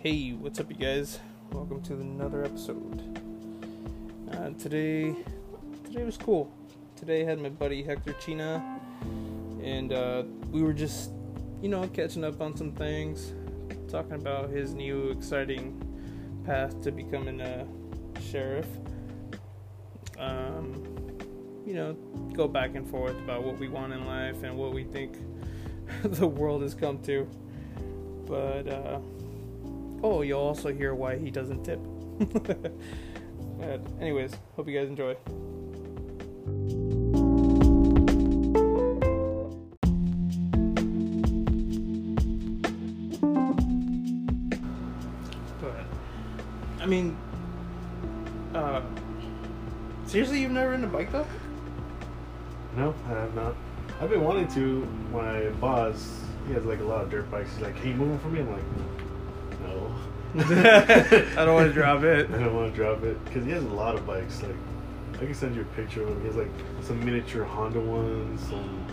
Hey, what's up, you guys? Welcome to another episode. Uh, today, today was cool. Today I had my buddy Hector China, and uh, we were just, you know, catching up on some things, talking about his new exciting path to becoming a sheriff. Um, you know, go back and forth about what we want in life and what we think the world has come to. But uh, oh, you'll also hear why he doesn't tip. but anyways, hope you guys enjoy. But I mean, uh, seriously, you've never ridden a bike though? No, I have not. I've been wanting to. My boss, he has like a lot of dirt bikes. He's like, "Can you move them for me?" I'm like, "No." I don't want to drop it. I don't want to drop it because he has a lot of bikes. Like, I can send you a picture of him. He has like some miniature Honda ones. Some.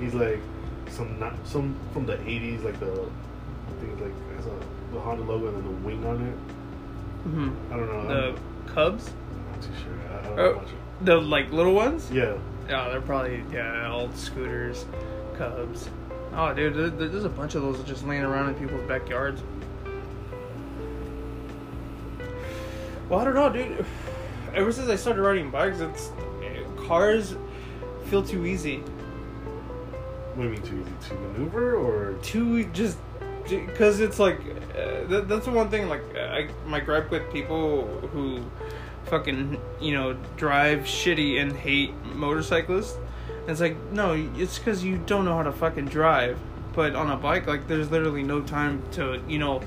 He's like some not some from the '80s, like the I think it's like has a the Honda logo and then the wing on it. Mm-hmm. I don't know. The I'm, Cubs, I'm not too sure. I, I don't Oh. the like little ones. Yeah. Yeah, they're probably yeah old scooters, Cubs. Oh, dude, there- there- there's a bunch of those just laying around in people's backyards. Well, I don't know, dude. Ever since I started riding bikes, it's cars feel too easy. What do you mean too easy to maneuver or? too just because it's like uh, that, that's the one thing like I my gripe with people who fucking you know drive shitty and hate motorcyclists. It's like no, it's because you don't know how to fucking drive. But on a bike, like there's literally no time to you know.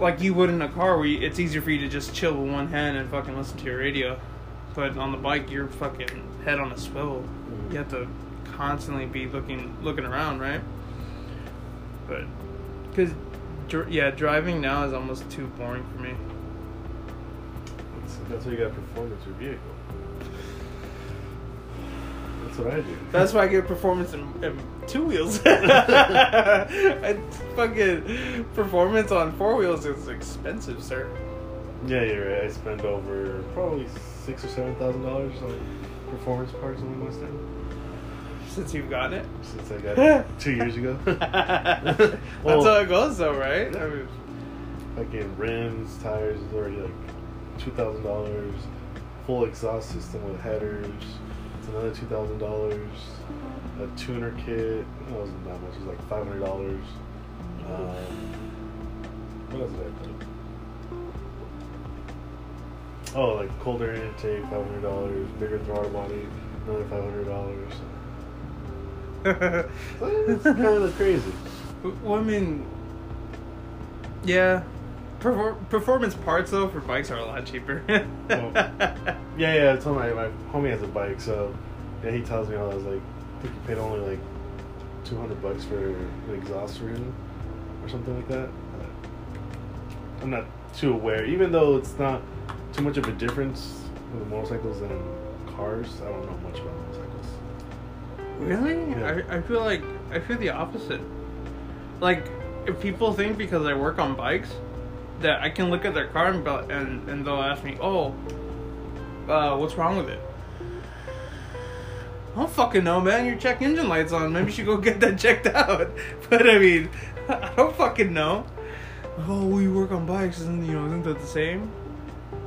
Like you would in a car, where you, it's easier for you to just chill with one hand and fucking listen to your radio. But on the bike, you're fucking head on a swivel. Mm-hmm. You have to constantly be looking looking around, right? But because yeah, driving now is almost too boring for me. That's, that's why you got performance your vehicle. That's what I do. That's why I get performance in, in two wheels. and fucking performance on four wheels is expensive, sir. yeah, you're right. I spend over probably six or seven thousand dollars on performance parts on my Mustang Since you've gotten it. since I got it two years ago. That's how it goes, though, right? I mean, Fucking rims, tires is already like two thousand dollars. Full exhaust system with headers. It's another two thousand dollars. A tuner kit. That wasn't that much. It was like five hundred dollars. Um, what else did I put? Oh, like cold air intake, five hundred dollars. Bigger throttle body, another five hundred dollars. It's kind of crazy. well, I mean, yeah. Perfor- performance parts though for bikes are a lot cheaper. Well, Yeah, yeah. I told my my homie has a bike, so yeah, he tells me all. I was like, I think you paid only like two hundred bucks for an exhaust him, or something like that. I'm not too aware, even though it's not too much of a difference with motorcycles than cars. I don't know much about motorcycles. Really? Yeah. I, I feel like I feel the opposite. Like if people think because I work on bikes that I can look at their car and and, and they'll ask me, "Oh, uh, what's wrong with it?" I don't fucking know, man. Your check engine light's on. Maybe you should go get that checked out. But I mean, I don't fucking know. Oh, we work on bikes, and you know, isn't that the same?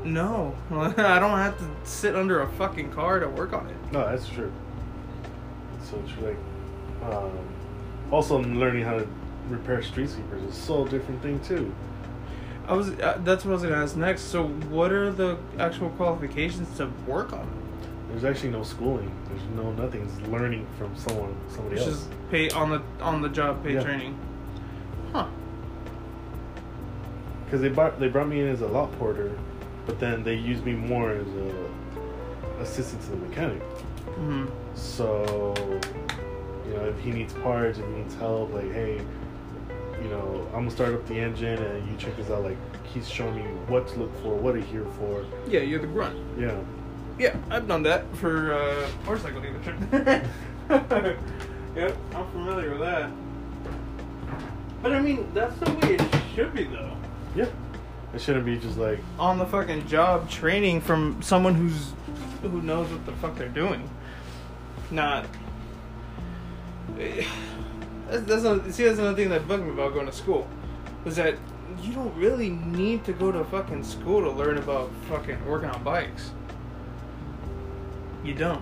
No, I don't have to sit under a fucking car to work on it. No, that's true. So true. Like, um, also learning how to repair street sweepers is a so different thing too. I was. Uh, that's what I was gonna ask next. So, what are the actual qualifications to work on? There's actually no schooling. There's no nothing. It's learning from someone, somebody It's else. just pay on the on the job pay Yeah. training. Huh. Because they brought they brought me in as a lot porter, but then they used me more as a assistant to the mechanic. hmm So, you know, if he needs parts, if he needs help, like, hey, you know, I'm gonna start up the engine and you check this out. Like, he's showing me what to look for, what to hear for. Yeah, you're the grunt. Yeah. Yeah, I've done that for uh, motorcycle dealership. yep, I'm familiar with that. But I mean, that's the way it should be though. Yeah. It shouldn't be just like On the fucking job training from someone who's who knows what the fuck they're doing. Not. That's, that's a, see that's another thing that bugged me about going to school, was that you don't really need to go to fucking school to learn about fucking working on bikes. You don't.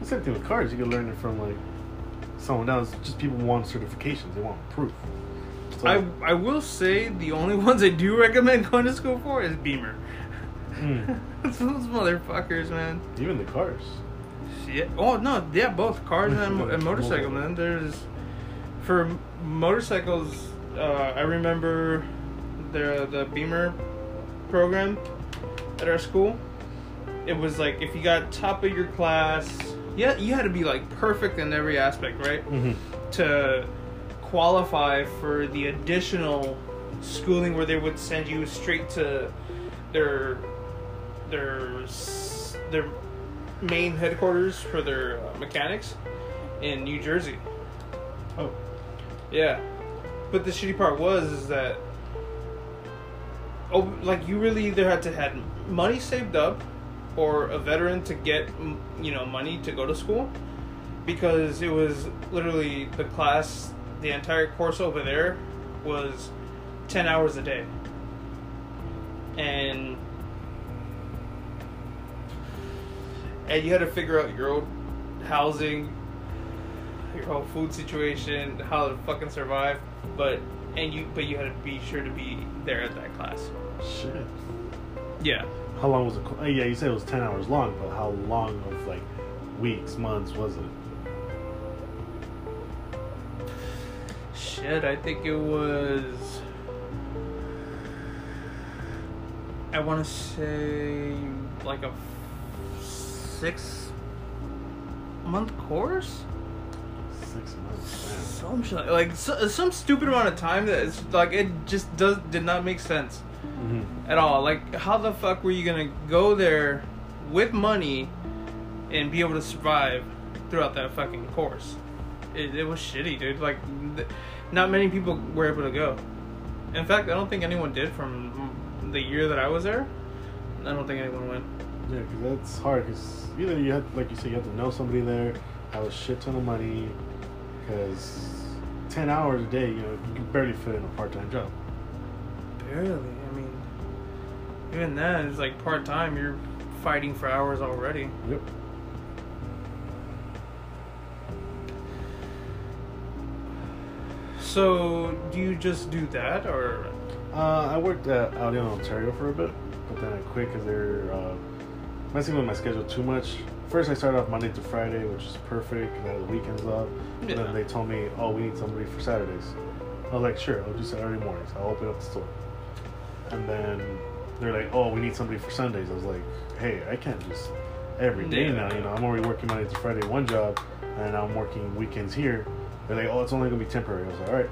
the same thing with cars. You can learn it from like someone else. Just people want certifications. They want proof. So, I I will say the only ones I do recommend going to school for is Beamer. Mm. Those motherfuckers, man. even the cars. Shit. Oh no, yeah, both cars and, and motorcycle, man. There's for motorcycles. Uh, I remember the the Beamer program at our school. It was like if you got top of your class, yeah, you had to be like perfect in every aspect, right? Mm-hmm. to qualify for the additional schooling where they would send you straight to their their their main headquarters for their uh, mechanics in New Jersey. Oh. Yeah, but the shitty part was is that oh, like you really either had to had money saved up or a veteran to get you know money to go to school because it was literally the class the entire course over there was 10 hours a day. And and you had to figure out your own housing your whole food situation how to fucking survive but and you but you had to be sure to be there at that class. Shit. yeah How long was it? Yeah, you said it was ten hours long, but how long of like weeks, months was it? Shit, I think it was. I want to say like a f- six month course. Six months. Man. Some shit, like so, some stupid amount of time that is like it just does did not make sense Mm-hmm. at all. Like how the fuck were you gonna go there with money and be able to survive throughout that fucking course? It, it was shitty, dude. Like th- not many people were able to go. In fact, I don't think anyone did from the year that I was there. I don't think anyone went. Yeah, because that's hard. Because either you have, like you said, you have to know somebody there, have a shit ton of money. Because ten hours a day, you know, you can barely fit in a part-time job. Barely. Even then, it's like part time. You're fighting for hours already. Yep. So, do you just do that, or Uh, I worked at out in Ontario for a bit, but then I quit because they're uh, messing with my schedule too much. First, I started off Monday to Friday, which is perfect I had the weekends off. And Yeah. then they told me, "Oh, we need somebody for Saturdays." I was like, "Sure, I'll do Saturday mornings. I'll open up the store." And then they're like, "Oh, we need somebody for Sundays." I was like, "Hey, I can't just every day Yeah. now. You know, I'm already working Monday to Friday one job, and I'm working weekends here." They're like, "Oh, it's only gonna be temporary." I was like, "All right."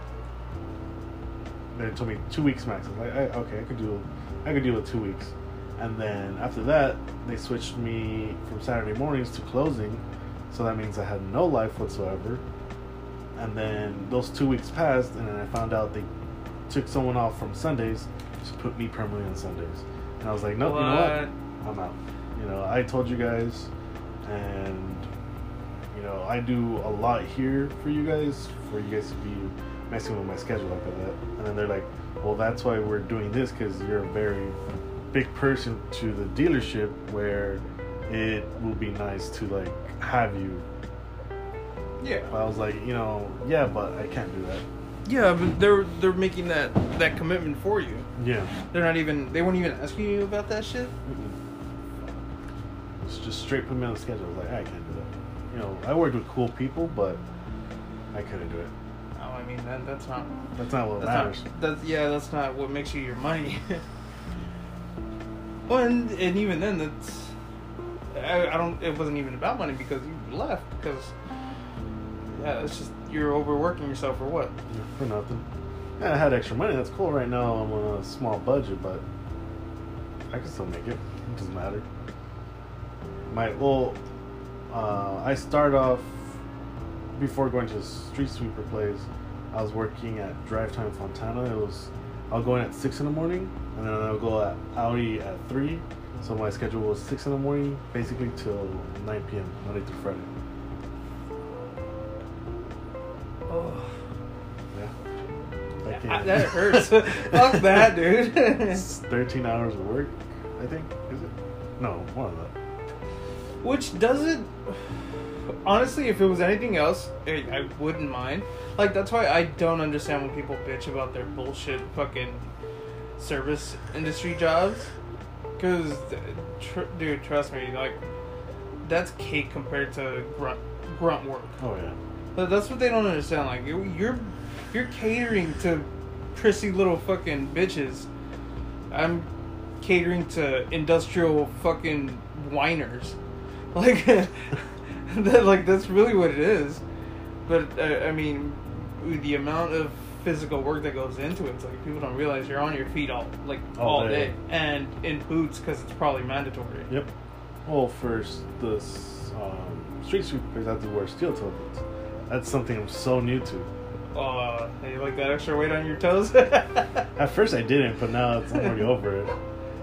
They told me two weeks max. I was like, I, okay, I could do, I could deal with two weeks. And then after that, they switched me from Saturday mornings to closing, so that means I had no life whatsoever. And then those two weeks passed, and then I found out they took someone off from Sundays put me permanently on Sundays. And I was like, nope, you know what? I'm out. You know, I told you guys, and you know, I do a lot here for you guys, for you guys to be messing with my schedule like that. And then they're like, well, that's why we're doing this because you're a very big person to the dealership where it will be nice to like have you. Yeah. But I was like, you know, yeah, but I can't do that. Yeah, but they're they're making that that commitment for you. Yeah. They're not even they weren't even asking you about that shit. Mm-mm. It's just straight put me on the schedule. I was like, I can't do that. You know, I worked with cool people, but I couldn't do it. Oh, I mean that that's not That's not what that's matters. not that's yeah that's not what makes you your money. well, and, and even then that's I, I don't it wasn't even about money because you left because yeah it's just you're overworking yourself or what. For nothing. Yeah, I had extra money. That's cool. Right now, I'm on a small budget, but I can still make it. It doesn't matter. My well, uh, I start off before going to street sweeper place. I was working at Drive Time Fontana. It was I'll go in at six in the morning, and then I'll go at Audi at three. So my schedule was six in the morning, basically till nine p.m. Monday through Friday. Oh, Yeah. I I- that hurts. Fuck that, dude. It's thirteen hours of work. I think is it? No, more than that. Which doesn't. Honestly, if it was anything else, I, I wouldn't mind. Like, that's why I don't understand when people bitch about their bullshit fucking service industry jobs. Because, tr- dude, trust me, like, that's cake compared to grunt, grunt work. Oh yeah. But that's what they don't understand. Like, you're, you're catering to prissy little fucking bitches. I'm catering to industrial fucking whiners. Like, that, like that's really what it is. But uh, I mean, the amount of physical work that goes into it, it's like people don't realize you're on your feet all like All all, day. day. and in boots because it's probably mandatory. Yep. Well, first the um, street sweepers have to wear steel toe boots. That's something I'm so new to. Uh, you like that extra weight on your toes? At first I didn't, but now it's I'm already over it.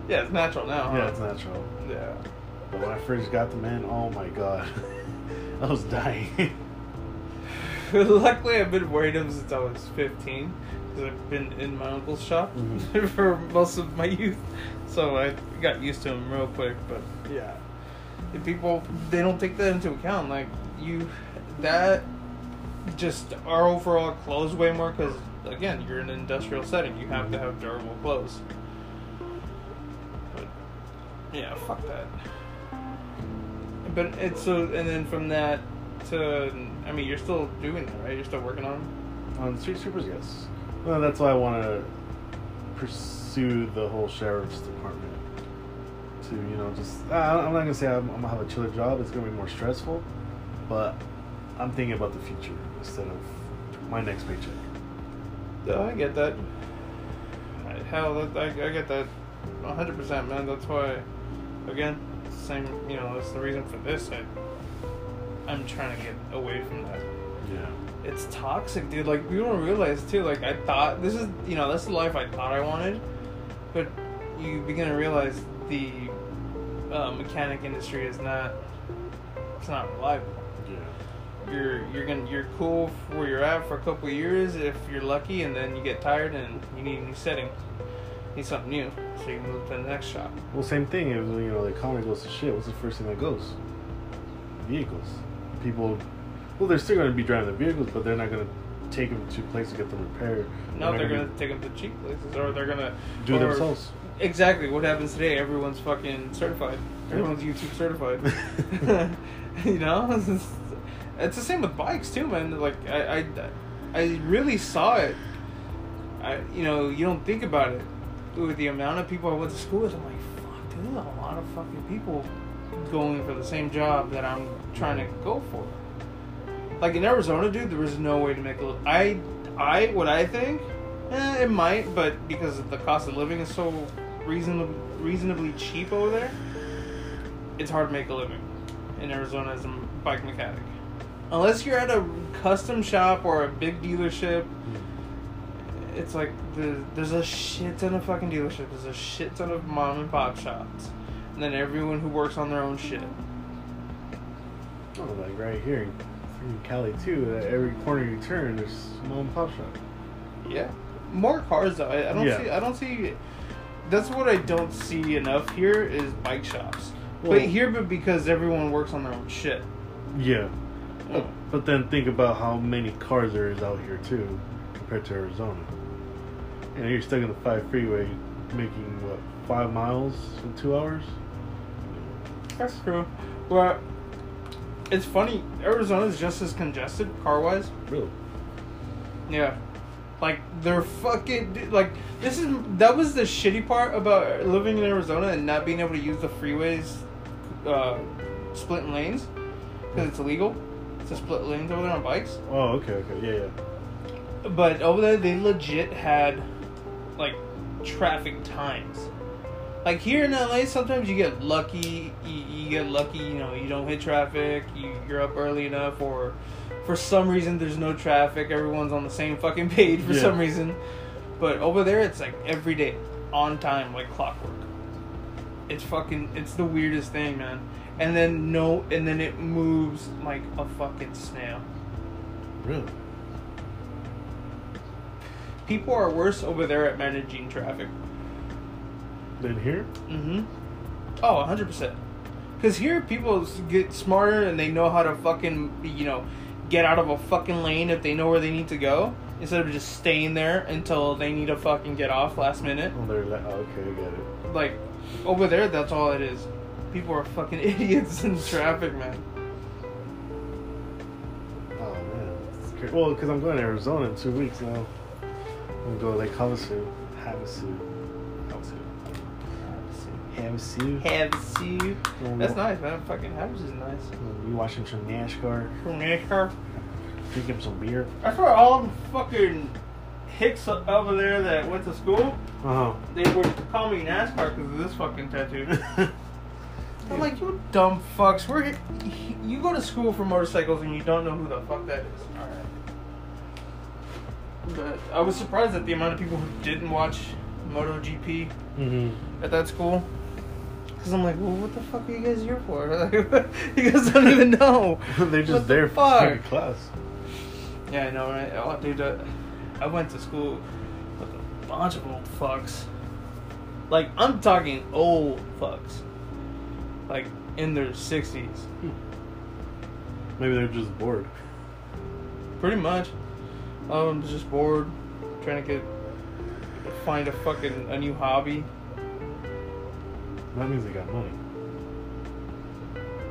yeah, it's natural now. Yeah, huh? it's natural. Yeah. But when I first got them in, oh my god, I was dying. Luckily, I've been wearing them since I was 15 because I've been in my uncle's shop Mhm. for most of my youth. So I got used to them real quick. But yeah, the people they don't take that into account. Like you, that just our overall clothes way more because again, you're in an industrial setting. You have to have durable clothes. But yeah, fuck that. But it's so, and then from that to, I mean, you're still doing that, right? You're still working on. On street sweepers, yes. Well, that's why I want to pursue the whole sheriff's department. To you know, just I'm not gonna say I'm, I'm gonna have a chiller job. It's gonna be more stressful, but I'm thinking about the future instead of my next paycheck. Yeah, I get that. Hell, I, I get that 100%, man. That's why, again, same, you know, that's the reason for this. I, I'm trying to get away from that. Yeah. It's toxic, dude. Like, you don't realize, too. Like, I thought, this is, you know, that's the life I thought I wanted. But you begin to realize the uh, mechanic industry is not, it's not reliable. You're you're gonna you're cool where you're at for a couple of years if you're lucky, and then you get tired and you need a new setting, need something new, so you move to the next shop. Well, same thing. If you know the economy goes to shit, what's the first thing that goes? Vehicles. People. Well, they're still going to be driving the vehicles, but they're not going to take them to places to get them repaired. No, they're not gonna take them to cheap places, or they're gonna do it or- themselves. Exactly what happens today. Everyone's fucking certified. Everyone's YouTube certified. you know, it's, the same with bikes too, man. Like I, I, I really saw it. I, you know, you don't think about it with the amount of people I went to school with. I'm like, fuck, dude, there's a lot of fucking people going for the same job that I'm trying to go for. Like in Arizona, dude, there was no way to make a. I, I, what I think, eh, it might, but because the cost of living is so reasonably reasonably cheap over there, it's hard to make a living in Arizona as a bike mechanic. Unless you're at a custom shop or a big dealership, it's like the, there's a shit ton of fucking dealerships. There's a shit ton of mom and pop shops, and then everyone who works on their own shit. Oh, like right here in Cali too. At every corner you turn, there's mom and pop shop. Yeah, more cars though. I, I don't Yeah. see. I don't see. That's what I don't see enough here is bike shops. Well- but here, but because everyone works on their own shit. Yeah. But then think about how many cars there is out here too, compared to Arizona. And you're stuck in the five freeway, making what five miles in two hours. That's true. But it's funny. Arizona is just as congested car wise. Really? Yeah. Like they're fucking like this is that was the shitty part about living in Arizona and not being able to use the freeways, uh, splitting lanes because it's illegal to split lanes over there on bikes. Oh, okay, okay, yeah, yeah. But over there, they legit had like traffic times. Like here in LA, sometimes you get lucky. You, you get lucky. You know, you don't hit traffic. You, you're up early enough, or for some reason there's no traffic. Everyone's on the same fucking page for Yeah. some reason. But over there, it's like every day, on time, like clockwork. It's fucking. It's the weirdest thing, man. And then no, and then it moves like a fucking snail. Really? People are worse over there at managing traffic. Than here? Mm-hmm. Oh, 100%. Because here, people get smarter and they know how to fucking, you know, get out of a fucking lane if they know where they need to go. Instead of just staying there until they need to fucking get off last minute. Oh, they're like, oh, okay, I get it. Like, over there, that's all it is. People are fucking idiots in traffic, man. Oh man, well, because I'm going to Arizona in two weeks now. I'm going to Lake Havasu. Havasu. Havasu. Havasu. That's nice, man. Fucking Habs is nice. You watching some NASCAR? From NASCAR. Drinking some beer? I swear, all them fucking hicks over there that went to school, Uh they would call me NASCAR because of this fucking tattoo. I'm like, you dumb fucks. We're you go to school for motorcycles and you don't know who the fuck that is. Alright. But I was surprised at the amount of people who didn't watch MotoGP mm-hmm. at that school. Because I'm like, well, what the fuck are you guys here for? you guys don't even know. They're just What the there for fuck? fucking class. Yeah, I know, right? Oh, dude, uh, I went to school with a bunch of old fucks. Like, I'm talking old fucks. Like, in their 60s. Maybe they're just bored. Pretty much. Um, just bored, trying to get find a fucking a new hobby. That means they got money.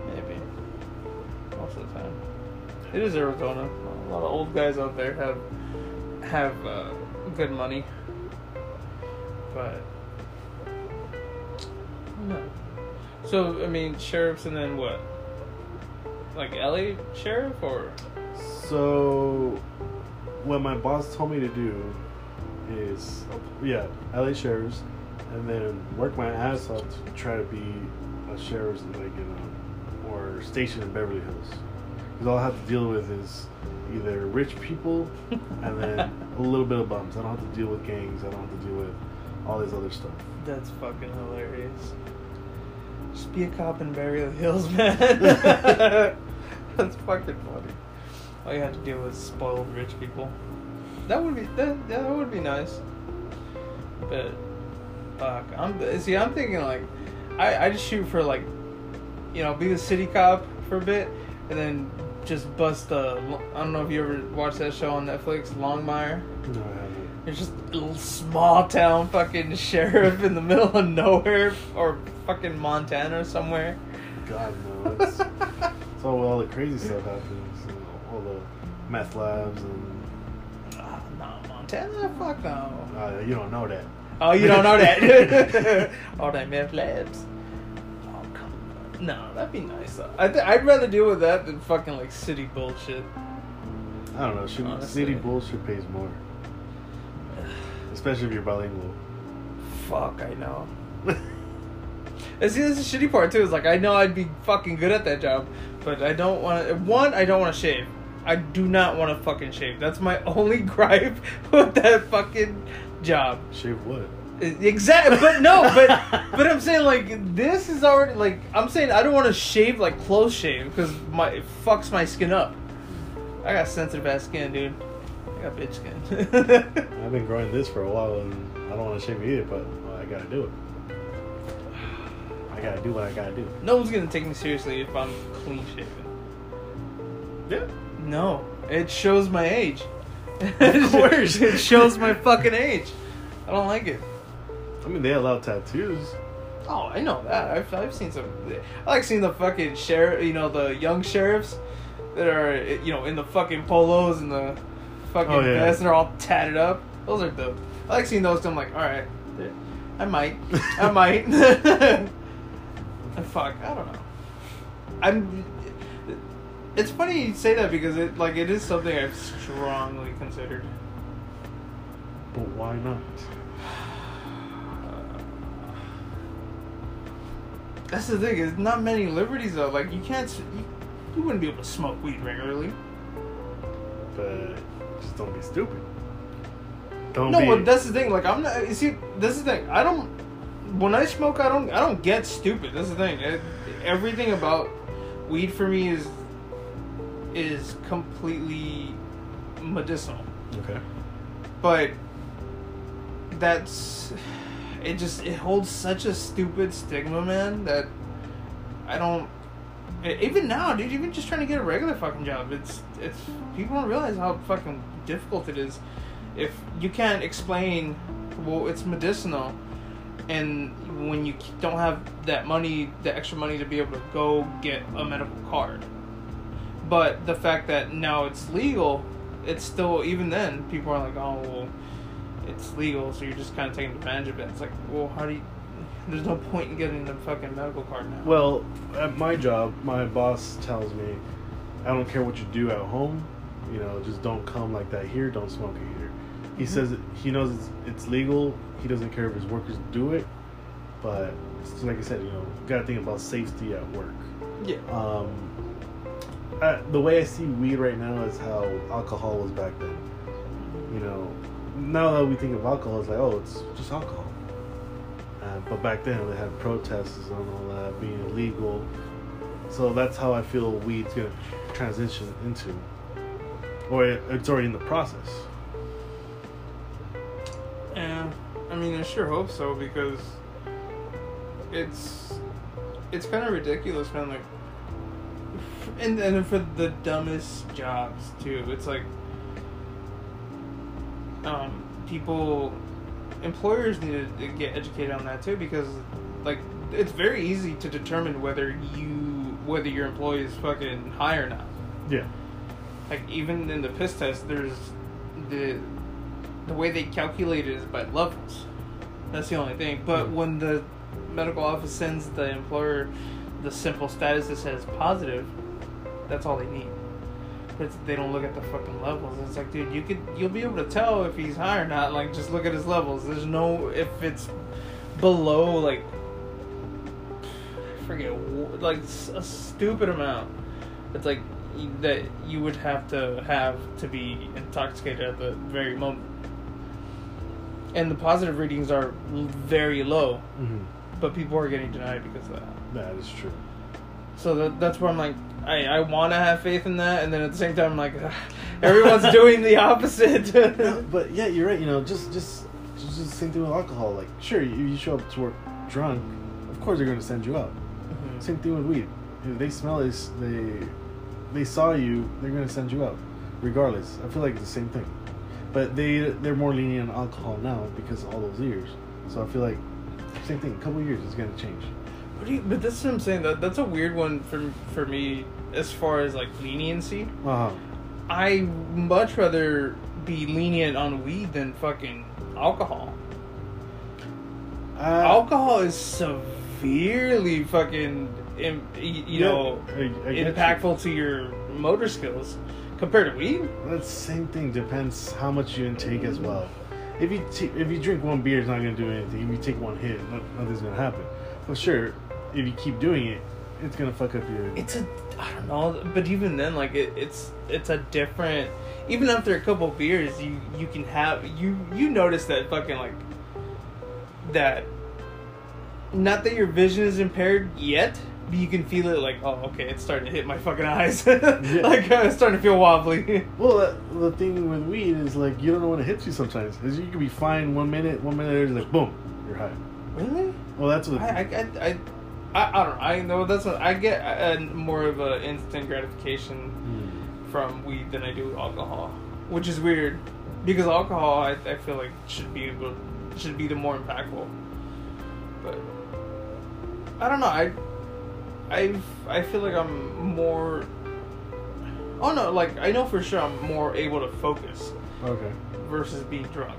Maybe most of the time. It is Arizona. A lot of old guys out there have have uh, good money, but So I mean, sheriffs, and then what? Like LA sheriff or So, what my boss told me to do is, yeah, LA sheriffs, and then work my ass off to try to be a sheriff's, like, you know, or station in Beverly Hills. Because all I have to deal with is either rich people and then a little bit of bums. I don't have to deal with gangs. I don't have to deal with all this other stuff. That's fucking hilarious. Just be a cop in Beverly Hills, man. That's fucking funny. All you have to deal with is spoiled rich people. That would be that. Yeah, that would be nice. But fuck, I'm see. I'm thinking like, I I just shoot for like, you know, be the city cop for a bit, and then just bust the. I don't know if you ever watched that show on Netflix, Longmire. No, It's just a little small town fucking sheriff in the middle of nowhere or fucking Montana or somewhere. God, no. It's, it's all all the crazy stuff happens. You know, all the meth labs and. Ah, no, Montana? Fuck no. Uh, you don't know that. Oh, you don't know that? All that meth labs. Oh, come on. No, that'd be nice though. I th- I'd rather deal with that than fucking like city bullshit. I don't know. Should, city bullshit pays more, especially if you're bilingual. Fuck, I know. And see, this is the shitty part too. Is like I know I'd be fucking good at that job, but I don't want to. One, I don't want to shave. I do not want to fucking shave. That's my only gripe with that fucking job. Shave what? Exactly, but no, but but I'm saying like this is already like I'm saying I don't want to shave like close shave because my it fucks my skin up. I got sensitive ass skin, dude. I got bitch skin. I've been growing this for a while, and I don't want to shave it either, but well, I gotta do it. I gotta do what I gotta do. no one's gonna take me seriously if I'm clean shaven. Yeah. No, it shows my age. Of course. it shows my fucking age. I don't like it. I mean, they allow tattoos. Oh, I know that. I've, I've seen some. I like seeing the fucking sheriff. You know, the young sheriffs that are you know in the fucking polos and the fucking Oh, yeah. vests and they're all tatted up. Those are dope. I like seeing those. I'm like, all right, I might, I might. Fuck, I don't know. I'm. It's funny you say that because it like it is something I've strongly considered. But why not? That's the thing. There's not many liberties though. Like you can't. You, you wouldn't be able to smoke weed regularly. But just don't be stupid. Don't No, be. but that's the thing. Like I'm not. You see, this is the thing. I don't. When I smoke, I don't. I don't get stupid. That's the thing. It, everything about weed for me is is completely medicinal. okay. But that's it. Just it holds such a stupid stigma, man. That I don't. Even now, dude, even just trying to get a regular fucking job, it's it's people don't realize how fucking difficult it is. If you can't explain, well, it's medicinal, and when you don't have that money, the extra money to be able to go get a medical card, but the fact that now it's legal, it's still even then people are like, oh well, it's legal, so you're just kind of taking advantage of it. It's like, well, how do you? There's no point in getting the fucking medical card now. Well, at my job, my boss tells me, I don't care what you do at home, you know, just don't come like that here. Don't smoke it here. He Mhm. says he knows it's, it's legal. He doesn't care if his workers do it, but it's like I said, you know, got to think about safety at work. yeah, Um, uh, the way I see weed right now is how alcohol was back then. You know, now that we think of alcohol, it's like, oh, it's just alcohol. But back then, they had protests and all that being illegal. So that's how I feel weed's gonna transition into, or it, it's already in the process. and I mean, I sure hope so because it's it's kind of ridiculous, man. Like, and and for the dumbest jobs too, it's like um, people, employers need to get educated on that too because, like, it's very easy to determine whether you whether your employee is fucking high or not. Yeah. Like even in the piss test, there's the the way they calculate it is by levels. That's the only thing. But when the medical office sends the employer the simple status that says positive, that's all they need. It's, they don't look at the fucking levels. It's like, dude, you could you'll be able to tell if he's high or not. Like, just look at his levels. There's no if it's below like I forget like a stupid amount. It's like that you would have to have to be intoxicated at the very moment. And the positive readings are very low, Mm-hmm. but people are getting denied because of that. That is true. So that, that's where I'm like, I, I want to have faith in that, and then at the same time, I'm like, everyone's doing the opposite. No, but yeah, you're right. You know, just just just, just the same thing with alcohol. Like, sure, you, you show up to work drunk, of course they're going to send you out. Mhm. Same thing with weed. If they smell it, they they saw you, they're going to send you out, regardless. I feel like it's the same thing. But they they're more lenient on alcohol now because of all those years. So I feel like same thing. A couple years is going to change. You, but that's what I'm saying. That that's a weird one for for me as far as like leniency. Uh-huh. I much rather be lenient on weed than fucking alcohol. Uh, alcohol is severely fucking, im- you know, I- I get you. impactful to your motor skills compared to weed. That's the same thing. Depends how much you intake as well. If you t- if you drink one beer, it's not gonna do anything. If you take one hit, nothing's gonna happen. But sure, if you keep doing it, it's gonna fuck up your. It's a, I don't know, but even then, like it, it's it's a different. Even after a couple beers, you you can have you you notice that fucking like that. Not that your vision is impaired yet, but you can feel it like, oh, okay, it's starting to hit my fucking eyes. like uh, it's starting to feel wobbly. well, uh, the thing with weed is like you don't know when it hits you. Sometimes is you can be fine one minute, one minute later, like boom, you're high. really? Well, that's what. I, I, I, I, I, I don't know. I know that's what I get a, more of a instant gratification Hmm. from weed than I do alcohol, which is weird because alcohol I, I feel like should be able should be the more impactful, but I don't know. I I I feel like I'm more. Oh no! Like I know for sure I'm more able to focus Okay. versus being drunk.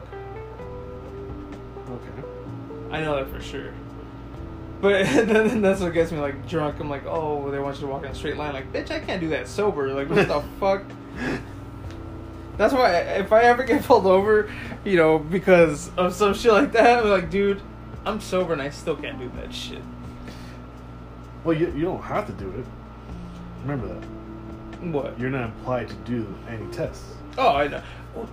Okay. I know that for sure. But then that's what gets me like drunk. I'm like, oh, they want you to walk in a straight line. Like, bitch, I can't do that sober. Like, what the fuck? That's why if I ever get pulled over, you know, because of some shit like that, I'm like, dude, I'm sober and I still can't do that shit. Well, you, you don't have to do it. Remember that. What? You're not implied to do any tests. Oh, I know.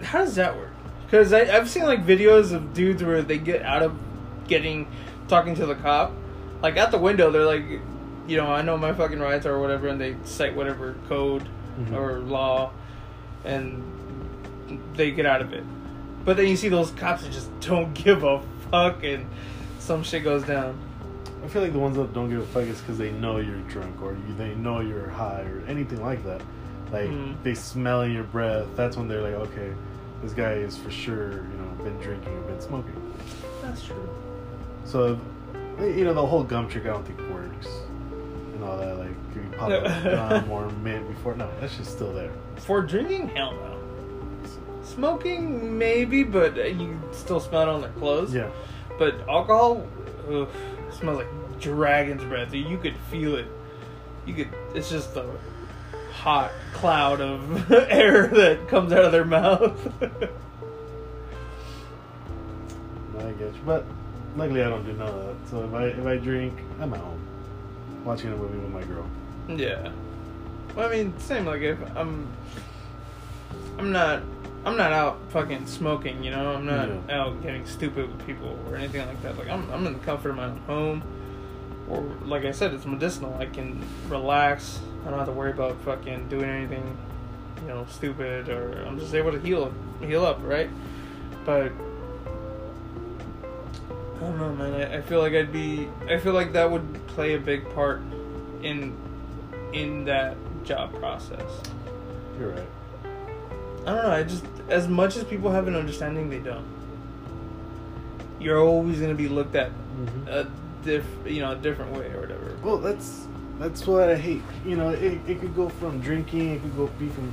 How does that work? Because I've seen like videos of dudes where they get out of getting talking to the cop, like at the window. They're like, you know, I know my fucking rights or whatever, and they cite whatever code Mhm. or law, and they get out of it. But then you see those cops that just don't give a fuck, and some shit goes down. I feel like the ones that don't give a fuck is because they know you're drunk or you, they know you're high or anything like that. Like Mhm. they smell in your breath. That's when they're like, okay, this guy is for sure, you know, been drinking or been smoking. That's true. So, you know, the whole gum trick I don't think works and all that. Like, you pop a gum or mint before? No, that's just still there. For drinking, hell no. Smoking, maybe, but uh, you still smell it on their clothes. Yeah. But alcohol, ugh, smells like dragon's breath. You could feel it. You could. It's just a hot cloud of air that comes out of their mouth. I get you. But luckily, I don't do none of that. So if I if I drink, I'm at home watching a movie with my girl. yeah. Well, I mean, same. Like if I'm, I'm not. I'm not out fucking smoking, you know. I'm not Yeah. out getting stupid with people or anything like that. Like I'm, I'm in the comfort of my own home, or like I said, it's medicinal. I can relax. I don't have to worry about fucking doing anything, you know, stupid, or I'm just able to heal, heal up, right? But I don't know, man. I, I feel like I'd be. I feel like that would play a big part in in that job process. You're right. I don't know. I just as much as people have an understanding, they don't. You're always gonna be looked at Mm-hmm. a diff, you know, a different way or whatever. Well, that's that's what I hate. You know, it, it could go from drinking, it could go be from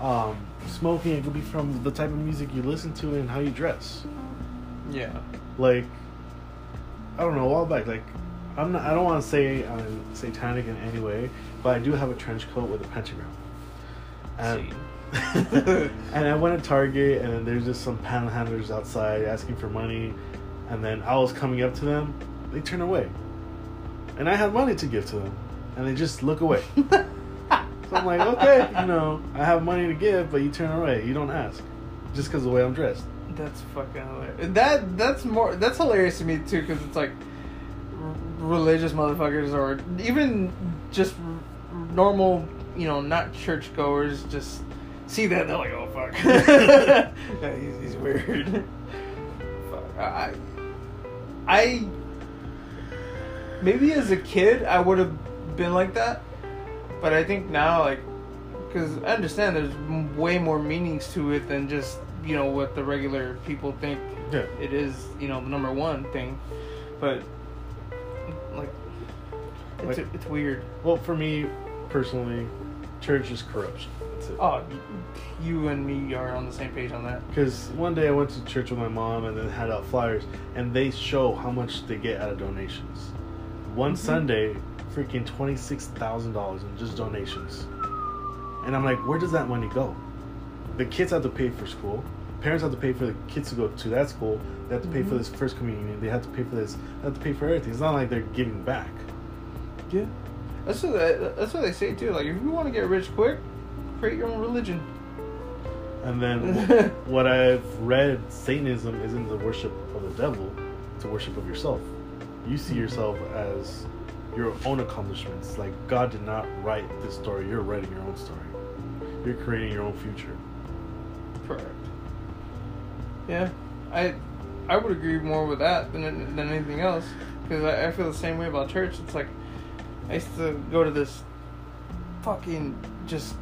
um, smoking, it could be from the type of music you listen to and how you dress. Yeah. Like, I don't know, a while back, like, I'm not, I don't want to say I'm satanic in any way, but I do have a trench coat with a pentagram. And, and I went to Target, and there's just some panhandlers outside asking for money, and then I was coming up to them, they turn away, and I had money to give to them, and they just look away. so I'm like, okay, you know, I have money to give, but you turn away, you don't ask, just because of the way I'm dressed. That's fucking hilarious. That that's more that's hilarious to me too because it's like r- religious motherfuckers or even just r- normal, you know, not churchgoers just see that and they're like, oh fuck, yeah, he's, he's weird. fuck, I, I maybe as a kid I would have been like that, but I think now like because I understand there's way more meanings to it than just you know what the regular people think Yeah. it is you know the number one thing but like it's, Like- it's weird Well, for me personally, church is corruption. Oh you and me are on the same page on that Because one day I went to church with my mom and then had out flyers, and they show how much they get out of donations. One Mhm. Sunday, freaking twenty six thousand dollars in just donations. And I'm like, where does that money go? The kids have to pay for school. Parents have to pay for the kids to go to that school. They have to pay for Mhm. this first communion. They have to pay for this. They have to pay for everything. It's not like they're giving back. yeah that's what they, that's what they say too like if you want to get rich quick create your own religion And then what I've read, Satanism isn't the worship of the devil; it's a worship of yourself. You see yourself as your own accomplishments. Like God did not write this story; you're writing your own story. You're creating your own future. Correct yeah i i would agree more with that than than anything else because I, I feel the same way about church it's like i used to go to this fucking just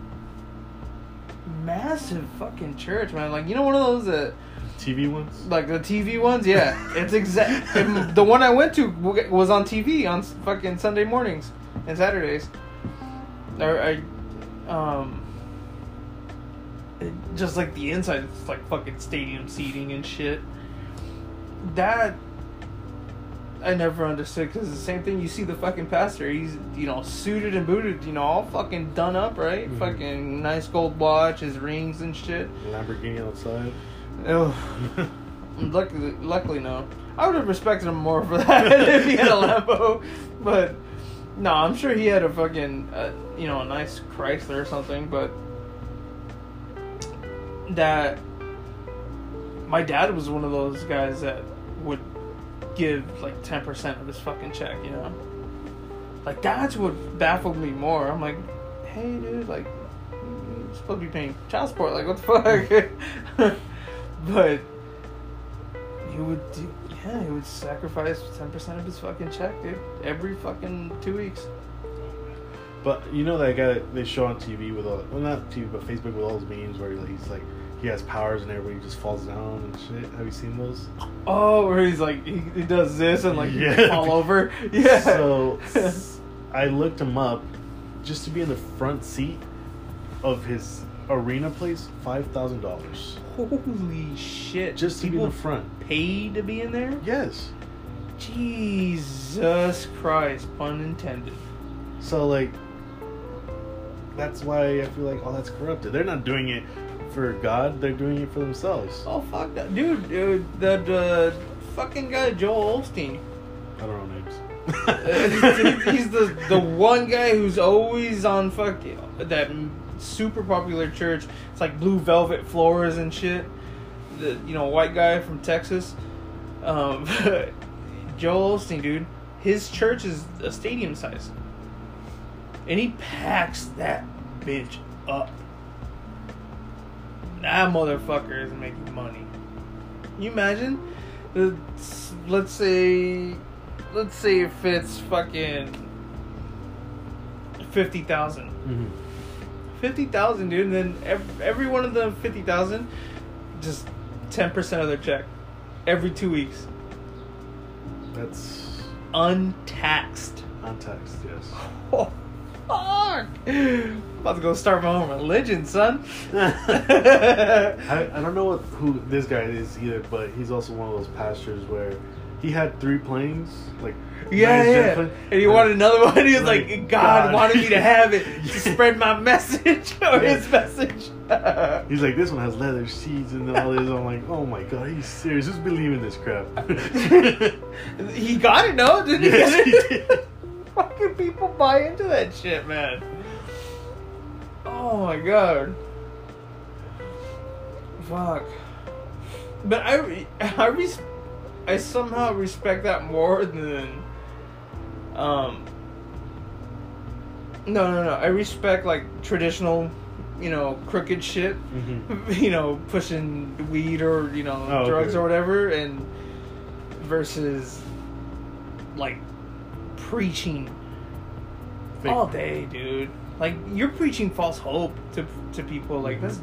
massive fucking church man like you know one of those that TV ones. like the TV ones, yeah. It's exact. the one I went to was on TV on fucking Sunday mornings and Saturdays. Or I, um, just like the inside, it's like fucking stadium seating and shit. That I never understood because the same thing. You see the fucking pastor, he's you know suited and booted, you know, all fucking done up, right? Mhm. Fucking nice gold watch, his rings and shit. Lamborghini outside. Oh, Luckily, luckily, no. I would have respected him more for that if he had a Lambo, but No, I'm sure he had a fucking, uh, you know, a nice Chrysler or something, but that my dad was one of those guys that would give like 10% of his fucking check, you know? Like, that's what baffled me more. I'm like, hey, dude, like, you're supposed to be paying child support. Like, what the fuck? but he would do, yeah, he would sacrifice 10% of his fucking check, dude, every fucking two weeks. But you know that guy they show on TV with all well not TV but Facebook with all those memes where he's like he has powers and everybody just falls down and shit. Have you seen those? Oh, where he's like, he, he does this and like, Yeah. fall over. Yeah. So I looked him up just to be in the front seat of his arena place, five thousand dollars. Holy shit. Just to be in the front. paid to be in there? Yes. Jesus Christ, pun intended. So like that's why I feel like oh that's corrupted. They're not doing it for God, they're doing it for themselves. Oh fuck that, dude! dude that uh, fucking guy Joel Osteen. I don't know names. He's the the one guy who's always on fuck that super popular church. It's like blue velvet floors and shit. The you know white guy from Texas. Um, Joel Osteen, dude. His church is a stadium size, and he packs that bitch up. That motherfucker is making money. You imagine? The, let's say, let's say if it's fucking fifty thousand. mm-hmm. Fifty thousand, dude. And then every, every one of the fifty thousand, just ten percent of their check, every two weeks, That's untaxed. untaxed, yes. Oh, fuck! About to go start my own religion, son. I, I don't know what who this guy is either, but he's also one of those pastors where he had three planes, like Yeah, yeah. plane, And he wanted another one. He was Like, like, God, God. wanted me to have it to spread my message or Yeah. his message. He's like, this one has leather seats and all this. I'm like, oh my god, he's serious. Who's believing this crap? he got it, no? Didn't he yes, he did. Fucking people buy into that shit, man. Oh my god. Fuck. But I, I, res- I somehow respect that more than, um. No, no, no. I respect like traditional, you know, crooked shit. Mhm. You know, pushing weed or you know Oh, drugs okay. or whatever, and versus like preaching Fake- all day, dude. Like you're preaching false hope to to people. Like that's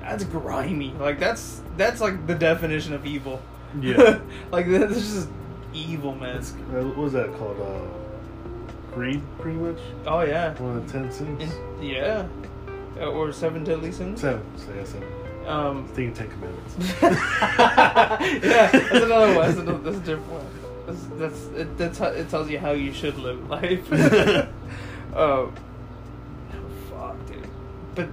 that's grimy. Like that's that's like the definition of evil. Yeah. like that's just evil, man. It's, uh, what was that called? Uh, greed, pretty much. oh yeah, One of the ten sins. In- yeah, Uh, or seven deadly sins. Seven. So yeah, seven. Um, Thinking Ten Commandments. yeah, that's another one. That's, another, that's a different one. That's, that's it, that's how, it tells you how you should live life. dude. But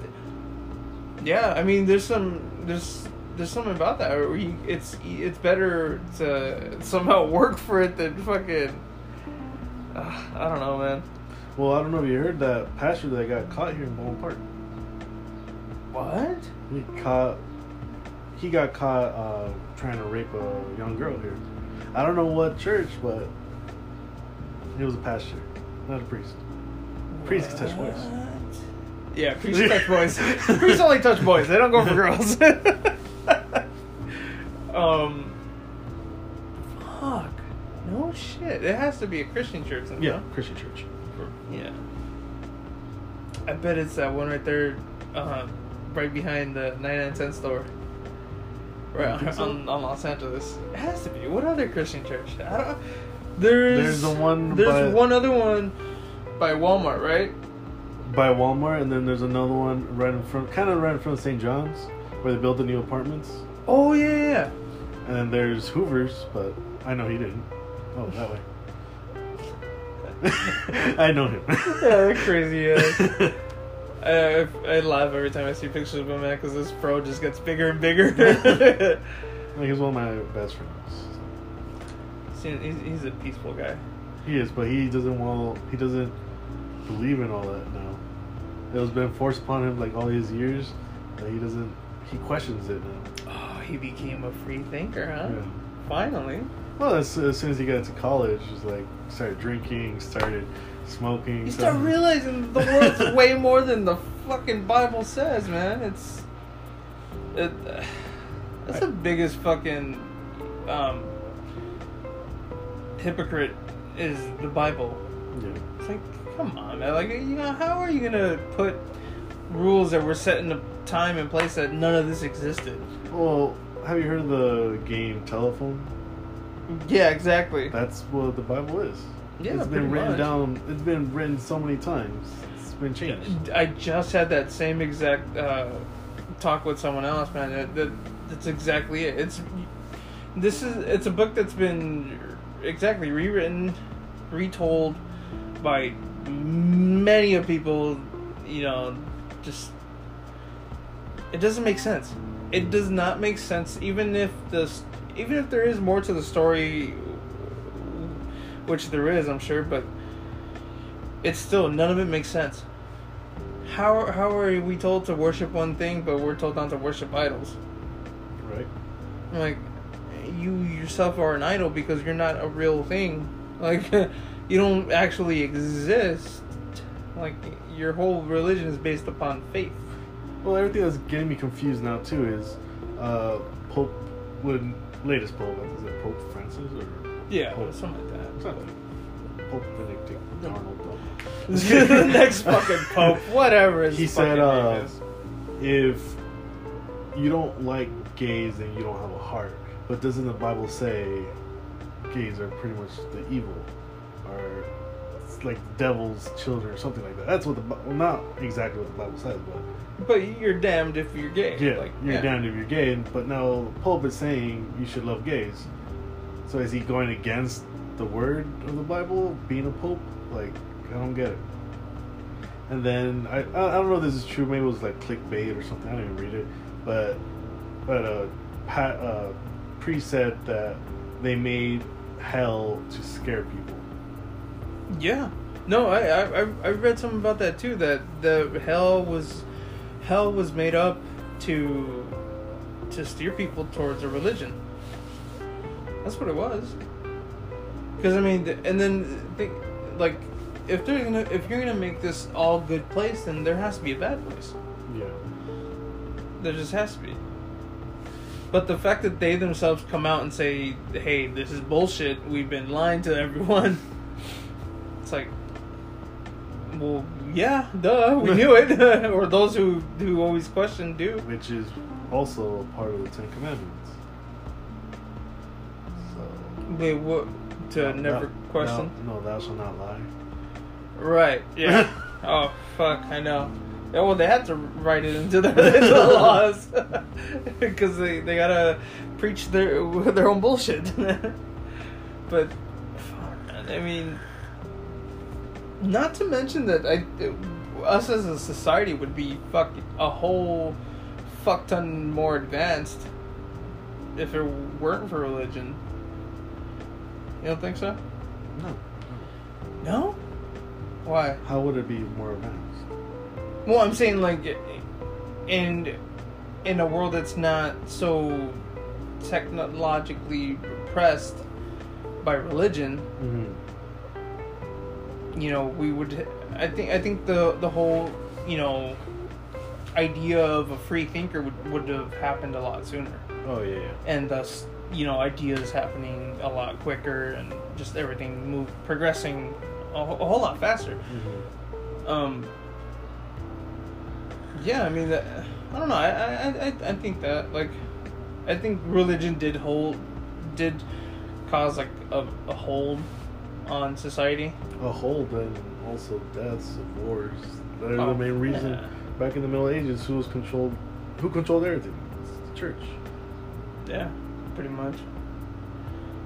yeah, I mean, there's some there's there's something about that where you, it's it's better to somehow work for it than fucking. Uh, I don't know, man. well, I don't know if you heard that pastor that got caught here in Baldwin Park. What? He caught. He got caught uh, trying to rape a young girl here. I don't know what church, but he was a pastor, not a priest. Priest can touch boys. Yeah, priests touch boys. priests only touch boys. They don't go for girls. um, fuck. No shit. It has to be a Christian church. Then, Yeah, no? Christian church. Yeah. I bet it's that one right there, uh, right behind the 99 cent store. Right You so? on, on Los Angeles. It has to be. What other Christian church? I don't. There's There's the one There's by- one other one by Walmart, right? By Walmart, and then there's another one right in front, kind of right in front of St. John's, where they built the new apartments. Oh yeah, yeah, yeah. And then there's Hoover's, but I know he didn't. Oh, that way. I know him. Yeah, crazy. Yeah. I, I laugh every time I see pictures of him, man, because this pro just gets bigger and bigger. Like, he's one of my best friends. See, he's, he's a peaceful guy. He is, but he doesn't want. He doesn't believe in all that now. It was been forced upon him like all these years that he doesn't. He questions it now. Oh, he became a free thinker, huh? Yeah. Finally. Well, as, as soon as he got to college, just like started drinking, started smoking. You start realizing the world's way more than the fucking Bible says, man. It's it. That's the biggest fucking um, hypocrite is the Bible. Yeah. It's like, come on, man. Like, you know, how are you gonna put rules that were set in a time and place that none of this existed? Well, have you heard of the game Telephone? Yeah, exactly. That's what the Bible is. Yeah, it's been written much. down. It's been written so many times. It's been changed. I just had that same exact uh, talk with someone else, man. That, that that's exactly it. It's this is it's a book that's been exactly rewritten, retold by many of people. You know, just it doesn't make sense. It does not make sense, even if this, even if there is more to the story, which there is, I'm sure, but it's still none of it makes sense. How how are we told to worship one thing, but we're told not to worship idols? Right. Like, you yourself are an idol because you're not a real thing. Like, you don't actually exist. Like, your whole religion is based upon faith. Well, everything that's getting me confused now too is uh, Pope, when latest Pope, is it Pope Francis or Yeah, Pope- something like that. something? Pope Benedict Arnold. the next fucking pope, whatever. His He said, uh, if you don't like gays, then you don't have a heart. But doesn't the Bible say gays are pretty much the evil, it's like devil's children, or something like that? That's what the well, not exactly what the Bible says, but But you're damned if you're gay. yeah, like, you're yeah. damned if you're gay. But now the Pope is saying you should love gays. So is he going against the word of the Bible, being a pope? Like, I don't get it. And then I I don't know if this is true. Maybe it was like clickbait or something. I didn't even read it, but but uh, Pat uh, priest said that they made hell to scare people. Yeah. No, I, I I- read something about that too. That the hell was hell was made up to to steer people towards a religion. That's what it was. Because I mean, and then think like if they're gonna if you're gonna make this all good place, then there has to be a bad place. Yeah. There just has to be. But the fact that they themselves come out and say, "Hey, this is bullshit. We've been lying to everyone." It's like, well, yeah, duh, we knew it. or those who who always question do. Which is also a part of the Ten Commandments. So. Wait, what? To Thou- never thou- question. No, no, thou shalt not lie. Right. Yeah. oh fuck! I know. Yeah, well, they had to write it into the, into the laws because they, they gotta preach their their own bullshit. but fuck, I mean, not to mention that I us as a society would be fuck a whole fuck ton more advanced if it weren't for religion. You don't think so? No. No. Why? How would it be more advanced? Well, I'm saying like, in in a world that's not so technologically repressed by religion, Mm-hmm. You know, we would. I think I think the the whole you know idea of a free thinker would would have happened a lot sooner, Oh yeah, yeah. and thus you know ideas happening a lot quicker and just everything move progressing a, a whole lot faster. Mm-hmm. Um. Yeah, I mean, that, I don't know. I, I, I, I think that like, I think religion did hold, did cause like a, a hold on society. A hold and also deaths of wars. They're Oh, the main reason. yeah. Back in the Middle Ages, who was controlled? Who controlled everything? It's the church. Yeah, pretty much.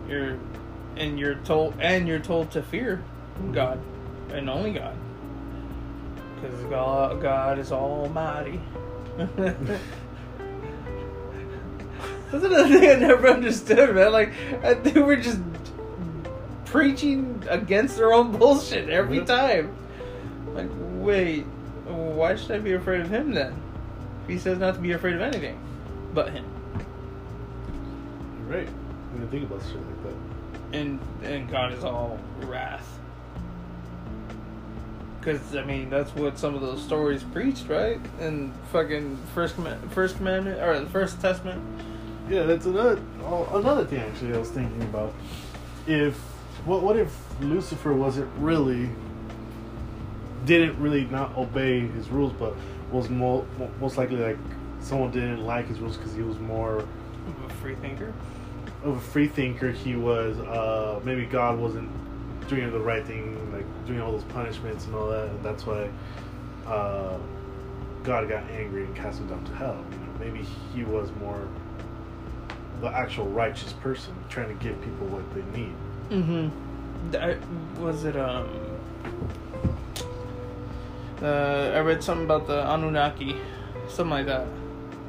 You're, and you're told, and you're told to fear God, and only God, because God, God is Almighty. That's another thing I never understood, man. Like, I think we're just preaching against their own bullshit every time. Like, wait, why should I be afraid of him then? He says not to be afraid of anything but him. You're right. I didn't think about shit like that. And and God is all wrath. Cause I mean that's what some of those stories preached, right? And fucking first command, first commandment or the first testament. Yeah, that's another oh, another thing actually I was thinking about. If what what if Lucifer wasn't really didn't really not obey his rules, but was more most likely like someone didn't like his rules because he was more of a free thinker. of a free thinker. He was uh, maybe God wasn't doing the right thing, like doing all those punishments and all that, and that's why uh, God got angry and cast him down to hell. You know, maybe he was more the actual righteous person, trying to give people what they need. Mm-hmm. Was it um? Uh, I read something about the Anunnaki, something like that.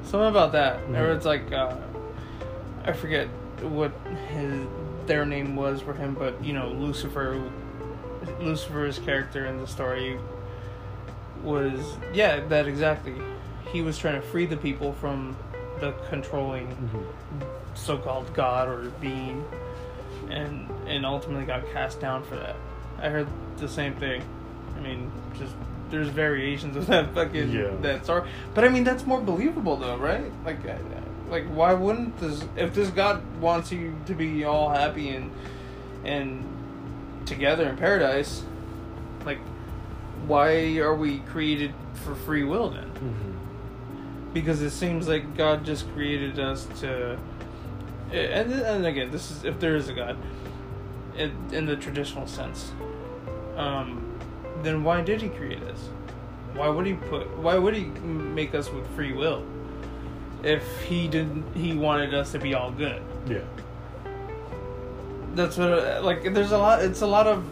Something about that. I Mhm. read like uh, I forget what his their name was for him, but you know Lucifer, Lucifer's character in the story was yeah that exactly. He was trying to free the people from the controlling so-called god or being and and ultimately got cast down for that. I heard the same thing. I mean just there's variations of that fucking Yeah. that story. But i mean that's more believable though right? Like like why wouldn't this if this god wants you to be all happy and and together in paradise like why are we created for free will then? Mm-hmm. Because it seems like God just created us to, and and again, this is if there is a God, in, in the traditional sense, um, then why did He create us? Why would He put? Why would He make us with free will? If He didn't, He wanted us to be all good. Yeah. That's what like. There's a lot. It's a lot of,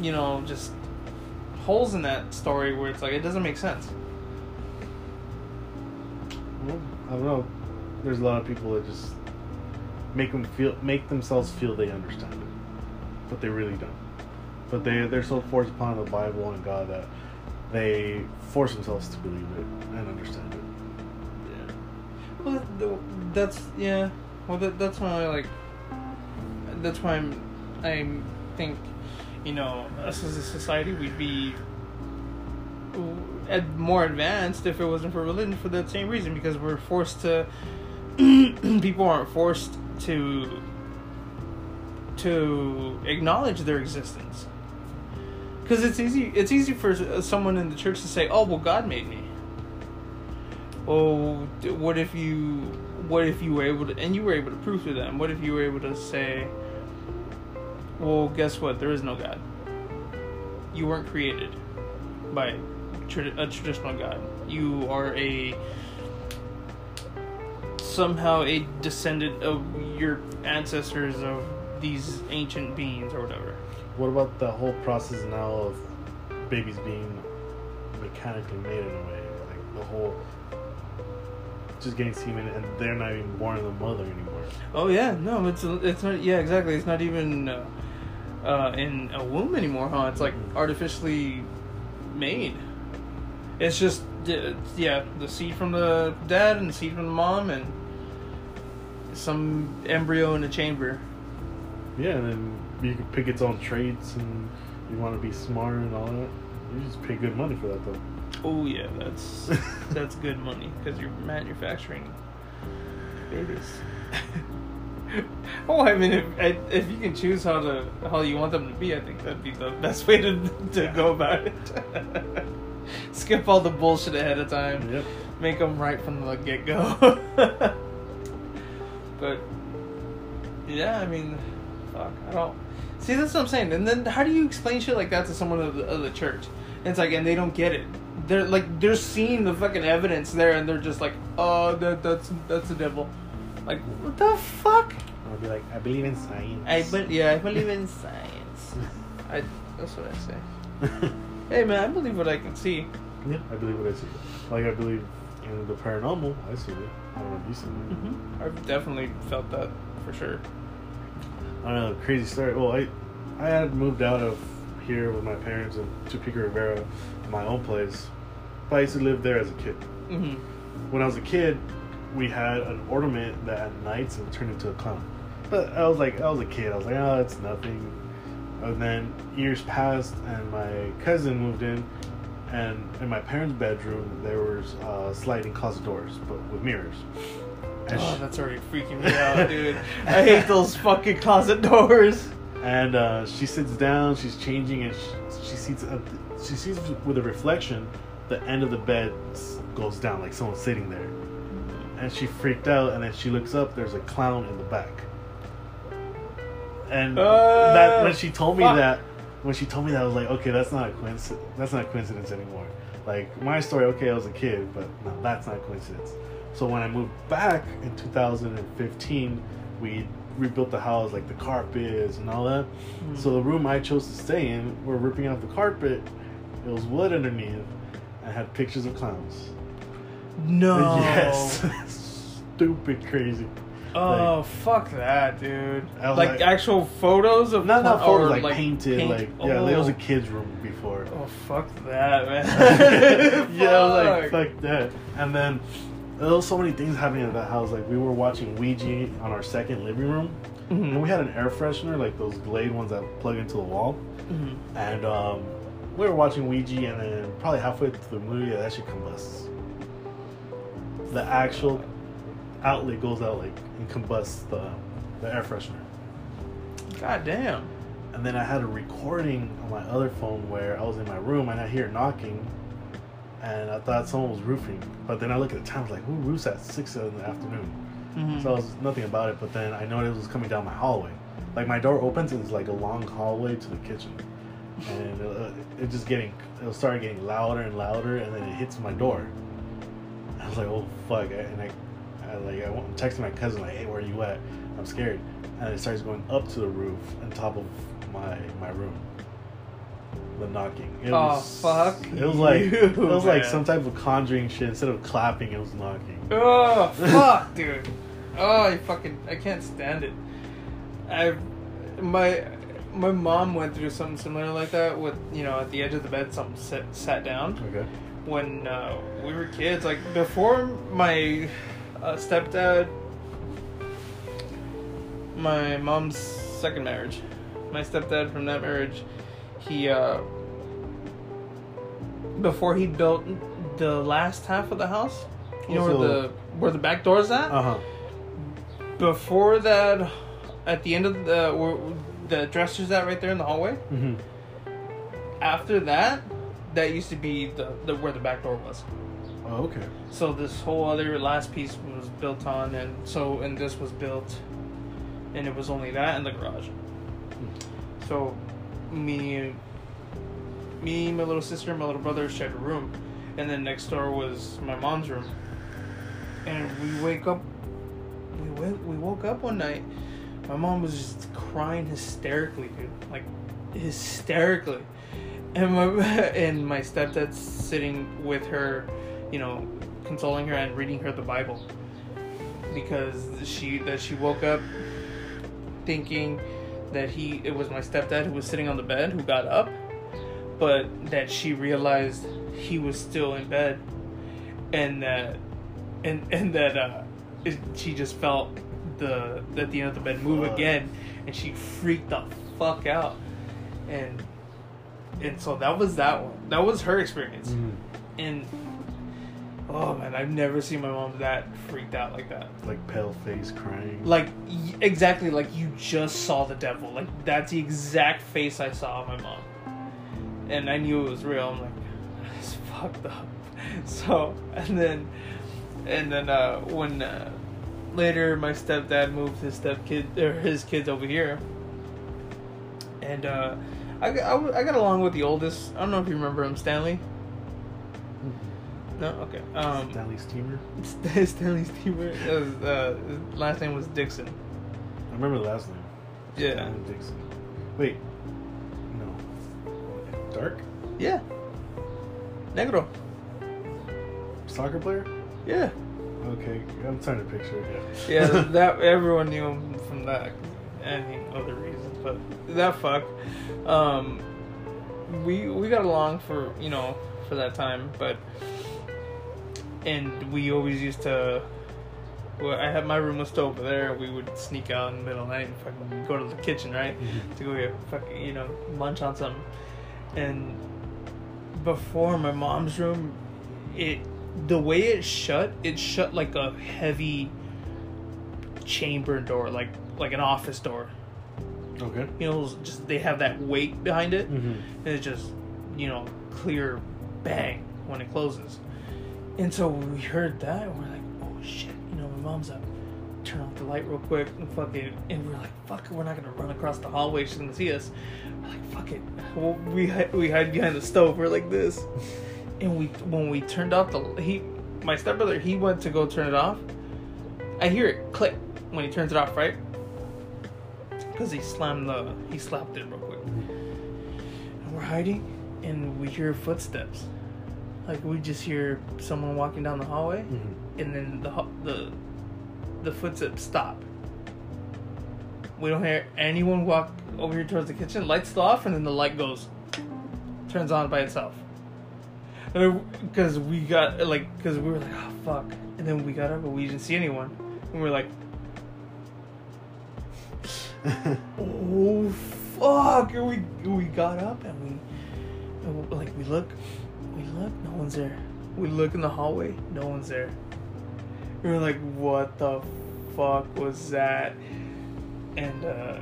you know, just holes in that story where it's like it doesn't make sense. Well, I don't know. There's a lot of people that just make them feel, make themselves feel they understand it, but they really don't. But they they're so forced upon the Bible and God that they force themselves to believe it and understand it. Yeah. Well, that's yeah. Well, that, that's why I like. That's why I'm. I think, you know, us as a society, we'd be more advanced if it wasn't for religion for that same reason because we're forced to. people aren't forced to to acknowledge their existence. Because it's easy it's easy for uh, someone in the church to say oh well god made me. Oh what if you what if you were able to and you were able to prove to them what if you were able to say well guess what? There is no god. You weren't created by a traditional god. You are a somehow a descendant of your ancestors of these ancient beings or whatever What about the whole process now of babies being mechanically made in a way, like the whole just getting semen and they're not even born in the mother anymore. Oh yeah, no, it's it's not. Yeah, exactly. It's not even uh, uh, in a womb anymore, huh? It's like artificially made. It's just yeah, the seed from the dad and the seed from the mom and some embryo in a chamber. Yeah, and then you can pick its own traits and you want to be smart and all that. You just pay good money for that though. Oh yeah, that's that's good money because you're manufacturing babies. oh, I mean, if if you can choose how to how you want them to be, I think that'd be the best way to to go about it. Skip all the bullshit ahead of time. Yep. Make them right from the get go. But yeah, I mean, fuck, I don't see. That's what I'm saying. And then how do you explain shit like that to someone of the, of the church? And it's like, and they don't get it. They're like, they're seeing the fucking evidence there, and they're just like, oh, that that's that's the devil. Like, what the fuck? I'll be like, I believe in science. I but yeah, I believe in science. I that's what I say. Hey man, I believe what I can see. yeah, I believe what I see. Like I believe the paranormal. I see it. I don't know if you see it. I've definitely felt that for sure. I don't know, crazy story. Well, I I had moved out of here with my parents in to Pico Rivera, my own place. But I used to live there as a kid. Mm-hmm. When I was a kid, we had an ornament that at nights it would turn into a clown. But I was like, I was a kid. I was like, oh, it's nothing. And then years passed, and my cousin moved in, and in my parents' bedroom there was uh, sliding closet doors, but with mirrors. And Oh, she- that's already freaking me out, dude. I hate those fucking closet doors. and uh, she sits down. She's changing, and she, she sees uh, she sees with a reflection, the end of the bed goes down like someone's sitting there, and she freaked out. And then she looks up. There's a clown in the back. And Uh, that when she told me fuck. that, when she told me that, I was like, okay, that's not a coincidence. That's not a coincidence anymore. Like my story, okay, I was a kid, but no, that's not a coincidence. So when I moved back in 2015, we rebuilt the house, like the carpets and all that. Mm-hmm. So the room I chose to stay in, we're ripping off the carpet. It was wood underneath, and had pictures of clowns. No. Yes. Stupid crazy. Oh fuck that, dude! Like, like- actual photos of Not not photos, like, painted, paint- like yeah, it was a Oh. kid's room before. Oh fuck that, man! yeah, I like, Fuck. fuck that. And then there was so many things happening at that house. Like we were watching Ouija on our second living room, and Mhm. we had an air freshener, like those Glade ones that plug into the wall. Mhm. And um, we were watching Ouija, and then probably halfway through the movie, that shit combusts. The actual outlet goes out like and combusts the the air freshener. God damn. And then I had a recording on my other phone where I was in my room and I hear knocking, and I thought someone was roofing. But then I look at the time, I was like, who roofs at six in the afternoon? Mhm. So I was nothing about it. But then I noticed it was coming down my hallway. Like my door opens and it's like a long hallway to the kitchen, and it, it just getting it started getting louder and louder, and then it hits my door. I was like, oh fuck! And I like I went- I'm texting my cousin like, hey, where are you at? I'm scared, and it starts going up to the roof on top of my my room. The knocking. It Oh, was, fuck It was like you, it was like some type of conjuring shit. Instead of clapping, it was knocking. Oh fuck, dude. Oh, I fucking I can't stand it. I my my mom went through something similar like that with you know at the edge of the bed something sat, sat down Okay. when uh, we were kids like before my uh, stepdad my mom's second marriage. My stepdad from that marriage he uh before he built the last half of the house you know where the where the back door's at? Uh huh. before that at the end of the where the dresser's at right there in the hallway hmm after that that used to be the, the where the back door was Oh, okay. so this whole other last piece was built on and so and this was built and it was only that and the garage. Hmm. So me me my little sister and my little brother shared a room and then next door was my mom's room. And we wake up we wake, we woke up one night. My mom was just crying hysterically dude like hysterically. And my and my stepdad's sitting with her you know consoling her and reading her the bible. Because she that she woke up thinking that he it was my stepdad who was sitting on the bed who got up but that she realized he was still in bed. And that and and that uh it, she just felt the that the end of the bed move again. And she freaked the fuck out. And and so that was that one. That was her experience. Mhm. and oh man i've never seen my mom that freaked out like that. Like pale face, crying. like y- exactly like you just saw the devil. Like that's the exact face i saw of my mom. And i knew it was real. I'm like it's fucked up. So and then and then uh when uh, later my stepdad moved his stepkid or his kids over here. And uh I, I, I got along with the oldest. I don't know if you remember him stanley no okay um Stanley Steamer. stanley stewart uh, uh, his last name was dixon I remember the last name. Yeah. Stanley Dixon. Wait. No. Dark? Yeah. Negro. Soccer player? Yeah. Okay. I'm trying to picture it. Yeah, that everyone knew him from that. any other reason, but that fuck. Um, we we got along for you know for that time, but and we always used to. Well, I had my room was still over there. We would sneak out in the middle of the night and fucking go to the kitchen, right, to go get fucking you know lunch on something. And before my mom's room, it the way it shut, it shut like a heavy chamber door, like like an office door. Okay. You know, just they have that weight behind it, Mm-hmm. and it's just you know clear bang when it closes. And so we heard that, and we're like, oh shit, you know, my mom's up. Turn off the light real quick and fuck it. And we're like, fuck it, we're not gonna run across the hallway. She's gonna see us. We're like, fuck it. Well, we hide, we hide behind the stove. We're like this. And we when we turned off the he, my stepbrother, he went to go turn it off. I hear it click when he turns it off, right? Because he slammed the he slapped it real quick. And we're hiding, and we hear footsteps. Like we just hear someone walking down the hallway, Mm-hmm. and then the the the footsteps stop. We don't hear anyone walk over here towards the kitchen. Lights still off, and then the light goes, turns on by itself. Because we got like, because we were like, oh fuck, and then we got up, but we didn't see anyone, and we're like, oh fuck, and we we got up and we, and we- like we look, we look, no one's there. We look in the hallway, no one's there. We were like, what the fuck was that? And uh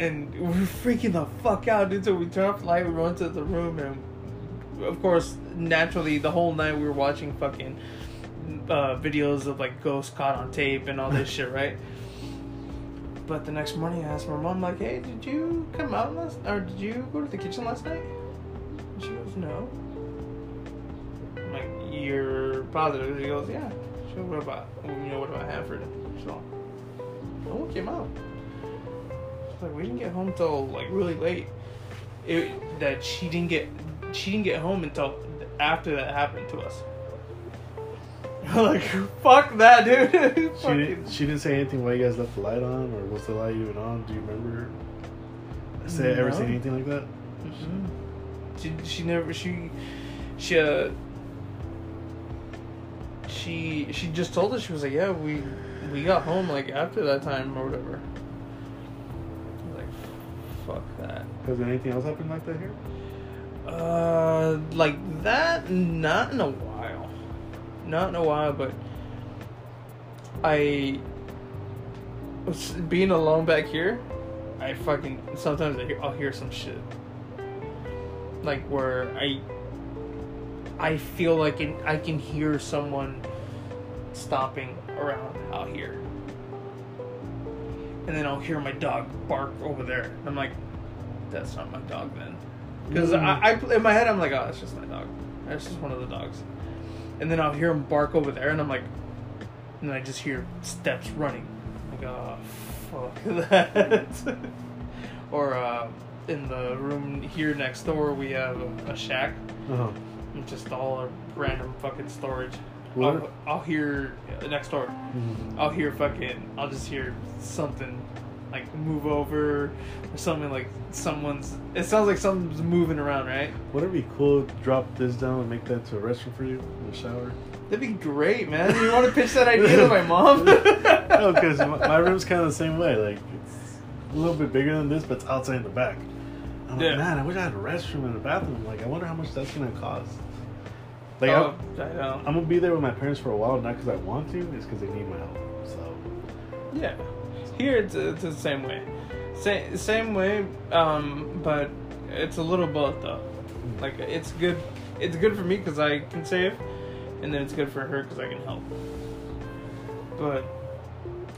and we we're freaking the fuck out, dude. So we turn off the light, we run to the room, and of course, naturally, the whole night we were watching fucking uh, videos of like ghosts caught on tape and all this shit, right? But the next morning, I asked my mom, like, "Hey, did you come out last, or did you go to the kitchen last night?" And she goes, "No." Like, "You're positive?" She goes, "Yeah." She goes, "What about, you know, what about Hanford?" So, no one came out. She's like, "We didn't get home till like really late." It that she didn't get, she didn't get home until after that happened to us. like, fuck that, dude. She didn't, she didn't say anything why you guys left the light on, or was the light even on? Do you remember? Say ever No. say anything like that? Mhm. She she never she she uh she she just told us she was like yeah we we got home like after that time or whatever. Like fuck that. Has anything else happened like that here? Uh, like that? Not in a while. Not in a while, but I was being alone back here. I fucking sometimes I hear, I'll hear some shit, like where I I feel like I can hear someone stomping around out here, and then I'll hear my dog bark over there. I'm like, that's not my dog then. Because. I, I, in my head, I'm like, oh, it's just my dog. That's just one of the dogs. And then I'll hear him bark over there, and I'm like, and then I just hear steps running. Like, oh, fuck that. or uh, in the room here next door, we have a, shack. Uh huh. And just all random fucking storage. I'll, I'll hear uh, next door. Mm-hmm. I'll hear fucking. I'll just hear something like move over or something like someone's. It sounds like something's moving around, right? Wouldn't it be cool to drop this down and make that to a restroom for you in the shower? That'd be great, man. You want to pitch that idea to my mom? no, because my, my room's kind of the same way. Like it's a little bit bigger than this, but it's outside in the back. I'm like, Yeah. man, I wish I had a restroom and a bathroom. Like, I wonder how much that's gonna cost. Like, oh, I'm, I know. I'm gonna be there with my parents for a while, not because I want to, it's because they need my help. So, Yeah, here it's, it's the same way. Same same way, um, but it's a little both though. Like it's good. It's good for me because I can save, and then it's good for her because I can help. But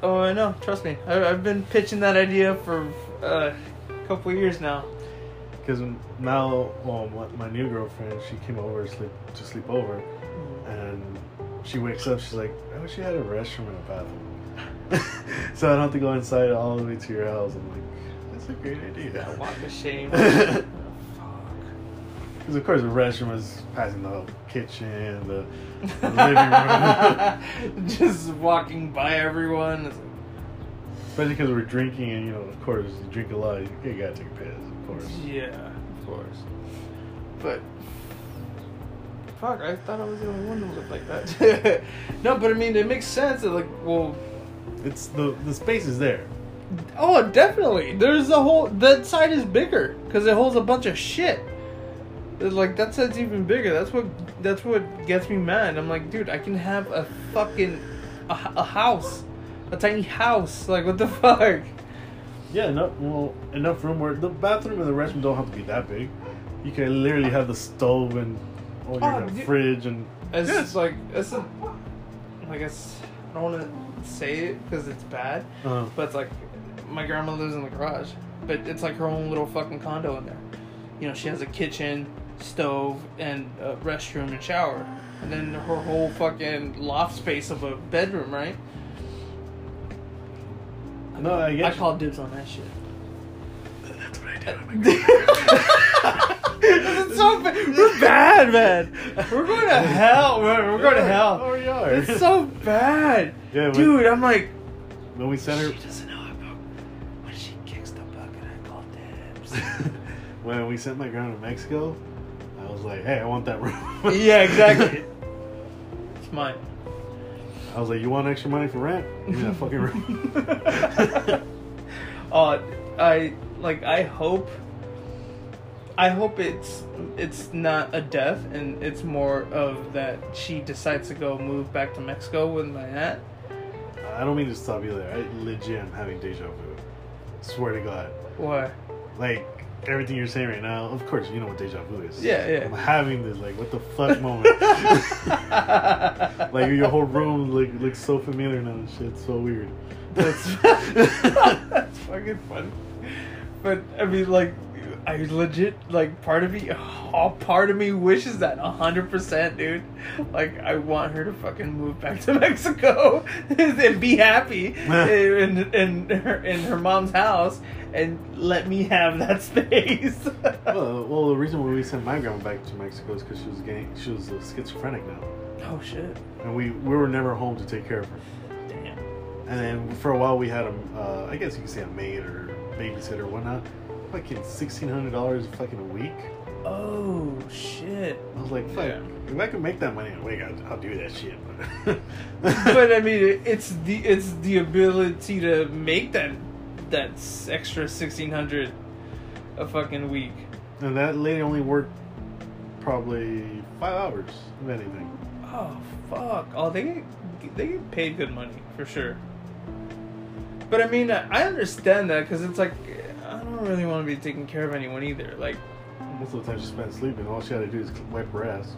oh, I know. Trust me, I, I've been pitching that idea for uh, a couple years now. Because now, well, my, my new girlfriend, she came over to sleep, to sleep over, mm. and she wakes up. She's like, I wish you had a restroom and a bathroom, so I don't have to go inside all the way to your house. I'm like, that's a great idea. Walk of shame. Because Fuck. of course the restroom is passing the kitchen, the, the living room. Just walking by everyone. Especially because we're drinking, and you know, of course, you drink a lot, you, you gotta take a piss, of course. Yeah, of course. But fuck, I thought I was the only one who looked like that. no, but I mean, it makes sense. That, like, well, It's the the space is there. oh, definitely. There's a whole that side is bigger because it holds a bunch of shit. It's Like that side's even bigger. That's what that's what gets me mad. I'm like, dude, I can have a fucking a house, a tiny house. Like, what the fuck? Yeah, enough well enough room where the bathroom and the restroom don't have to be that big. You can literally have the stove and oh, Oh, your dude. fridge and It's Yes. like it's a, I guess I don't want to say it because it's bad, uh, but it's like my grandma lives in the garage, but it's like her own little fucking condo in there. You know, she has a kitchen, stove, and a restroom and shower, and then her whole fucking loft space of a bedroom, right? No, I I guess- call dibs on that shit. that's what I did. it's so bad. We're bad, man. We're going to hell, man. We're going to hell. Oh, we are. It's so bad. Yeah, when- Dude, I'm like, when we sent her She doesn't know about when she kicks the bucket. I call dibs. when we sent my grandma to Mexico, I was like, hey, I want that room. yeah, exactly. It's mine. I was like, you want extra money for rent? Give me that fucking room. uh, I like. I hope. I hope it's it's not a death, and it's more of that she decides to go move back to Mexico with my aunt. I don't mean to stop you there. I legit am having deja vu. Swear to God. Why? Like, everything you're saying right now, of course, you know what deja vu is. Yeah, yeah. I'm having this, like, what the fuck moment. like, your whole room look, looks so familiar now and shit. It's so weird. That's that's fucking funny. But I mean, like, I legit like part of me, all part of me wishes that hundred percent, dude. Like, I want her to fucking move back to Mexico and be happy in in her in her mom's house and let me have that space. well, well, the reason why we sent my grandma back to Mexico is because she was getting, she was a schizophrenic now. oh shit! And we, we were never home to take care of her. Damn. And then for a while we had a, uh, I guess you could say a maid or babysitter or whatnot. Fucking sixteen hundred dollars fucking a week. Oh shit! I was like, fuck, Yeah. if I can make that money in a week, I'll, I'll do that shit. but I mean, it's the it's the ability to make that that extra sixteen hundred a fucking week. and that lady only worked probably five hours, if anything. Oh fuck! Oh, they get, they get paid good money for sure. But I mean, I I understand that because it's like I don't really want to be taking care of anyone either. Like, Most of the time she spent sleeping. All she had to do is wipe her ass.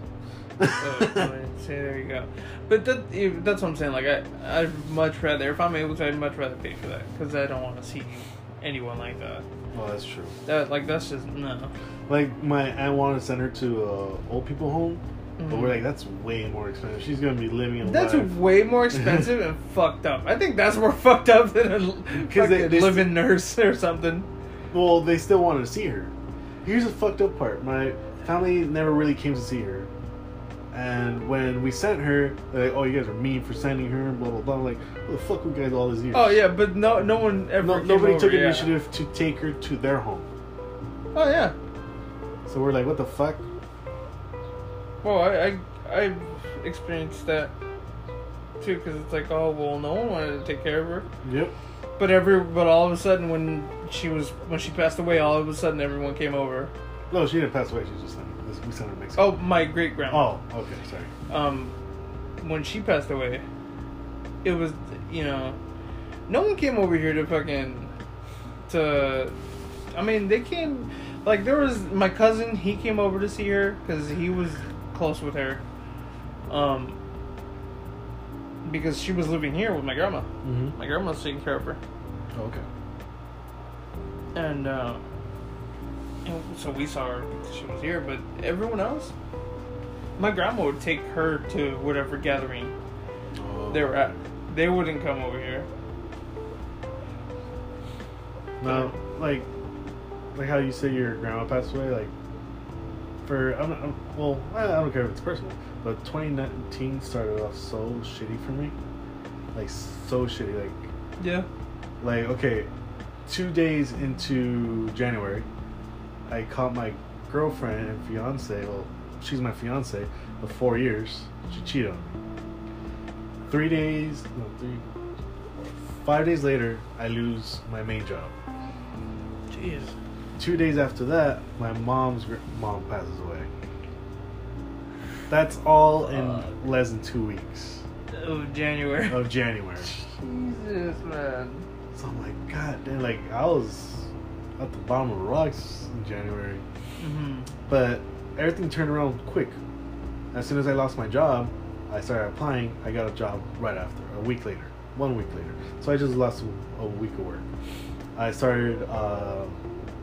Uh, see, there you go. But that that's what I'm saying. Like, I I'd much rather if I'm able to, I'd much rather pay for that because I don't want to see anyone like that. oh, that's true. That like that's just no. Like my aunt wanted to send her to a old people home, but Mhm. we're like, that's way more expensive. She's gonna be living in That's life. way more expensive and fucked up. I think that's more fucked up than a Because they- they- live-in nurse or something. Well, they still wanted to see her. Here's the fucked up part. My family never really came to see her. And when we sent her, like, oh, you guys are mean for sending her, blah, blah, blah. I'm like, what the fuck were you guys all these years? Oh yeah, but no, no one ever. No, nobody over, took yeah. initiative to take her to their home. Oh yeah. So we're like, what the fuck? Well, I I I've experienced that too, because it's like, oh well, no one wanted to take care of her, Yep. but every but all of a sudden when she was when she passed away, all of a sudden everyone came over. No, she didn't pass away. She just sent we sent her to Mexico. Oh, my great grandma. Oh, okay, sorry. um, when she passed away, it was you know, no one came over here to fucking to. I mean, they came like there was my cousin. He came over to see her because he was close with her. Um, because she was living here with my grandma. Mm-hmm. My grandma was taking care of her, Okay. and uh, so we saw her because she was here. But everyone else, my grandma would take her to whatever gathering Oh. they were at. They wouldn't come over here. Now, like, like how you say your grandma passed away, like, for I'm, I'm well, I I don't care if it's personal, but 2019 started off so shitty for me, like so shitty. Like, Yeah. Like, okay, two days into January, I caught my girlfriend and fiance. Well, she's my fiance of four years. She cheated on me. Three days, no, three, five days later, I lose my main job. Jeez. Two days after that, my mom's gr- mom passes away. That's all in less than two weeks Of January. of January. Jesus, man. So I'm like, God damn, like I was at the bottom of the rocks in January. hmm But everything turned around quick. As soon as I lost my job, I started applying. I got a job right after, a week later, one week later. So I just lost a, week of work. I started uh,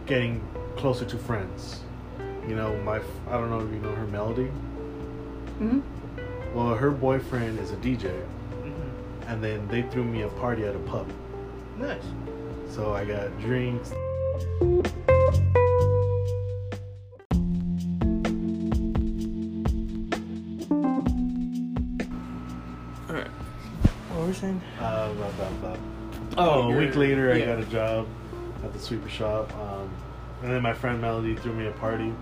getting closer to friends. You know, my I don't know if you know her Melody. hmm Well, her boyfriend is a DJ, hmm and then they threw me a party at a pub. Nice. So I got drinks. Alright. What were we saying? Uh, blah, blah, blah. Oh, a week later, I got a job at the sweeper shop. Um, and then my friend Melody threw me a party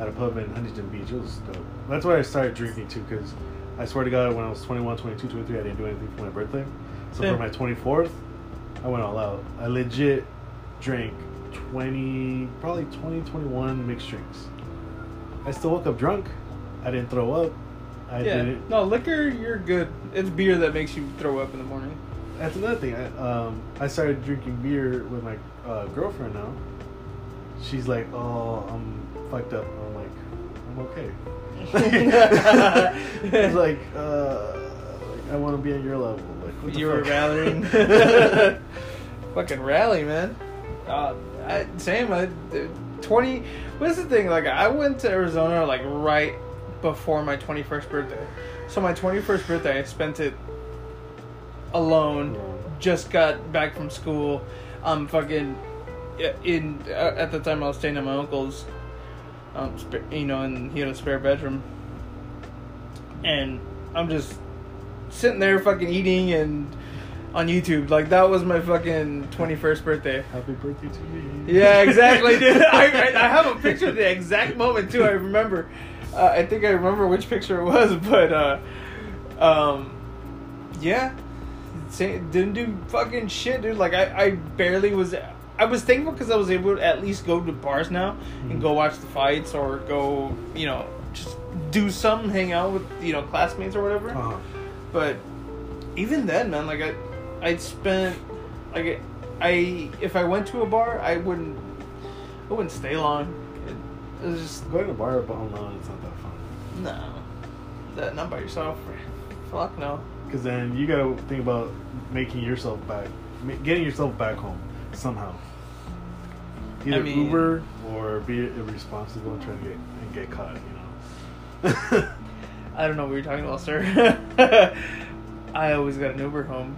at a pub in Huntington Beach. It was dope. That's why I started drinking too, because I swear to God, when I was 21, 22, 23, I didn't do anything for my birthday. So Yeah. for my 24th, I went all out. I legit drank 20, probably 20, 21 mixed drinks. I still woke up drunk. I didn't throw up. I yeah. didn't. No, liquor, you're good. It's beer that makes you throw up in the morning. That's another thing. I, um, I started drinking beer with my uh, girlfriend now. She's like, "Oh, I'm fucked up." I'm like, "I'm okay." It's like, uh, like, I want to be at your level. Like, you were rallying. Fucking rally, man. Uh, I, same. I, Twenty. What's the thing? Like, I went to Arizona like right before my twenty-first birthday. So my twenty-first birthday, I spent it alone. Just got back from school. I'm fucking in. uh, At the time, I was staying at my uncle's. Um, sp- you know, and he had a spare bedroom. And I'm just sitting there fucking eating and on YouTube. Like that was my fucking 21st birthday. Happy birthday to me. Yeah, exactly, dude. I, I, I have a picture of the exact moment too. I remember. Uh, I think I remember which picture it was, but uh, um, yeah, didn't do fucking shit, dude. Like I, I barely was. I was thankful because I was able to at least go to bars now and go watch the fights or go, you know, just do something, hang out with you know classmates or whatever. Uh-huh. But even then, man, like I, I spent like I if I went to a bar, I wouldn't, I wouldn't stay long. It, it was just Going to a bar alone, it's not that fun. no, that not by yourself. Fuck no. Because then you gotta think about making yourself back, getting yourself back home somehow. Either mean- Uber or be irresponsible and try to get and get caught. You know. I don't know what you're talking about, sir. I always got an Uber home.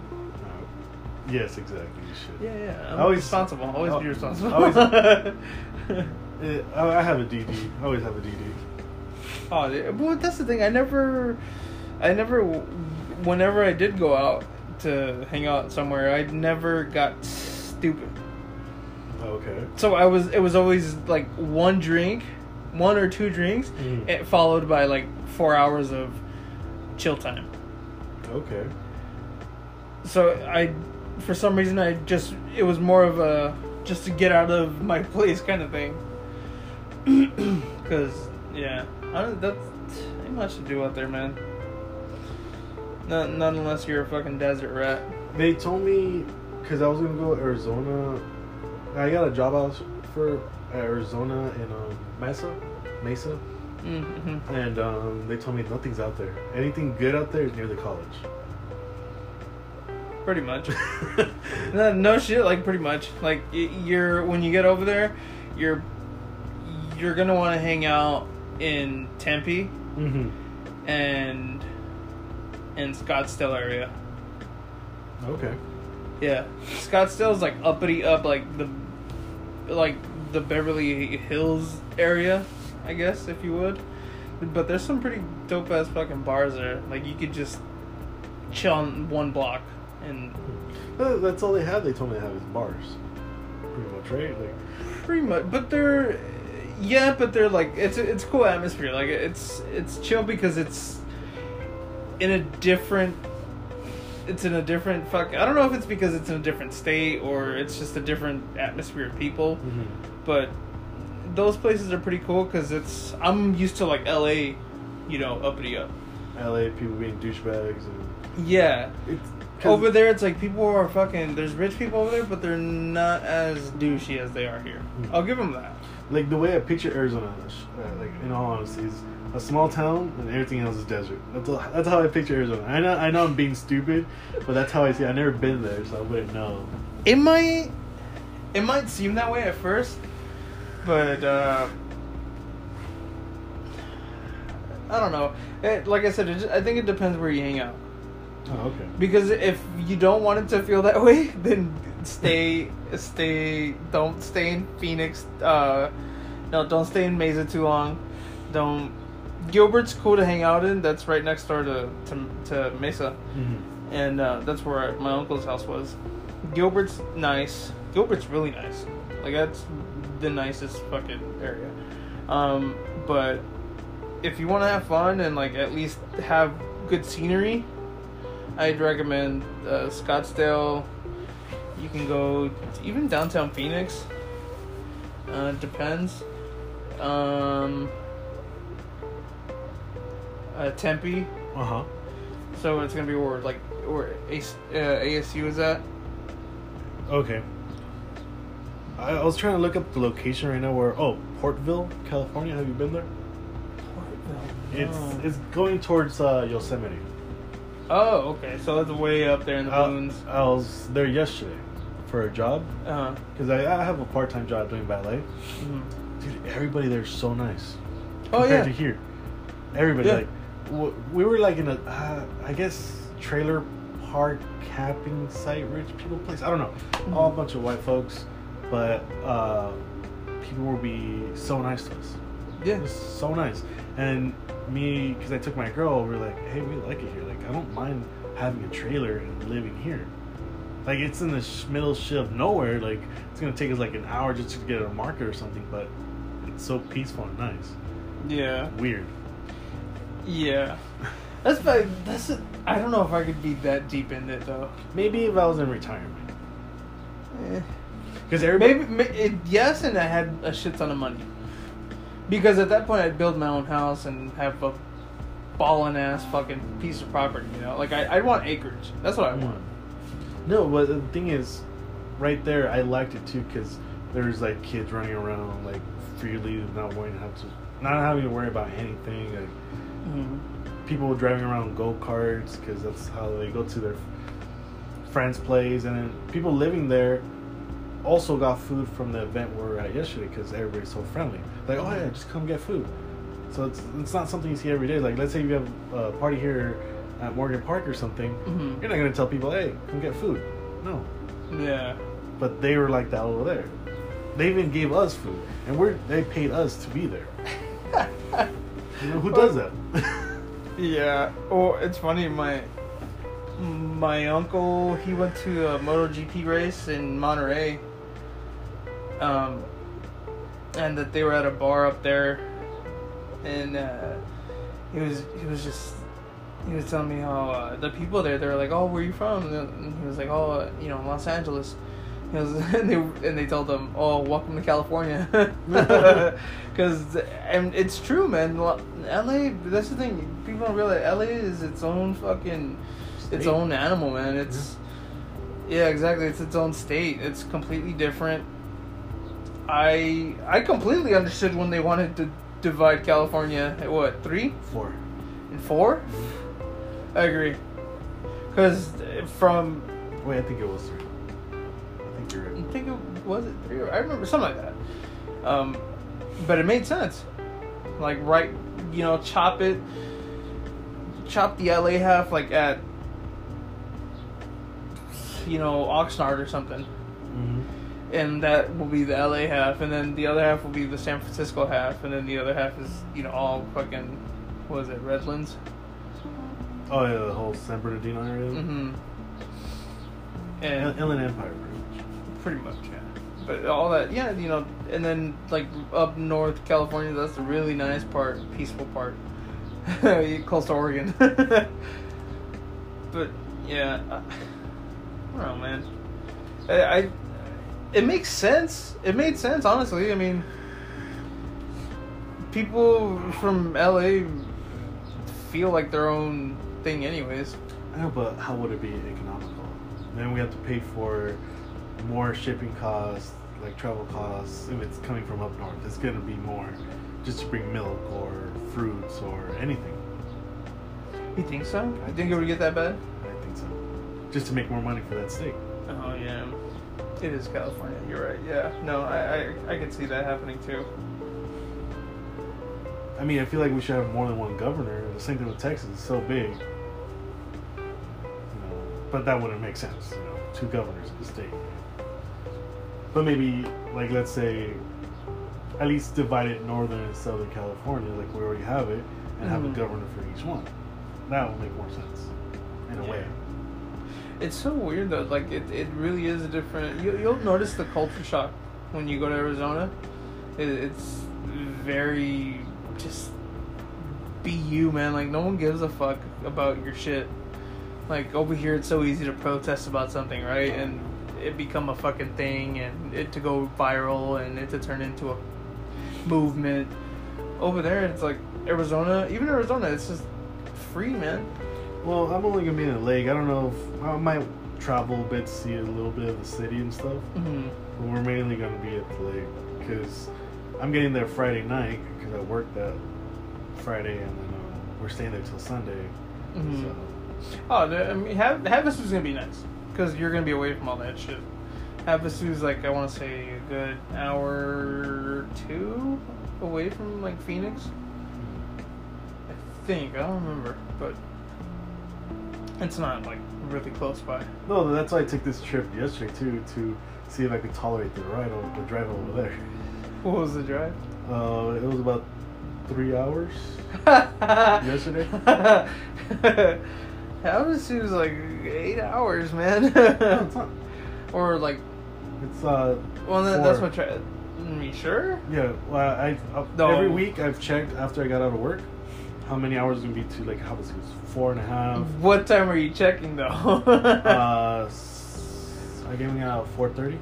Yes, exactly. You should. Yeah, yeah. I'm Always- responsible. Always al- be responsible. always- Uh, I I have a DD. I always have a DD. Oh, well, that's the thing. I never, I never, whenever I did go out to hang out somewhere, I never got stupid. Okay. So I was, it was always like one drink, one or two drinks, Mm. it followed by like four hours of chill time. Okay. So I, for some reason, I just, it was more of a just to get out of my place kind of thing. Cause yeah, I don't. That's ain't much to do out there, man. Not, not unless you're a fucking desert rat. They told me because I was gonna go to Arizona. I got a job out for Arizona in um, Mesa, Mesa, Mm-hmm. and um, they told me nothing's out there. Anything good out there is near the college. Pretty much. no, no shit. Like pretty much. Like you're when you get over there, you're you're gonna want to hang out in Tempe mm-hmm. and in Scottsdale area. Okay. Yeah, Scottsdale's like uppity up, like the like the Beverly Hills area, I guess if you would. But there's some pretty dope ass fucking bars there. Like you could just chill on one block and That's all they have. They told me they have is bars. Pretty much, right? Like, pretty much. But they're yeah, but they're like it's a, it's cool atmosphere. Like it's it's chill because it's in a different. It's in a different fuck. I don't know if it's because it's in a different state or it's just a different atmosphere of people. Mm-hmm. but those places are pretty cool because it's I'm used to like L.A. You know, uppity up. LA people being douchebags and Yeah, it's over there it's like people are fucking. There's rich people over there, but they're not as douchey as they are here. Mhm. I'll give them that. like the way I picture Arizona, uh, like in all honesty, is a small town and everything else is desert. That's, all, that's how I picture Arizona. I know I know I'm being stupid, but that's how I see. it. I've never been there, so I wouldn't know. It might, it might seem that way at first, but uh, I don't know. It, like I said, it, ju- I think it depends where you hang out. Oh, okay. Because if you don't want it to feel that way, then stay, stay. Don't stay in Phoenix. Uh, no, don't stay in Mesa too long. Don't. Gilbert's cool to hang out in. That's right next door to to, to Mesa, Mm-hmm. and uh, that's where my uncle's house was. Gilbert's nice. Gilbert's really nice. Like that's the nicest fucking area. Um, but if you want to have fun and like at least have good scenery, I'd recommend uh, Scottsdale. You can go even downtown Phoenix. Uh, depends. Um, uh, Tempe. Uh huh. So it's gonna be where like where AS, uh, ASU is at. Okay. I, I was trying to look up the location right now. Where oh Portville, California. Have you been there? It's it's going towards uh, Yosemite. Oh, okay. So it's way up there in the I, boons. I was there yesterday for a job Uh, because I, I have a part time job doing ballet. mhm. Dude, everybody there's so nice. Oh compared yeah. to here. Everybody Yeah. like w- we were like in a uh, I guess trailer park camping site, rich people place. I don't know, all a bunch of white folks, but uh, people will be so nice to us. Yeah. So nice. And me, because I took my girl, we are like, hey, we like it here. Like I don't mind having a trailer and living here. Like it's in the sh- middle shit of nowhere. Like it's gonna take us like an hour just to get to a market or something, but it's so peaceful and nice. Yeah. Weird. Yeah. That's like that's. A, I don't know if I could be that deep in it though. Maybe if I was in retirement, Eh. because everybody. Maybe ma- it, yes, and I had a shit ton of money. Because at that point, I'd build my own house and have a ballin' ass fucking piece of property. You know, like I, I'd want acreage. That's what I want. No, but the thing is, right there, I liked it too because there's like kids running around like freely, not worrying to have to, not having to worry about anything. Like Mhm. people driving around go karts because that's how they go to their friends' place, and then people living there also got food from the event we were at yesterday because everybody's so friendly. Like, oh yeah, just come get food. So it's it's not something you see every day. Like, let's say you have a party here at Morgan Park or something. Mhm. You're not gonna tell people, hey, come get food. No, Yeah. but they were like that over there. They even gave us food, and we're they paid us to be there. You know who does that? Yeah. Oh, it's funny. My my uncle he went to a MotoGP race in Monterey. Um, and that they were at a bar up there, and uh, he was he was just he was telling me how uh, the people there they were like, oh, where you from? And he was like, oh, uh, you know, Los Angeles. He was, and they and they told him, "Oh, welcome to California," because and it's true, man. LA, that's the thing. People don't realize LA is its own fucking, its own animal, man. It's yeah, exactly. It's its own state. It's completely different. I I completely understood when they wanted to divide California. At what three Four. and four? I agree. Because from Wait, I think it was three. I think you're I think it was it three or I remember something like that. Um, but it made sense. Like right, you know, chop it, chop the LA half like at, you know, Oxnard or something, Mm-hmm. And that will be the LA half, and then the other half will be the San Francisco half, and then the other half is you know all fucking, what is it, Redlands? Oh yeah, the whole San Bernardino area. Mm-hmm. and Inland Empire, pretty much. pretty much, yeah. But all that, yeah, you know, and then like up north, California, that's the really nice part, peaceful part, close to Oregon. but yeah, I, I don't know, man. I, I, it makes sense. It made sense, honestly. I mean, people from LA feel like their own thing, anyways. I know, but how would it be economical? Then we have to pay for more shipping costs, like travel costs. If it's coming from up north, it's gonna be more just to bring milk or fruits or anything. You think so? I You think think it would get that bad? I think so. Just to make more money for that steak. Oh yeah, it is California. You're right. Yeah, no, I I, I could see that happening too. I mean, I feel like we should have more than one governor. The same thing with Texas. It's so big. You know, but that wouldn't make sense. You know, two governors in the state. But maybe, like, let's say, at least divide it northern and southern California, like we already have it, and have Mhm. a governor for each one. That would make more sense, in a Yeah. way. It's so weird though. Like it, it really is a different. You, you'll notice the culture shock when you go to Arizona. It, it's very just be you, man. Like no one gives a fuck about your shit. Like over here, it's so easy to protest about something, right? And it become a fucking thing, and it to go viral, and it to turn into a movement. Over there, it's like Arizona. Even Arizona, it's just free, man. Well, I'm only gonna be in the lake. I don't know if I might travel a bit, see a little bit of the city and stuff. hmm But we're mainly gonna be at the lake because I'm getting there Friday night because I work that Friday and then uh, we're staying there till Sunday. Mhm. So Oh, the- I mean, Hav- Havasu is gonna be nice because you're gonna be away from all that shit. Havasu is like I want to say a good hour or two away from like Phoenix. I think I don't remember, but it's not like really close by. no, that's why I took this trip yesterday too to see if I could tolerate the ride over the drive over there. What was the drive? Uh, it was about three hours. Yesterday? Havasu is like eight hours, man. No, it's not. or like, It's uh. well, that, that's what. Tra- me sure. Yeah, well, I, I No. every week I've checked after I got out of work how many hours it's gonna be to like how was it four and a half. What time are you checking though? uh, I gave me out four thirty.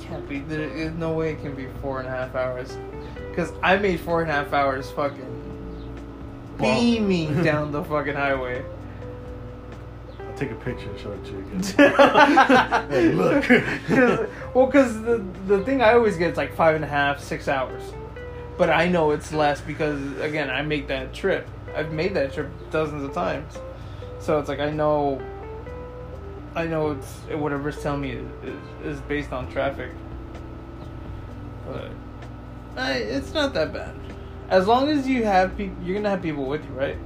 Can't be. There is no way it can be four and a half hours. Because I made four and a half hours fucking Well- beaming down the fucking highway. I'll take a picture and show it to you again. Hey, look. 'Cause- well, because the, the thing I always get is like five and a half, six hours. But I know it's less because, again, I make that trip. I've made that trip dozens of times. So it's like I know. I know it's whatever it's telling me is, is, is based on traffic. But I, it's not that bad. As long as you have people, you're gonna have people with you, right?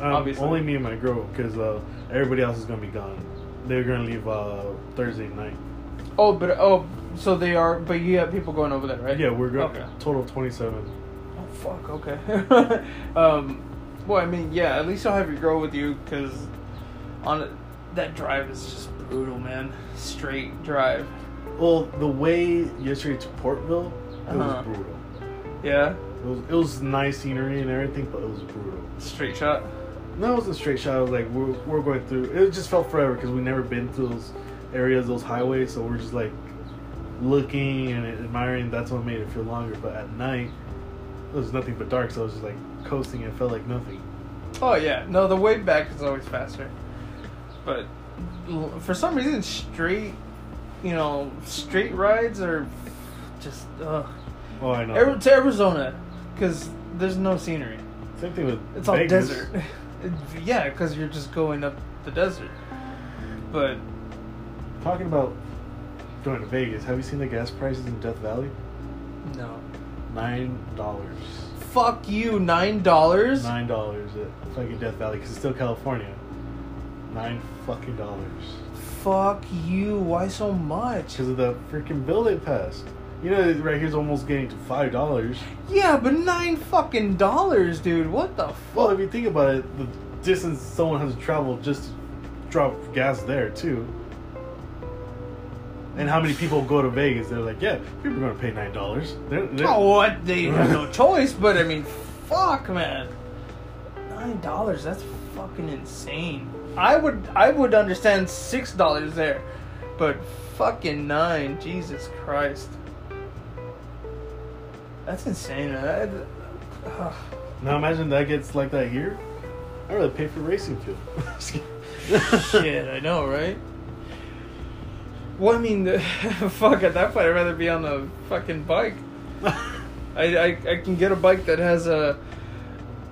Um, Obviously. only me and my girl because uh, everybody else is gonna be gone. They're gonna leave uh, Thursday night. Oh, but oh, so they are. But you have people going over there, right? Yeah, we're going Okay. total of twenty seven. Oh fuck. Okay. um. Well, I mean, yeah. At least you'll have your girl with you, because on that drive is just brutal, man. Straight drive. Well, the way yesterday to Portville, it Uh-huh. was brutal. Yeah. It was it was nice scenery and everything, but it was brutal. Straight shot. No, it was a straight shot. It was like we're we're going through. It just felt forever because we never been to those areas, those highways. So we're just like looking and admiring. That's what made it feel longer. But at night, it was nothing but dark. So I was just like coasting. It felt like nothing. Oh yeah. No, the way back is always faster. But for some reason, straight, you know, straight rides are just ugh. Oh, I know. Ari- to Arizona, because there's no scenery. Same thing with It's all desert. Yeah, because you're just going up the desert. But Talking about going to Vegas, have you seen the gas prices in Death Valley? no. Nine dollars. Fuck you, nine dollars. Nine dollars at fucking Death Valley because it's still California. Nine fucking dollars Fuck you. Why so much? because of the freaking bill they passed. You know, right here's almost getting to five dollars. Yeah, but nine fucking dollars, dude. What the fuck? Well, if you think about it, the distance someone has to travel just to drop gas there too. And how many people go to Vegas? They're like, yeah, people are gonna pay nine dollars. Oh, what? They have no choice, but I mean, fuck, man. Nine dollars? That's fucking insane. I would, I would understand six dollars there, but fucking nine, Jesus Christ. That's insane. man. That- ugh. Now imagine that gets like that here. I'd rather pay for racing fuel. Shit, I know, right? Well, I mean, fuck, at that point, I'd rather be on a fucking bike. I, I, I can get a bike that has a.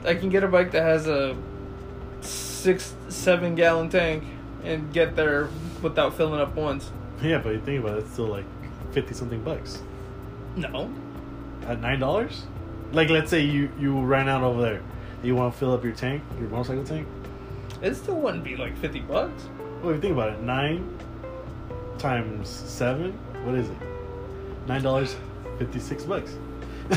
I can get a bike that has a six, seven gallon tank and get there without filling up once. yeah, but you think about it, it's still like fifty something bucks No. at nine dollars. Like, let's say you you ran out over there, you want to fill up your tank, your motorcycle tank. It still wouldn't be like 50 bucks. Well, if you think about it, nine times seven, what is it? Nine dollars, fifty six bucks.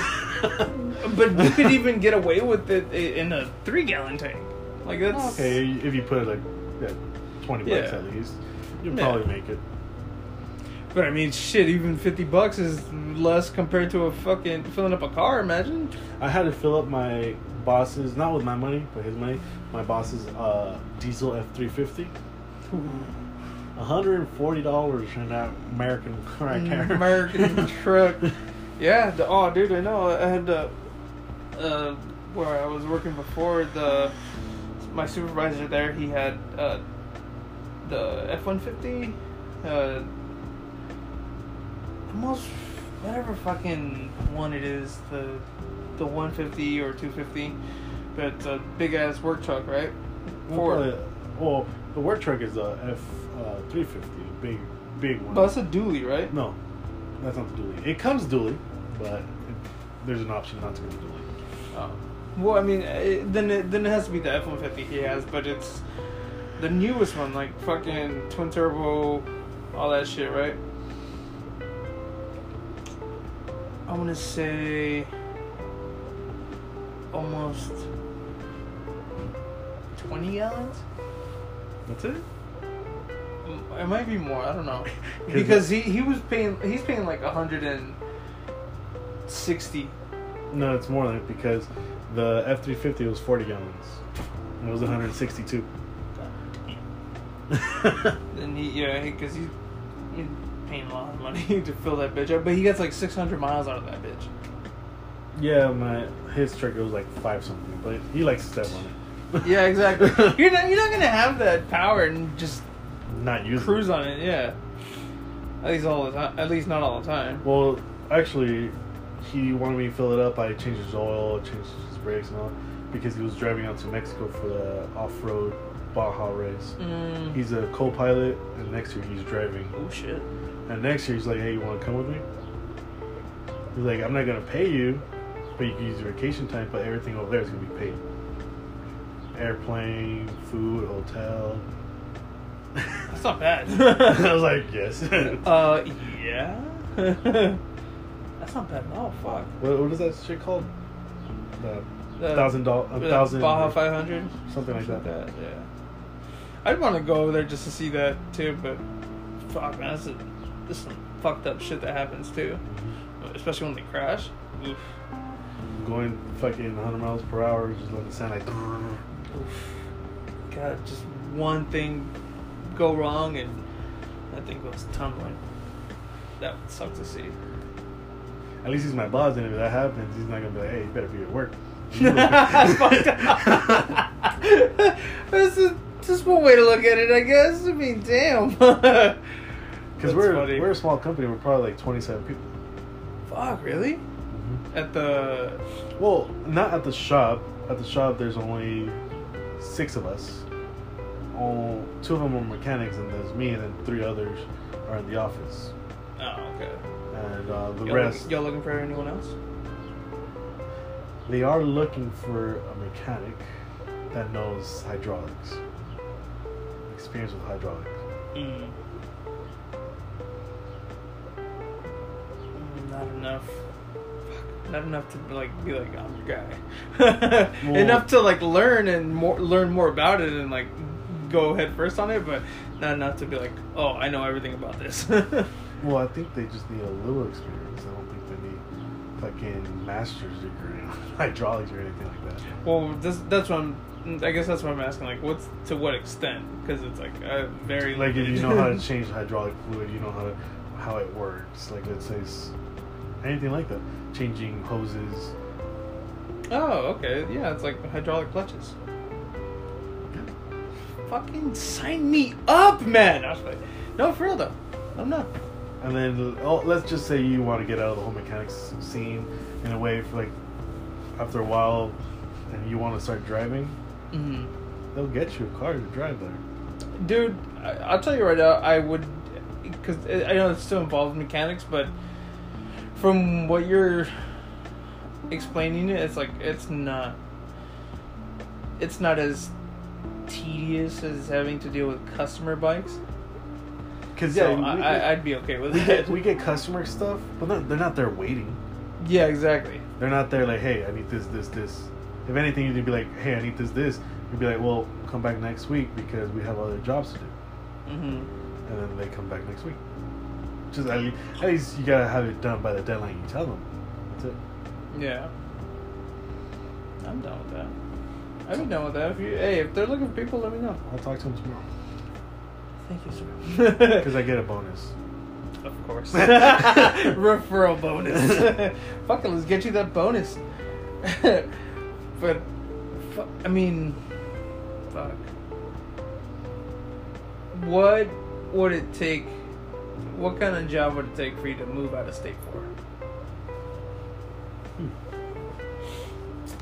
But you could even get away with it in a three gallon tank. Like, that's. okay, if you put like yeah, twenty bucks Yeah. at least, you'll Yeah. probably make it. But I mean, shit, even 50 bucks is less compared to a fucking filling up a car, imagine. I had to fill up my boss's, not with my money, but his money, my boss's uh, diesel F three fifty. $140 in that American right there. Mm, American truck. Yeah, the, oh, dude, I know. I had the, uh, where I was working before, the, my supervisor there, he had, uh, the F 150, uh, almost, whatever fucking one it is, the, the 150 or 250, but it's a big ass work truck, right? Well, Ford. probably- well, the work truck is a F uh, three fifty, big, big one. But it's a dually, right? No, that's not the dually. It comes dually, but it, there's an option not to go dually. Oh. Well, I mean, it, then it, then it has to be the F one fifty he has, but it's the newest one, like fucking twin turbo, all that shit, right? I want to say almost twenty gallons. That's it. It might be more. I don't know. 'Cause because he he was paying he's paying like a hundred and sixty. No, it's more than it because the F three fifty was forty gallons. It was one hundred sixty two. And he, yeah, because he, he's paying a lot of money to fill that bitch up. But he gets like 600 miles out of that bitch. yeah, my his truck was like five something, but he likes to step on it. Yeah, exactly. you're not, you're not gonna have that power and just Not using cruise it. on it. Yeah. At least all the time. At least not all the time. Well, actually, he wanted me to fill it up. I changed his oil, changed his brakes and all, because he was driving out to Mexico for the off-road Baja race. Mm. He's a co-pilot, and next year he's driving. oh shit. And next year he's like, "Hey, you want to come with me?" He's like, "I'm not gonna pay you, but you can use your vacation time. But everything over there is gonna be paid: airplane, food, hotel." That's not bad. I was like, "Yes." uh, yeah. That's not bad at all. Fuck. what, what is that shit called? The The- thousand dollar, a thousand, Baja 500. something like that. Yeah. I'd want to go over there just to see that too, but fuck, man, that's, a, that's some fucked up shit that happens too, especially when they crash. Oof. Going fucking 100 miles per hour, just letting the sound like. Oof. God, just one thing go wrong and that thing goes tumbling. That would suck to see. At least he's my boss, and if that happens, he's not gonna be like, "Hey, you better be at work." That's fucked up. This is just one way to look at it, I guess. I mean, damn. Because we're funny. we're a small company. We're probably like 27 people. Fuck, really? Mm-hmm. At the Well, not at the shop. At the shop, there's only six of us. All two of them are mechanics, and there's me, and then three others are in the office. oh, okay. And uh, the Y'all, rest, look, y'all looking for anyone else? they are looking for a mechanic that knows hydraulics, experience with hydraulics. Mm. Not enough. Fuck, Not enough to like be like I'm your guy. Well- enough to like learn and more learn more about it and like go head first on it, but not enough to be like, oh, I know everything about this. Well, I think they just need a little experience. I don't think they need fucking master's degree on hydraulics or anything like that. well, this, that's what I'm. I guess that's what I'm asking. Like, what's to what extent? Because it's like a very Like if you know how to change hydraulic fluid, you know how to, how it works. Like let's say anything like that, changing hoses. oh, okay, yeah, it's like hydraulic clutches. Fucking sign me up, man. I was like, no, for real though, I'm not. And then oh, let's just say you want to get out of the whole mechanics scene in a way for like after a while, and you want to start driving. hmm They'll get you a car to drive there. Dude, I, I'll tell you right now, I would, because I know it's still involved in mechanics, but from what you're explaining it, it's like it's not, it's not as tedious as having to deal with customer bikes. Cause So yeah, I, we, I, I'd be okay with we it. get we get customer stuff, but not, they're not there waiting. yeah, exactly. They're not there like, hey, I need this, this, this. If anything, you'd be like, hey, I need this, this. You'd be like, well, come back next week because we have other jobs to do. hmm And then they come back next week. Just at least, at least you gotta have it done by the deadline you tell them. That's it. Yeah. I'm done with that. I'd be down with that. If you, hey, if they're looking for people, let me know. I'll talk to them tomorrow Thank you, sir. because I get a bonus. Of course. Referral bonus. Fuck it, let's get you that bonus. but, fu- I mean, fuck. What would it take? What kind of job would it take for you to move out of state for?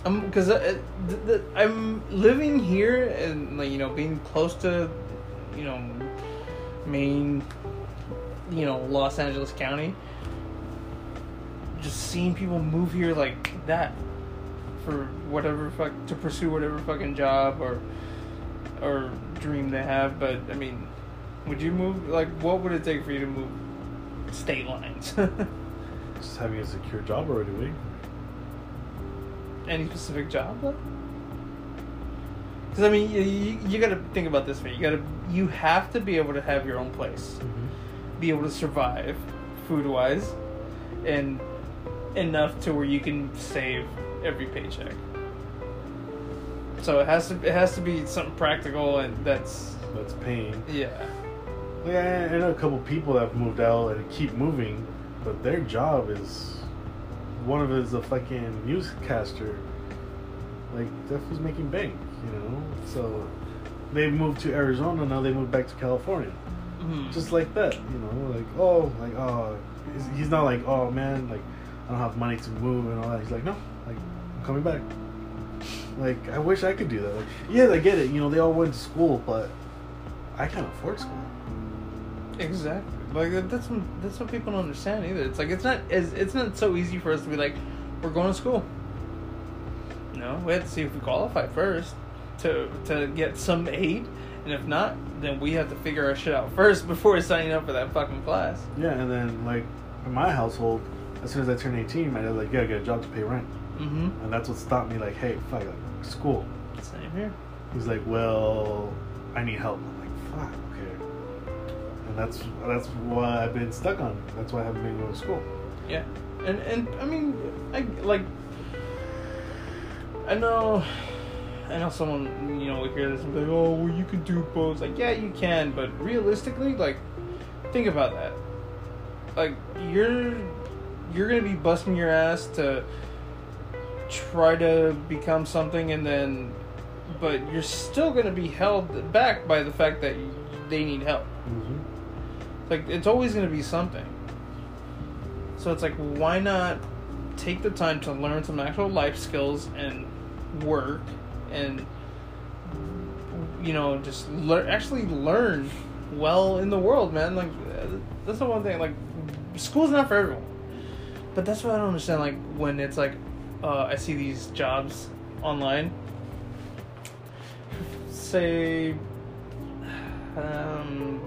Um, because uh, th- I'm living here and like you know being close to, you know, Maine, you know, Los Angeles County. Just seeing people move here like that for whatever fuck to pursue whatever fucking job or or dream they have. But I mean, would you move? Like, what would it take for you to move state lines? Just having a secure job already. Any specific job though? Because I mean, you, you, you got to think about this way. You got to you have to be able to have your own place, Mm-hmm. be able to survive, food wise, and enough to where you can save every paycheck. So it has to it has to be something practical and that's That's pain. yeah. Yeah, I, I know a couple people that have moved out and keep moving, but their job is one of it is a fucking newscaster. Like that was making bank, you know. So they moved to Arizona. Now they moved back to California, Mhm. just like that, you know. Like oh, like oh, he's, he's not like oh man, like I don't have money to move and all that. He's like no, like I'm coming back. Like I wish I could do that. Like yeah, I get it. You know, they all went to school, but I can't afford school. Exactly. Like that's what, that's what people don't understand either. It's like it's not it's, it's not so easy for us to be like we're going to school. No, we have to see if we qualify first to to get some aid, and if not, then we have to figure our shit out first before signing up for that fucking class. Yeah, and then like in my household, as soon as I turned eighteen, my dad's like, "Yeah, get a job to pay rent," Mm-hmm. and that's what stopped me. Like, hey, fuck, like school. Same here. He's like, "Well, I need help." I'm like, "Fuck, okay." And that's that's why I've been stuck on. That's why I haven't been going to school. Yeah, and and I mean, I like. I know, I know someone you know would hear this and be like, "Oh, well, you can do both." Like, yeah, you can, but realistically, like, think about that. Like, you're you're gonna be busting your ass to try to become something, and then, but you're still gonna be held back by the fact that they need help. Mm-hmm. Like it's always going to be something. So it's like, why not take the time to learn some actual life skills and work and you know just learn actually learn well in the world, man. Like that's the one thing. Like school's not for everyone, but that's what I don't understand. Like when it's like uh, I see these jobs online. Say, um,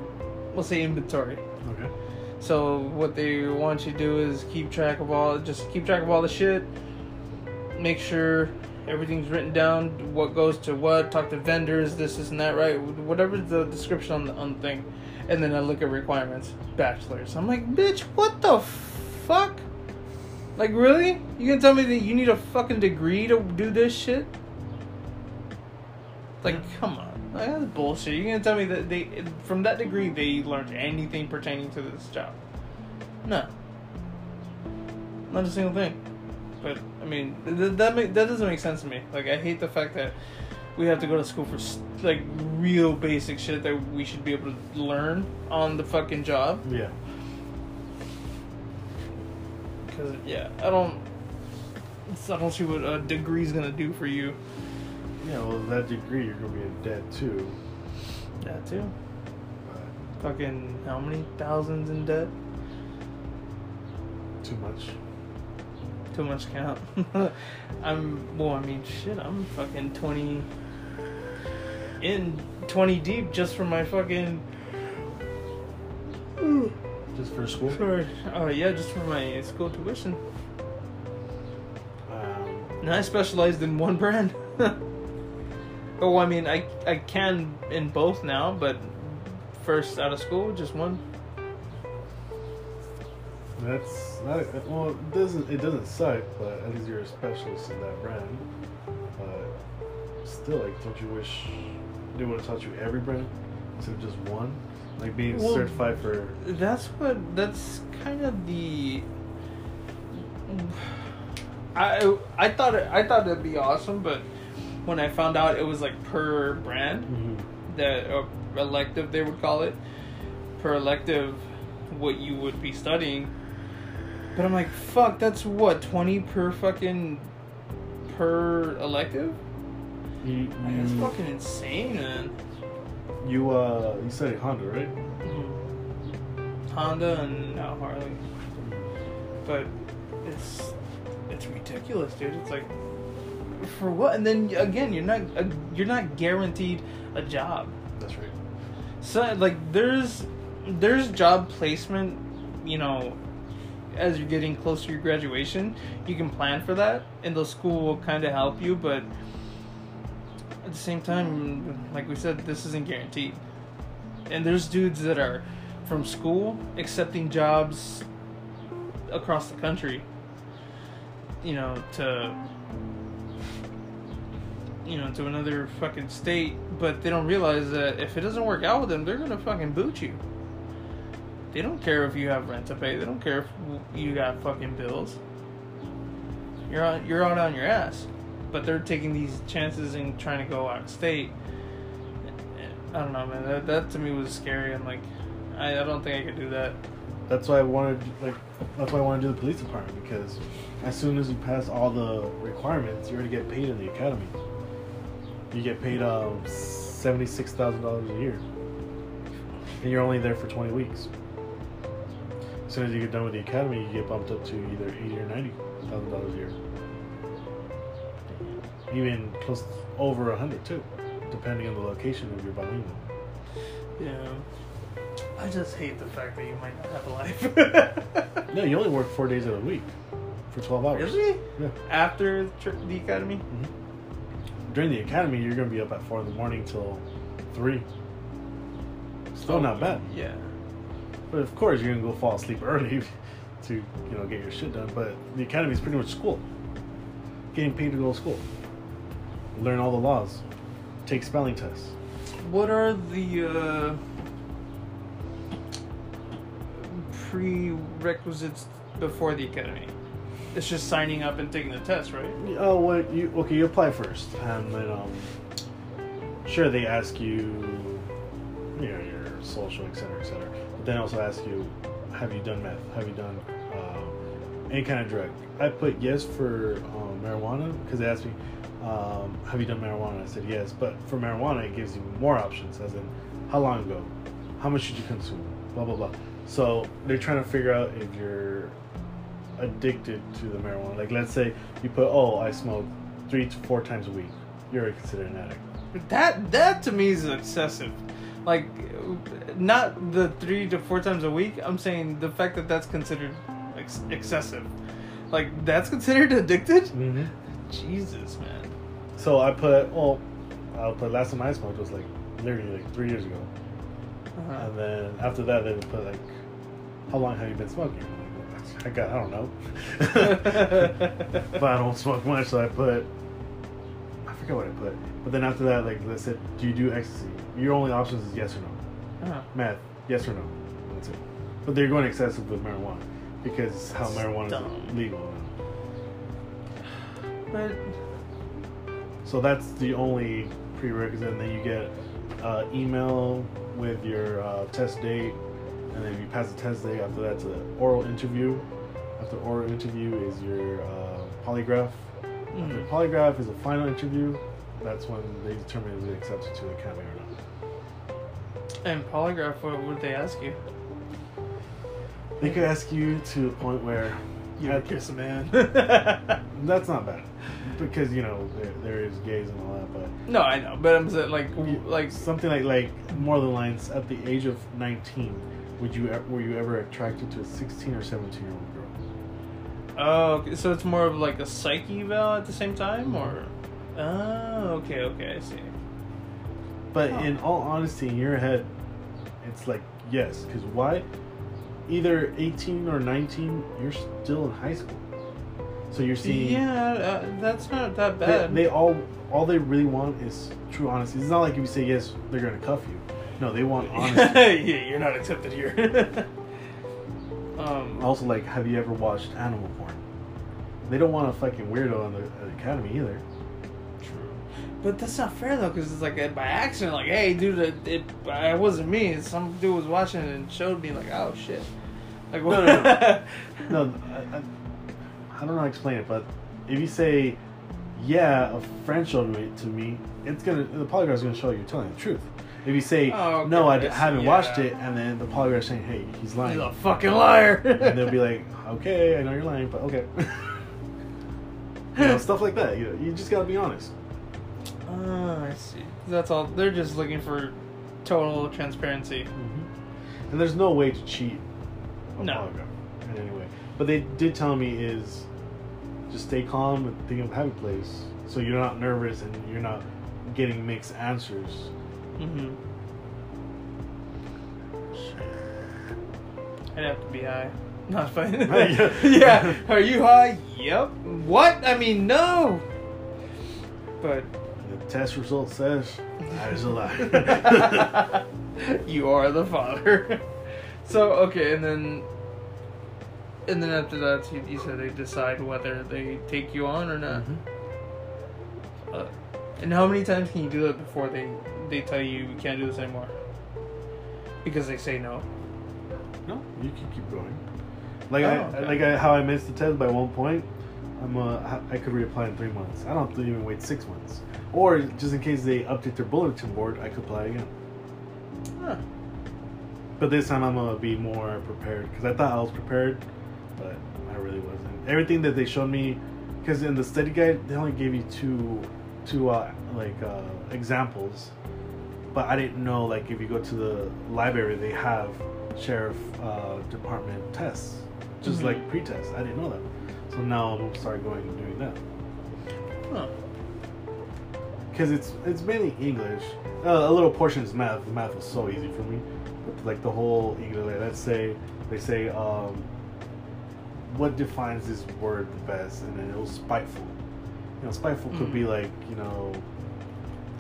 we'll say inventory. Okay. So what they want you to do is keep track of all, just keep track of all the shit. Make sure Everything's written down. What goes to what? Talk to vendors. This, this, and that. Right? Whatever the description on the on the thing, and then I look at requirements. Bachelor's. I'm like, bitch, what the fuck? Like, really? You gonna tell me that you need a fucking degree to do this shit? Like, come on. Like, that's bullshit. You're gonna tell me that they, from that degree, they learned anything pertaining to this job? No. Not a single thing. But I mean, th- that make, that doesn't make sense to me. Like, I hate the fact that we have to go to school for s- like real basic shit that we should be able to learn on the fucking job. Yeah. Because yeah, I don't. I don't see what a degree's gonna do for you. Yeah, well, that degree, you're going to be in debt too. That too. But Fucking how many thousands in debt? too much. Too much count. I'm well. I mean, shit. I'm fucking twenty in twenty deep just for my fucking. Just for school? Oh yeah, just for my school tuition. Um, And I specialized in one brand. oh, I mean, I I can in both now, but first out of school, just one. that's not, well, it doesn't, it doesn't suck, but at least you're a specialist in that brand. But still, like, don't you wish they would have taught you every brand instead of just one? Like being Well, certified for. That's what. That's kind of the. I I thought it, I thought it'd be awesome, but when I found out it was like per brand, Mhm. that uh, elective they would call it, per elective, what you would be studying. But I'm like, fuck, that's what twenty per fucking per elective. You, Like, that's you, fucking insane, man. you, uh, you studied Honda, right? Honda and now Harley. But it's it's ridiculous, dude. It's like for what? And then again, you're not uh, you're not guaranteed a job. That's right. So like there's there's job placement, you know, as you're getting closer to your graduation, you can plan for that, and the school will kind of help you. But at the same time, like we said, this isn't guaranteed. And there's dudes that are from school accepting jobs across the country. You know, to you know, to another fucking state, but they don't realize that if it doesn't work out with them, they're gonna fucking boot you. They don't care if you have rent to pay. They don't care if you got fucking bills. You're on, you're out on your ass, but they're taking these chances and trying to go out of state. I don't know, man. That, that to me was scary. I'm like, I, I don't think I could do that. That's why I wanted, like, that's why I wanted to do the police department because as soon as you pass all the requirements, you already get paid in the academy. You get paid um seventy six thousand dollars a year, and you're only there for twenty weeks. As soon as you get done with the academy, you get bumped up to either eighty or ninety thousand dollars a year, even close over a hundred too, depending on the location of your bilingual. Yeah. I just hate the fact that you might not have a life. No, you only work four days of the week for twelve hours. Really? Yeah. After the academy? Mhm. During the academy, you're gonna be up at four in the morning till three. Still not bad, Yeah. but of course you're gonna go fall asleep early to you know get your shit done. But the academy is pretty much school. Getting paid to go to school, learn all the laws, take spelling tests. What are the uh, prerequisites before the academy? It's just signing up and taking the test, right? Oh, what you okay? You apply first, and then um, sure they ask you, you know, your social, et cetera, et cetera. But then also ask you, have you done meth? Have you done uh, any kind of drug? I put yes for um, marijuana because they asked me, um, have you done marijuana? I said yes, but for marijuana it gives you more options, as in how long ago, how much did you consume, blah blah blah. So they're trying to figure out if you're addicted to the marijuana. Like, let's say you put, oh, I smoke three to four times a week. You're considered an addict. That that to me is excessive. Like, not the three to four times a week. I'm saying the fact that that's considered ex- excessive. Like that's considered addicted. Mm-hmm. Jesus, man. So I put well, I put last time I smoked was like literally like three years ago, Uh-huh. and then after that they would put like, how long have you been smoking? I got I don't know, but I don't smoke much, so I put. I forget what I put, but then after that, like they said, do you do ecstasy? Your only options is yes or no. Uh-huh. Meth, yes or no. That's it. But they're going excessive with marijuana because how marijuana dumb. is legal. But So that's the only prerequisite. And then you get uh, email with your uh, test date, and then if you pass the test date, after that's an oral interview. After oral interview is your uh, polygraph. After mm, polygraph is a final interview. That's when they determine if they accept you to the academy or not. and polygraph, what would they ask you? They could ask you to a point where You would kiss a man. That's not bad because you know there, there is gays and all that, but no, I know, but I'm saying like like something like like more than lines at the age of 19 would you were you ever attracted to a 16 or 17 year old girl? Oh, okay, so it's more of like a psyche eval at the same time, or? Oh, okay, okay, I see. but Huh. in all honesty in your head it's like yes because why? Either 18 or 19 you're still in high school. So you're seeing Yeah, uh, that's not that they, bad. they all all they really want is true honesty. It's not like if you say yes they're gonna cuff you no they want honesty yeah, you're not accepted here. um, Also, like, have you ever watched animal porn? They don't want a fucking weirdo in the, the academy either. True, But that's not fair though, because it's like uh, by accident. Like, hey, dude, it, it, it wasn't me. Some dude was watching it and showed me. Like, oh shit. Like, No, what? no, no. No, I, I, I don't know how to explain it, but if you say, "Yeah, a friend showed it to me," it's gonna the polygraph is gonna show you're telling the truth. If you say, Oh, "No, I d- haven't watched it," and then the polygraph saying, "Hey, he's lying," He's a fucking liar. and they'll be like, "Okay, I know you're lying, but okay." you know, stuff like that. You, you just gotta be honest. oh, I see. That's all. They're just looking for total transparency. Mm-hmm. And there's no way to cheat a No. polygraph in any way. But they did tell me is just stay calm and think of a happy place, so you're not nervous and you're not getting mixed answers. Mm-hmm. I'd have to be high. Not fine. Yeah. Are you high? Yep. What? I mean, no. But The test result says that is a lie. you are the father. so okay, and then and then after that, you, you said they decide whether they take you on or not. Mhm. Uh, and how many times can you do that before they they tell you you can't do this anymore? Because they say no. No, you can keep going. Like Oh, I okay. like I, how I missed the test by one point. I'm uh, I could reapply in three months. I don't have to even wait six months. Or just in case they update their bulletin board, I could apply again. Huh. But this time I'm gonna be more prepared because I thought I was prepared, but I really wasn't. Everything that they showed me, because in the study guide they only gave you two, two uh, like uh, examples, but I didn't know like if you go to the library they have sheriff uh, department tests, just Mhm. like pre-tests. I didn't know that, so now I'm start going and doing that Huh. because it's it's mainly English. Uh, a little portion is math. Math was so easy for me, but like the whole English. Like, let's say they say, um, what defines this word the best, and then it was spiteful. You know, spiteful could be Mhm. like you know.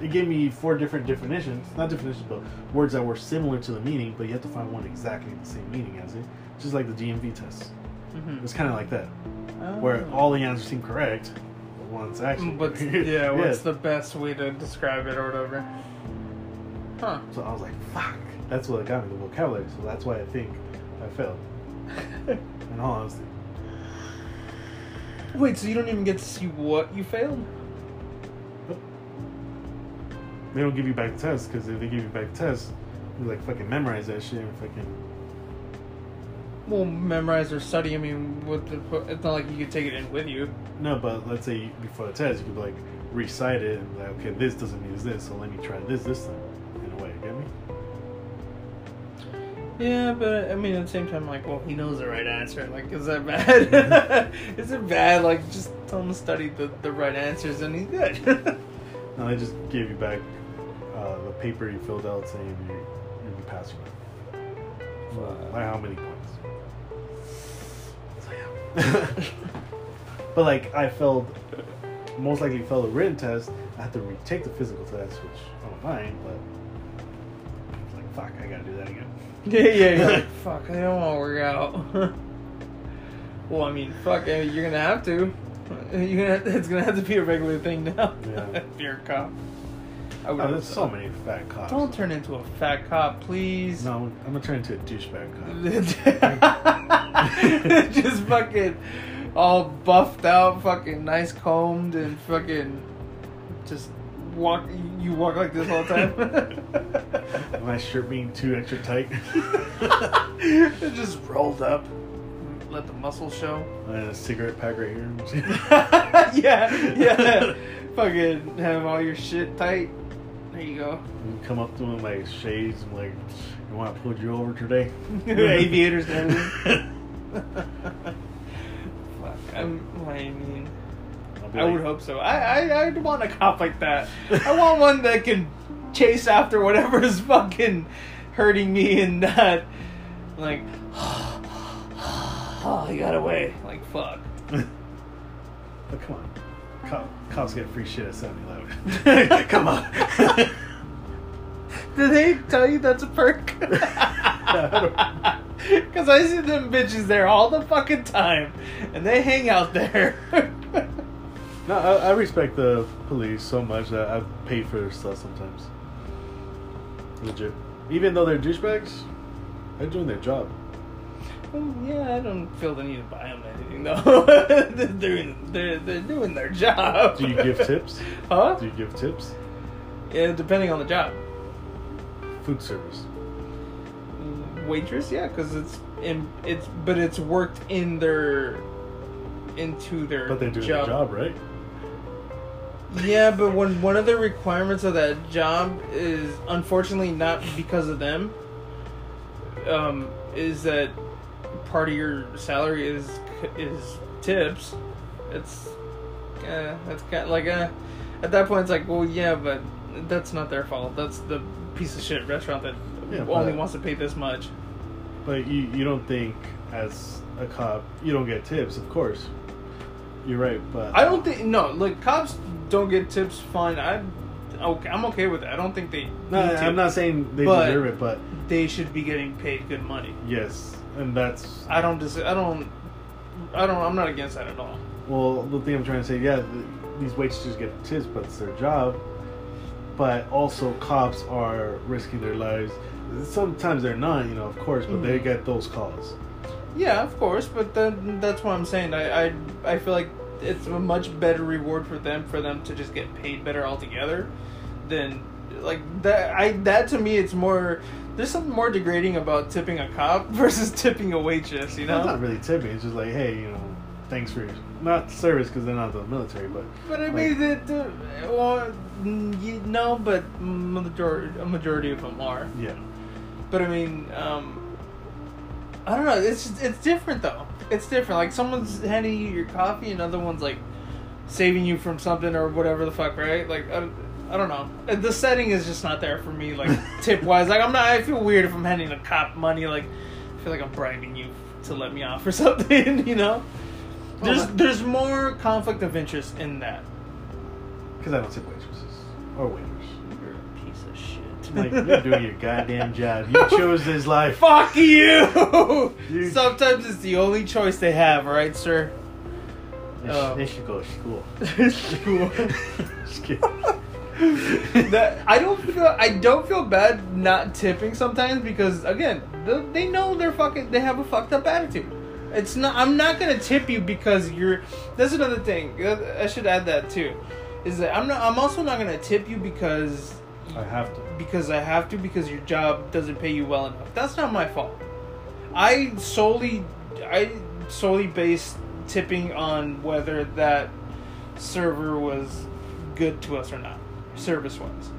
It gave me four different definitions, not definitions, but words that were similar to the meaning, but you have to find one exactly the same meaning as it. Just like the DMV test. Mm-hmm. It's kind of like that, where all the answers seem correct, but one's actually. But yeah, what's Yeah. the best way to describe it or whatever? Huh. So I was like, fuck. That's what got me the vocabulary. So that's why I think I failed. In all honesty. Wait, so you don't even get to see what you failed? They don't give you back the test because if they give you back the test, you like fucking memorize that shit and fucking. Well, memorize or study. I mean, what the, it's not like you could take it in with you. No, but let's say before the test, you could like recite it and like, okay, this doesn't mean this, so let me try this this time. Yeah, but I mean, at the same time, like, well, he knows the right answer. Like, is that bad? is it bad? Like, just tell him to study the, the right answers and he's good. No, they just gave you back uh, the paper you filled out saying you you passed Well, by how many points? So yeah. but like I failed, most likely failed a written test. I had to retake the physical test, which I don't mind, but it's like fuck, I gotta do that again. yeah, yeah, you're like, fuck, I don't want to work out. well, I mean, fuck, I you're gonna have to. You're gonna, it's gonna have to be a regular thing now. Yeah. if you're a cop. I would Oh, there's so many fat cops. Don't turn into a fat cop, please. No, I'm, I'm gonna turn into a douchebag cop. just fucking all buffed out, fucking nice combed, and fucking just walk. You walk like this all the time. My shirt being too extra tight. it just rolled up. Let the muscles show. and a cigarette pack right here. yeah, yeah. fucking have all your shit tight. There you go. And come up to him with my shades and like, you want to pull you over today? Aviators and everything. Fuck. I'm, I mean, I'll be I like, would hope so. I, I, I'd want a cop like that. I want one that can chase after whatever is fucking hurting me and that like, oh, he got away. Like, fuck. But come on, Cop, cops get free shit at 7-Eleven. come on. Did they tell you that's a perk? Because I see them bitches there all the fucking time, and they hang out there. No, I, I respect the police so much that I pay for their stuff sometimes. Legit. Even though they're douchebags, they're doing their job. Well, yeah, I don't feel the need to buy them anything though. they're doing they're, they're doing their job. Do you give tips? Huh? Do you give tips? Yeah, depending on the job. Food service. Waitress, yeah, because it's in it's but it's worked in their into their But they're doing their job, right? Yeah, but when one of the requirements of that job is unfortunately not because of them, um, is that part of your salary is is tips. It's uh, that's kind of like uh, at that point it's like well yeah, but that's not their fault. That's the piece of shit restaurant that Yeah, only but- wants to pay this much. But you, you don't think as a cop you don't get tips, of course. You're right, but I don't think no. Like cops don't get tips. Fine, I okay. I'm okay with it. I don't think they. No, to. I'm not saying they deserve it, but They should be getting paid good money. yes, and that's I don't dis- I don't I don't I'm not against that at all. well the thing I'm trying to say. Yeah, th these waitresses get tips, but it's their job. But also, cops are risking their lives. Sometimes they're not, you know, of course, but they Mhm. get those calls. Yeah, of course, but then that's what I'm saying. I, I I feel like it's a much better reward for them for them to just get paid better altogether than like that I that to me it's more there's something more degrading about tipping a cop versus tipping a waitress, you know? It's not really tipping. It's just like, hey, you know, thanks for your not service because they're not the military, but But I like, mean, the, well, you, no, but majority, a majority of them are. yeah, But I mean, um, I don't know. It's it's different though. It's different. Like someone's handing you your coffee, and other one's like saving you from something or whatever the fuck, right? Like I, I don't know. Uh, The setting is just not there for me. Like tip wise, like I'm not. I feel weird if I'm handing a cop money. Like I feel like I'm bribing you to let me off or something. You know. Well, There's there's more conflict of interest in that. because I don't tip waitresses or waiters. You're a piece of shit. Like you're doing your goddamn job. You chose this life. Fuck you! You- Sometimes it's the only choice they have, alright, sir? They, sh- they should go to school. School. That I don't feel I don't feel bad not tipping sometimes because again the, they know they're fucking they have a fucked up attitude. It's not I'm not gonna tip you because you're. That's another thing. Uh, I should add that too. Is that I'm not I'm also not gonna tip you because I have to. Because I have to because your job doesn't pay you well enough. That's not my fault. I solely I solely base tipping on whether that server was good to us or not, service wise.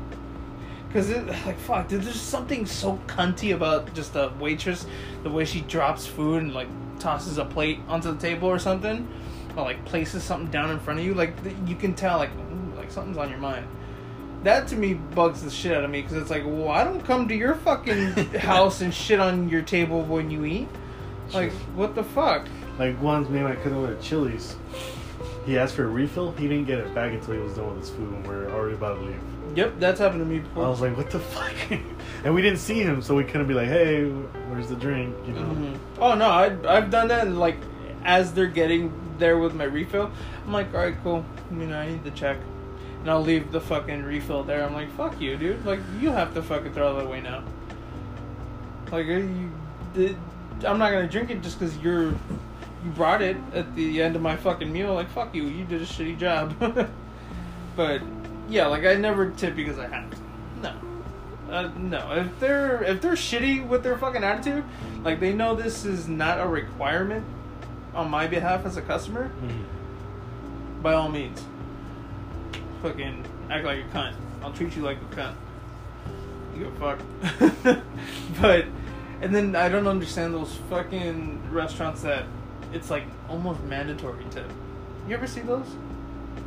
Cause it like fuck, dude, there's something so cunty about just the waitress, the way she drops food and like tosses a plate onto the table or something, or like places something down in front of you. Like you can tell, like like something's on your mind. That to me bugs the shit out of me because it's like, well, I don't come to your fucking house and shit on your table when you eat. Like, what the fuck? Like once me and my cousin went to Chili's. He asked for a refill. He didn't get it back until he was done with his food and we are already about to leave. Yep, that's happened to me before. I was like, what the fuck? and we didn't see him, so we couldn't be like, hey, where's the drink? You know? Mhm. Oh no, I I've done that. And, like as they're getting there with my refill, I'm like, all right, cool. You know, I need the check, and I'll leave the fucking refill there. I'm like, fuck you, dude. Like you have to fucking throw that away now. Like you, did, I'm not gonna drink it just because you're you brought it at the end of my fucking meal. Like fuck you, you did a shitty job. but yeah, like I never tip because I have to. No. Uh, no, if they're if they're shitty with their fucking attitude, like they know this is not a requirement on my behalf as a customer, Mhm. by all means, fucking act like a cunt. I'll treat you like a cunt. You go fuck. but and then I don't understand those fucking restaurants that it's like almost mandatory tip. You ever see those?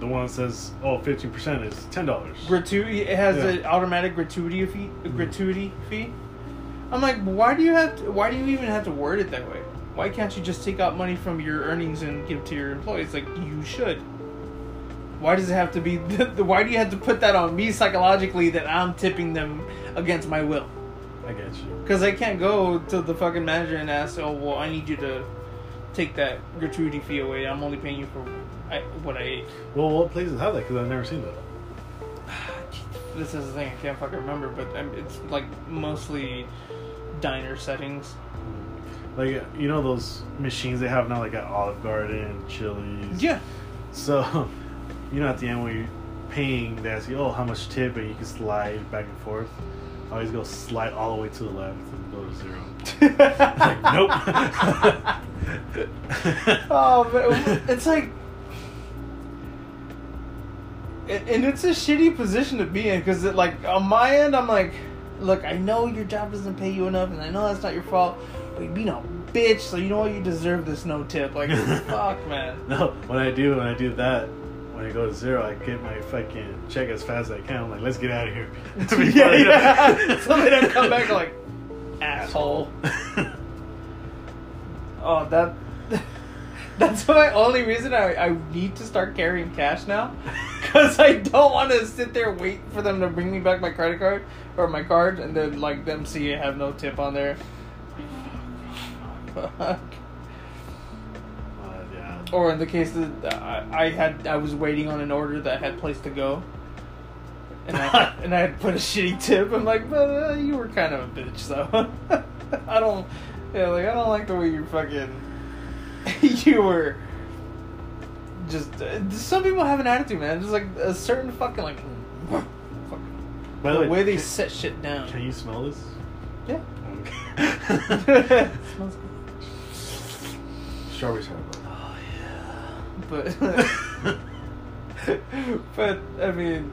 The one that says, oh, 15% is $10. gratuity it has Yeah. an automatic gratuity fee a gratuity fee i'm like why do you have to why do you even have to word it that way why can't you just take out money from your earnings and give to your employees like you should why does it have to be why do you have to put that on me psychologically that i'm tipping them against my will I get you. because i can't go to the fucking manager and ask oh well i need you to take that gratuity fee away i'm only paying you for I, what i ate Well, what places have that? Because I've never seen that. This is the thing I can't fucking remember, but um, it's like mostly diner settings. Like, you know those machines they have now, like at Olive Garden, Chili's? Yeah, So, you know, at the end when you're paying, they ask you, oh, how much tip? And you can slide back and forth. I always go slide all the way to the left and go to zero. like, nope. oh, but it's like, and and it's a shitty position to be in because, it like, on my end, I'm like, look, I know your job doesn't pay you enough, and I know that's not your fault, but being a bitch, so you know what? You deserve this no tip. Like, fuck, man. No, when I do, when I do that, when I go to zero, I get my fucking check as fast as I can. I'm like, let's get out of here. yeah, yeah. so they don't come back like asshole. Oh, that. That's my only reason I, I need to start carrying cash now. Because I don't want to sit there wait for them to bring me back my credit card or my card and then, like, them see I have no tip on there. Fuck. Or in the case that I, I had, I was waiting on an order that had place to go. And I, and I had put a shitty tip. I'm like, well, uh, you were kind of a bitch, so I don't, yeah, like I don't like the way you fucking, you were. Just uh, some people have an attitude, man. Just like a certain fucking like, fucking, By the the way, way they can- set shit down. Can you smell this? Yeah. Okay. Smells good. Strawberries have but but I mean,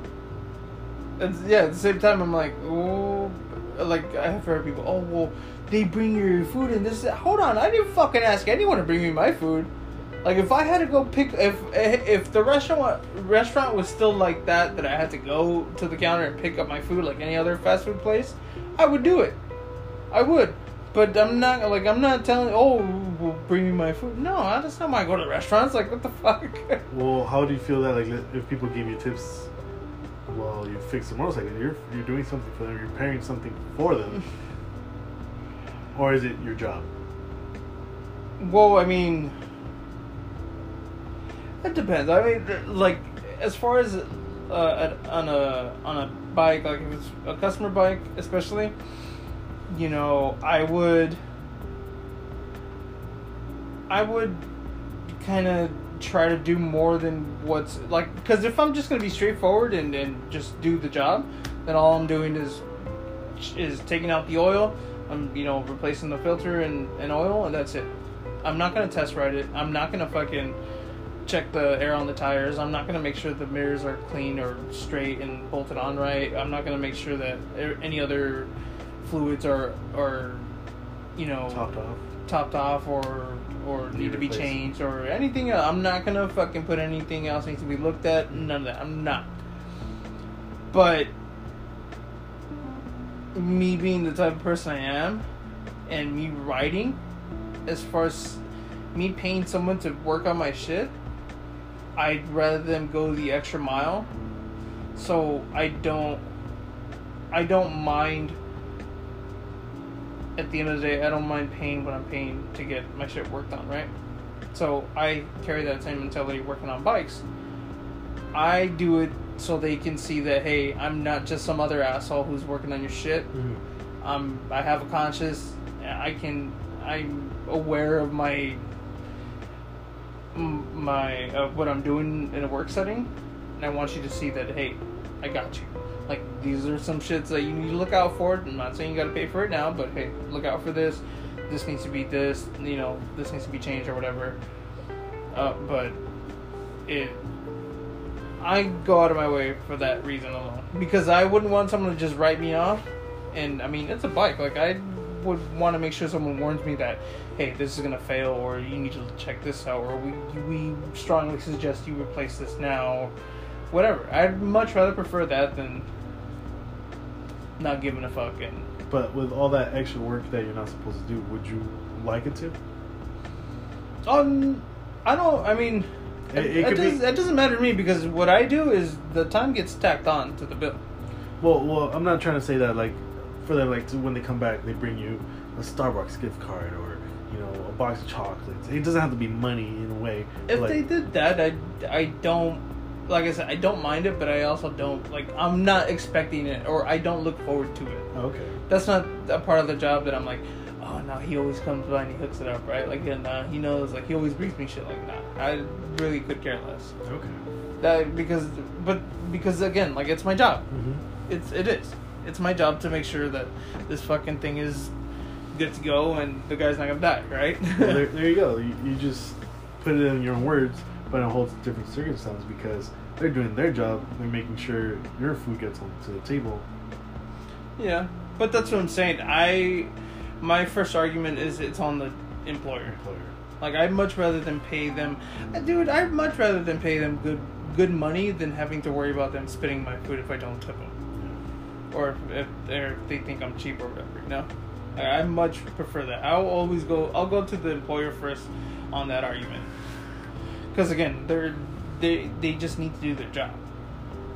it's, yeah. At the same time, I'm like, oh, like I have heard people. Oh well, they bring your food and this. Hold on, I didn't fucking ask anyone to bring me my food. Like if I had to go pick if eh, if the restaurant restaurant was still like that that I had to go to the counter and pick up my food like any other fast food place, I would do it. I would. But I'm not like I'm not telling. Oh, bring me my food. No, I that's not why I go to restaurants. Like what the fuck? Well, how do you feel that like if people give you tips while you fix the motorcycle, you're you're doing something for them, you're paying something for them, or is it your job? well, I mean, it depends. I mean, like as far as uh, on a on a bike, like if it's a customer bike, especially, you know, I would. I would kind of try to do more than what's like because if I'm just gonna be straightforward and, and just do the job, then all I'm doing is is taking out the oil. I'm you know replacing the filter and, and oil and that's it. I'm not gonna test ride it. I'm not gonna fucking check the air on the tires. I'm not gonna make sure the mirrors are clean or straight and bolted on right. I'm not gonna make sure that any other fluids are are you know Topped off. topped off or or need, Need to be changed or anything else. I'm not gonna fucking put anything else needs to be looked at. None of that. I'm not. But me being the type of person I am, and me writing, as far as me paying someone to work on my shit, I'd rather them go the extra mile. So I don't. I don't mind at the end of the day, I don't mind paying what I'm paying to get my shit worked on, right? So I carry that same mentality working on bikes. I do it so they can see that hey, I'm not just some other asshole who's working on your shit. Mm-hmm. Um, I have a conscience. I can. I'm aware of my my uh, what I'm doing in a work setting, and I want you to see that hey, I got you. Like these are some shits that you need to look out for. I'm not saying you got to pay for it now, but hey, look out for this. This needs to be this. You know, this needs to be changed or whatever. Uh, but it. I go out of my way for that reason alone because I wouldn't want someone to just write me off and I mean it's a bike. Like I would want to make sure someone warns me that, hey, this is gonna fail, or you need to check this out, or we we strongly suggest you replace this now, whatever. I'd much rather prefer that than not giving a fuck and But with all that extra work that you're not supposed to do, would you like it to? um, I don't. I mean. It- It, it could be- does, that doesn't matter to me because what I do is the time gets tacked on to the bill. Well, well, I'm not trying to say that like for them like to, when they come back they bring you a Starbucks gift card or you know a box of chocolates. It doesn't have to be money in a way. If like, they did that, I, I don't like I said I don't mind it, but I also don't like I'm not expecting it or I don't look forward to it. okay, That's not a part of the job that I'm like, oh no, he always comes by and he hooks it up, right? Like and uh, he knows like he always brings me shit like that. I really could care less. okay. That because but because again, like it's my job. Mm-hmm. It's it is. It's my job to make sure that this fucking thing is good to go and the guy's not gonna die, right? well, there, there you go. You, you just put it in your own words, but in a whole different circumstance because they're doing their job. They're making sure your food gets onto the table. Yeah, but that's what I'm saying. I my first argument is it's on the employer. Employer. Like I'd much rather than pay them, uh, dude. I'd much rather than pay them good good money than having to worry about them spitting my food if I don't tip them, or if, if they think I'm cheap or whatever. You know, I, I much prefer that. I'll always go. I'll go to the employer first on that argument, because again, they're they they just need to do their job.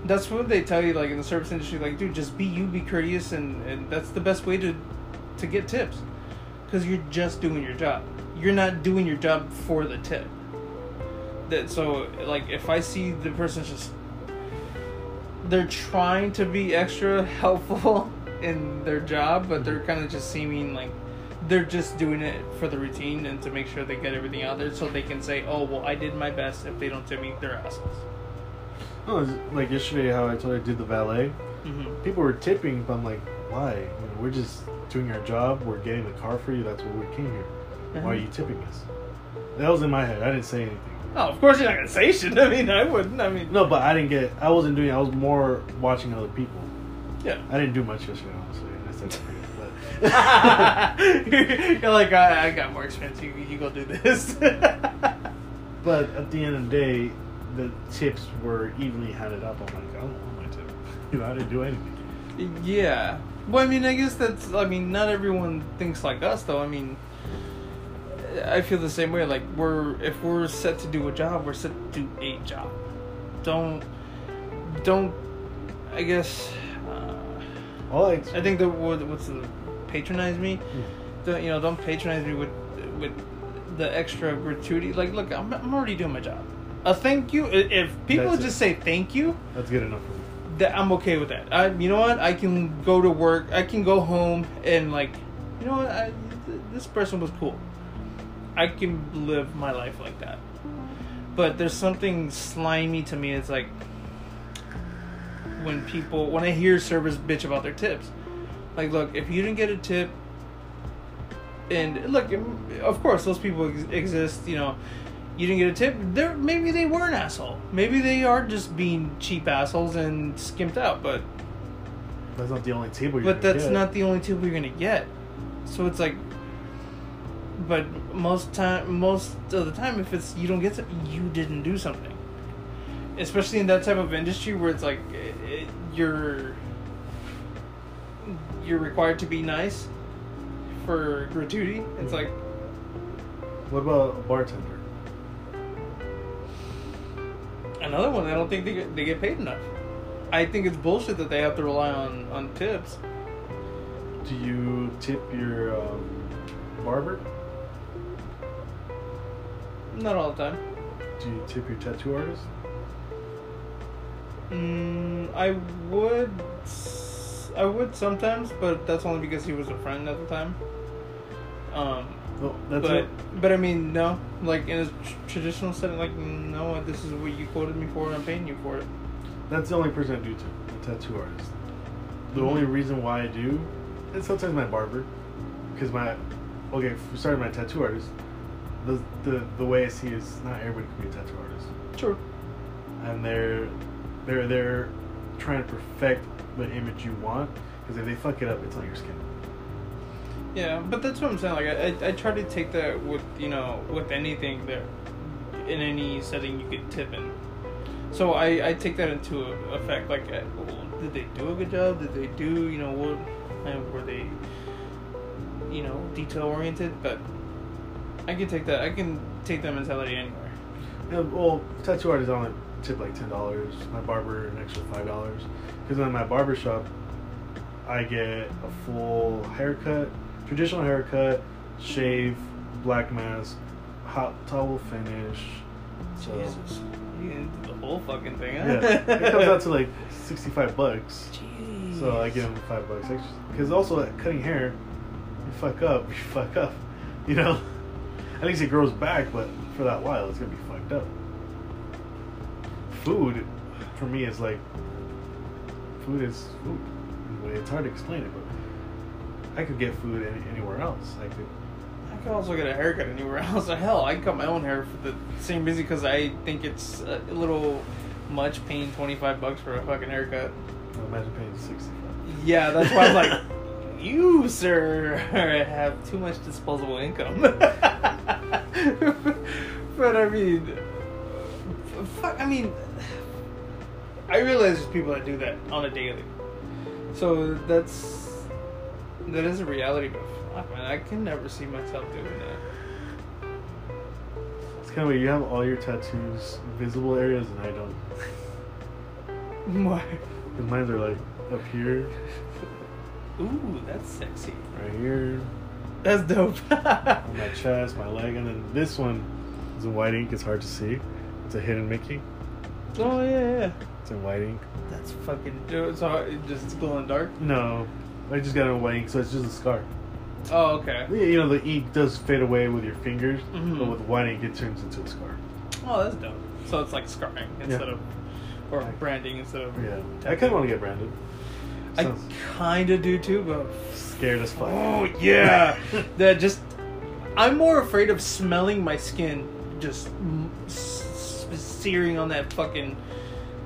That's what they tell you, like in the service industry. Like, dude, just be you, be courteous, and, and that's the best way to to get tips, because you're just doing your job. You're not doing your job for the tip. That so like if I see the person's just they're trying to be extra helpful in their job, but they're kind of just seeming like they're just doing it for the routine and to make sure they get everything out there so they can say, "Oh, well, I did my best." If they don't tip me, they're assholes. No, like yesterday, how I told you I did the valet. Mm-hmm. People were tipping, but I'm like, why? We're just doing our job. We're getting the car for you. That's what we came here. Why are you tipping us? That was in my head. I didn't say anything. Oh, of course you're not gonna say shit. I mean, I wouldn't. I mean, No, but I didn't get. I wasn't doing. I was more watching other people. yeah. I didn't do much yesterday, honestly. You're like, I, I got more experience. You, you go do this. but at the end of the day, the tips were evenly handed up. I'm like, I don't want my tip. You know, I didn't do anything. yeah. Well, I mean, I guess that's. I mean, not everyone thinks like us, though. I mean, I feel the same way. Like, we're if we're set to do a job, we're set to do a job. Don't, don't. I guess. Uh, All I, I think the what's the patronize me. Hmm. Don't you know? Don't patronize me with with the extra gratuity. Like, look, I'm I'm already doing my job. A thank you. If people That's it. just say thank you, that's good enough for me. that I'm okay with that. I, you know what? I can go to work. I can go home and like, you know what? I, th- this person was cool. I can live my life like that. But there's something slimy to me. It's like when people when I hear service bitch about their tips. Like, look, if you didn't get a tip, and look, of course, those people ex- exist. You know, you didn't get a tip. There, maybe they were an asshole. Maybe they are just being cheap assholes and skimped out. But That's not the only table you're but that's get. not the only tip you're gonna get. So it's like, but most time, most of the time, if it's you don't get something, you didn't do something. Especially in that type of industry where it's like it, it, you're you're required to be nice for gratuity. It's like What about a bartender? another one. I don't think they get, they get paid enough. I think it's bullshit that they have to rely on on tips. Do you tip your um, barber? Not all the time. Do you tip your tattoo artist? Mm, I would, I would sometimes, but that's only because he was a friend at the time. Um, No, that's but it. but I mean, no, like in a tr- traditional setting, like no, this is what you quoted me for, and I'm paying you for it. That's the only person I do to, a tattoo artist. The Mhm. only reason why I do, and sometimes my barber, because my, okay, starting my tattoo artist, the, the the way I see is not everybody can be a tattoo artist, Sure. and they're they're they're trying to perfect the image you want, because if they fuck it up, it's on your skin. Yeah, but that's what I'm saying. Like I, I, I try to take that with you know with anything that in any setting you could tip in. So I, I take that into effect. Like, uh, did they do a good job? Did they do you know what? And were they you know detail oriented? But I can take that. I can take that mentality anywhere. Yeah, well, tattoo artists only tip like ten dollars. My barber an extra five dollars. Because in my barber shop, I get a full haircut, traditional haircut, shave, black mask, hot towel finish. So Jesus, you the whole fucking thing. Huh? yeah, it comes out to like sixty-five bucks. Jeez. So I give him five bucks extra. Because also at cutting hair, you fuck up, you fuck up. You know, at least it grows back, but for that while, it's gonna be fucked up. Food, for me, is like food is food. In a way, It's hard to explain it, but I could get food any, anywhere else. I could. I could also get a haircut anywhere else. Hell, I can cut my own hair for the same reason because I think it's a little much paying twenty five bucks for a fucking haircut. Imagine paying sixty-five. Yeah, that's why I'm like, you sir have too much disposable income. but I mean, fuck. I mean, I realize there's people that do that on a daily. So that's that is a reality, but fuck, man, I can never see myself doing that. It's kind of weird. You have all your tattoos visible areas, and I don't. Why? Because mine are like up here, Ooh, that's sexy. right here, That's dope. on my chest, my leg, and then this one is in white ink. It's hard to see. It's a hidden Mickey. oh yeah, yeah. It's in white ink. That's fucking. dope. So it just glow in dark. No, I just got it in white ink, so it's just a scar. Oh okay. Yeah, You know, the ink does fade away with your fingers, Mhm. but with white ink, it turns into a scar. Oh, that's dope. So it's like scarring instead of, or branding instead of. Yeah, I kind of want to get branded. I kind of do too, but. scared as fuck. Oh yeah, that just. I'm more afraid of smelling my skin just searing on that fucking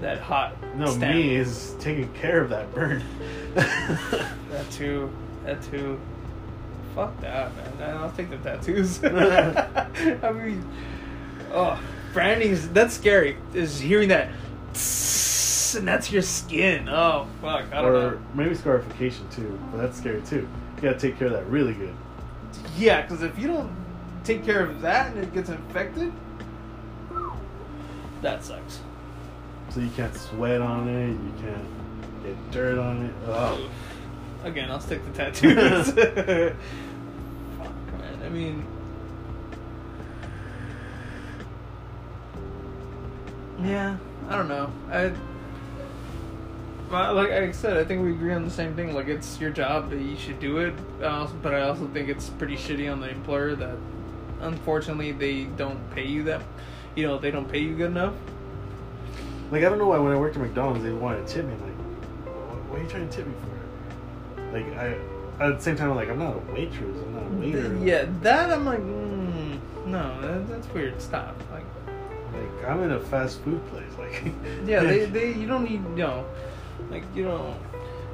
that hot. no, stamp. me is taking care of that burn. That too. That too. Fuck that, man. I'll take the tattoos. I mean, oh, branding's that's scary. Is hearing that, and that's your skin. Oh fuck, I don't or know. maybe scarification too, but that's scary too. You gotta take care of that really good. Yeah, because if you don't take care of that and it gets infected, that sucks. So you can't sweat on it, you can't get dirt on it. Oh, Again, I'll stick to tattoos. Fuck, man. I mean, yeah, I don't know. I, well, like I said, I think we agree on the same thing. Like, it's your job that you should do it. Also, but I also think it's pretty shitty on the employer that, unfortunately, they don't pay you that. You know, they don't pay you good enough. Like I don't know why when I worked at McDonald's they wanted to tip me. Like, what, are you trying to tip me for? Like I, at the same time, I'm like I'm not a waitress, I'm not a waiter. Yeah, that I'm like, mm, No, that, that's weird. Stop. Like, Like I'm in a fast food place. Like yeah, they, they you don't need no, like you don't.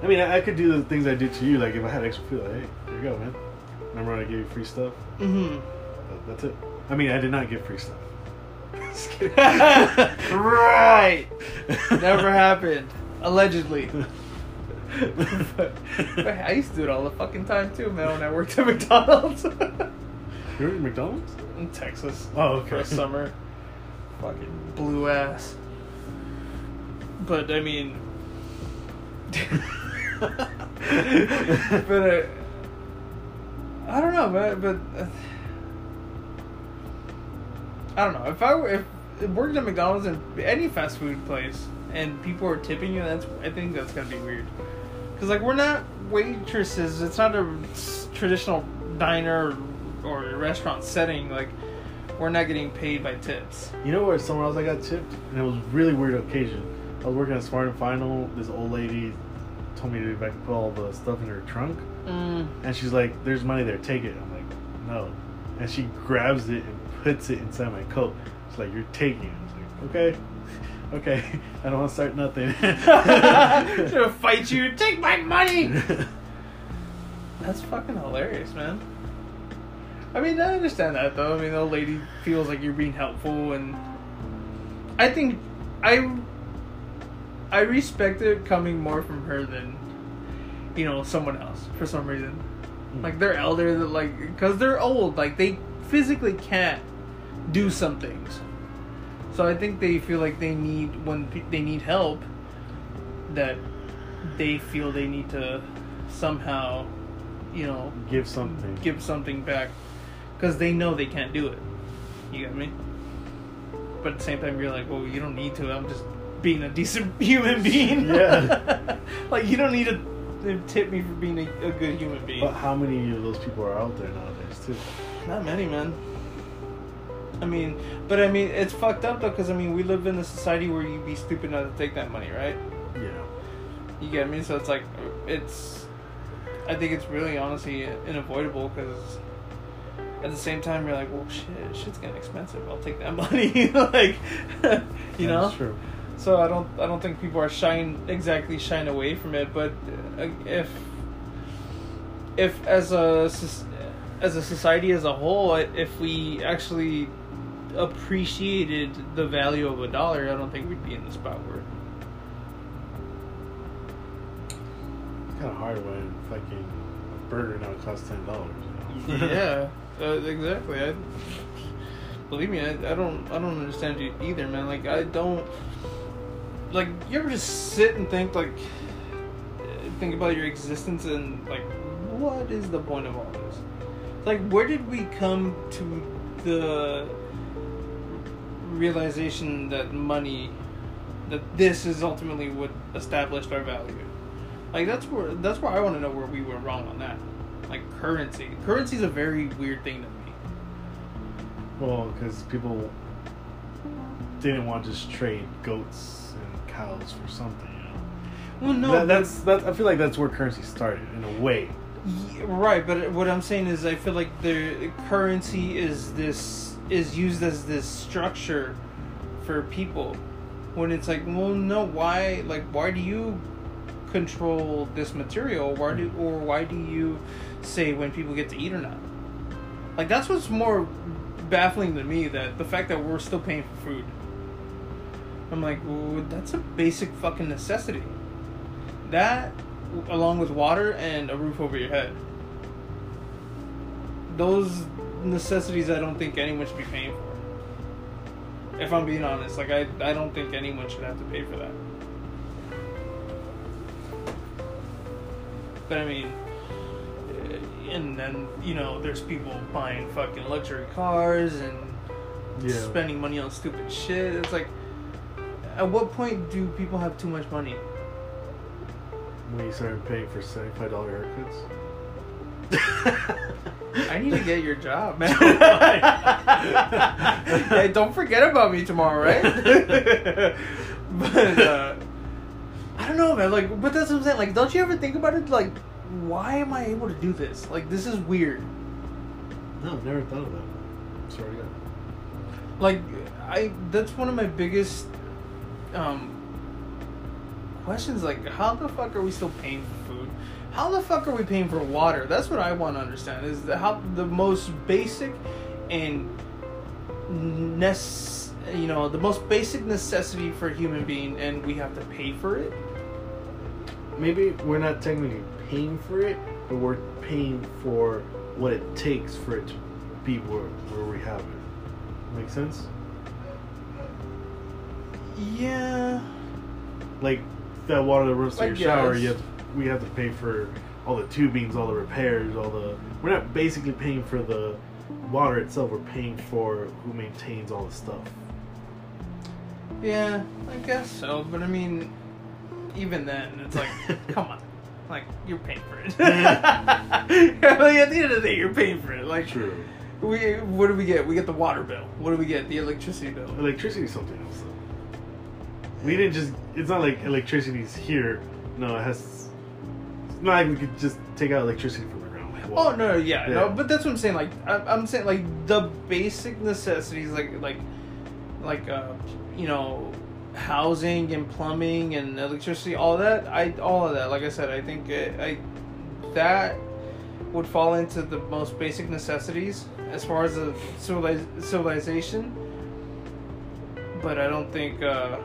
I mean, I, I could do the things I do to you. Like if I had extra food, like, hey, here you go, man. Remember when I gave you free stuff? Mm-hmm. But that's it. I mean, I did not get free stuff. Right. Never happened. Allegedly. but, but I used to do it all the fucking time too, man. When I worked at McDonald's You're at McDonald's? in Texas Oh, for okay. a summer, fucking blue ass. But I mean, but uh, I don't know, man. But uh, I don't know if I were if if working at McDonald's and any fast food place and people are tipping you, that's I think that's gonna be weird. Cause like we're not waitresses. It's not a traditional diner or restaurant setting. Like we're not getting paid by tips. You know where somewhere else I got tipped, and it was a really weird occasion. I was working at Smart and Final. This old lady told me to if I could put all the stuff in her trunk, Mm. and she's like, "There's money there, take it." I'm like, "No," and she grabs it and puts it inside my coat. It's like, "You're taking it." I was like, "Okay, okay, I don't want to start nothing." Should fight you. Take my money. That's fucking hilarious, man. I mean, I understand that though. I mean, the old lady feels like you're being helpful, and I think I I respect it coming more from her than you know someone else for some reason. Hmm. Like they're elder, like because they're old, like they physically can't do some things. So I think they feel like they need when pe- they need help that they feel they need to somehow, you know, give something. give something back because they know they can't do it. You get me? But at the same time, you're like, well, you don't need to. I'm just being a decent human being. Yeah. like you don't need to tip me for being a, a good human being. But how many of those people are out there nowadays too? Not many, man. I mean, but I mean, it's fucked up though, because I mean, we live in a society where you'd be stupid not to take that money, right? Yeah. You get me? So it's like, it's. I think it's really honestly unavoidable because at the same time you're like, well, shit, shit's getting expensive. I'll take that money, like, you know. That's true. So I don't, I don't think people are shying exactly shying away from it. But uh, if, if as a as a society as a whole, if we actually appreciated the value of a dollar, I don't think we'd be in the spot we're. It's kind of hard when fucking a burger now costs ten dollars. You know? yeah, uh, exactly. I believe me, I, I don't I don't understand you either, man. Like I don't like you ever just sit and think like think about your existence and like what is the point of all this? Like where did we come to the realization that money that this is ultimately what established our value? Like that's where that's where I want to know where we were wrong on that. Like currency. Currency is a very weird thing to me. Well, because people didn't want to just trade goats and cows for something. You know. Well, no, That- that's that. I feel like that's where currency started in a way. Yeah, right, but what I'm saying is, I feel like the currency is this is used as this structure for people. When it's like, well, no, why? Like, why do you control this material? Why do or why do you say when people get to eat or not? Like, that's what's more baffling to me. That the fact that we're still paying for food. I'm like, well, that's a basic fucking necessity. That, along with water and a roof over your head. Those necessities, I don't think anyone should be paying for. If I'm being honest, like I, I don't think anyone should have to pay for that. But I mean, eh, and then you know, there's people buying fucking luxury cars and Yeah. spending money on stupid shit. It's like, at what point do people have too much money? When you started paying for seventy-five dollar haircuts. I need to get your job, man. hey, don't forget about me tomorrow, right? but uh, I don't know, man. Like, but that's what I'm saying. Like, don't you ever think about it? Like, why am I able to do this? Like, this is weird. No, I've never thought of that. Sorry. like I that's one of my biggest um questions like how the fuck are we still paying? How the fuck are we paying for water? That's what I want to understand is the, how the most basic and nece- you know the most basic necessity for a human being and we have to pay for it. Maybe we're not technically paying for it, but we're paying for what it takes for it to be where, where we have it. Make sense? Yeah. Like that water that runs through I your shower, guess. you have we have to pay for all the tubings, all the repairs, all the. We're not basically paying for the water itself. We're paying for who maintains all the stuff. Yeah, I guess so. But I mean, even then, it's like, come on, like you're paying for it. like at the end of the day, you're paying for it. Like, True. we what do we get? We get the water bill. What do we get? The electricity bill. Electricity is something else. Though. We didn't just. It's not like electricity's here. No, it has. Not like we could just take out electricity from the ground. Like, Oh no, yeah, no, but that's what I'm saying. Like, I'm, I'm saying like the basic necessities, like like like uh, you know, housing and plumbing and electricity, all that. I all of that. Like I said, I think it, I that would fall into the most basic necessities as far as a civiliz- civilization. But I don't think. Uh,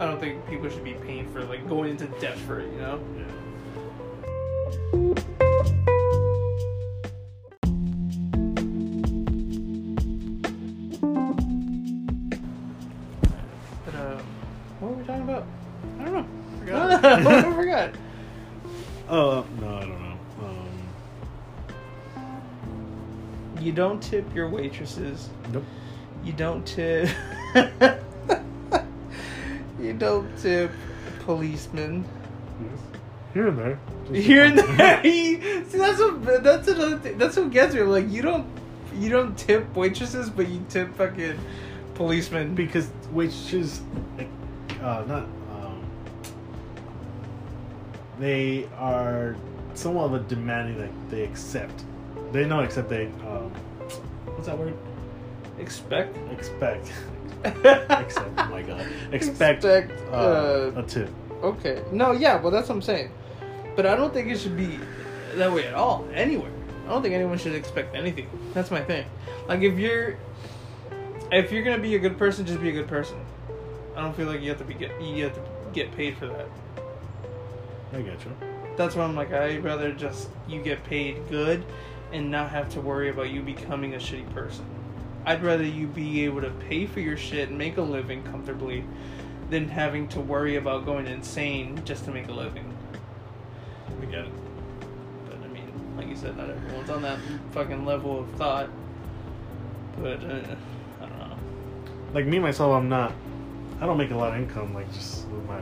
I don't think people should be paying for like going into debt for it, you know. Yeah. But uh, what were we talking about? I don't know. Forgot. I forgot. Oh no, I don't know. Um, You don't tip your waitresses. nope. You don't tip. you don't tip policemen. Here and there. Just Here and there. See, that's what that's another thing. That's what gets me. Like you don't you don't tip waitresses, but you tip fucking policemen. because waitresses, like, uh, not um, they are somewhat of a demanding. Like they accept. They not accept. They um, what's that word? expect. Expect. accept. Oh my god. Expect, Expect, uh, uh, a tip. Okay. No, yeah, well, that's what I'm saying. But I don't think it should be that way at all, anywhere. I don't think anyone should expect anything. That's my thing. Like, if you're, if you're gonna be a good person, just be a good person. I don't feel like you have to be get you have to get paid for that. I get you. That's why I'm like, I'd rather just you get paid good, and not have to worry about you becoming a shitty person. I'd rather you be able to pay for your shit and make a living comfortably, than having to worry about going insane just to make a living. I get it. But I mean, like you said, not everyone's on that fucking level of thought. But uh, I don't know. Like me myself, I'm not. I don't make a lot of income. Like just with my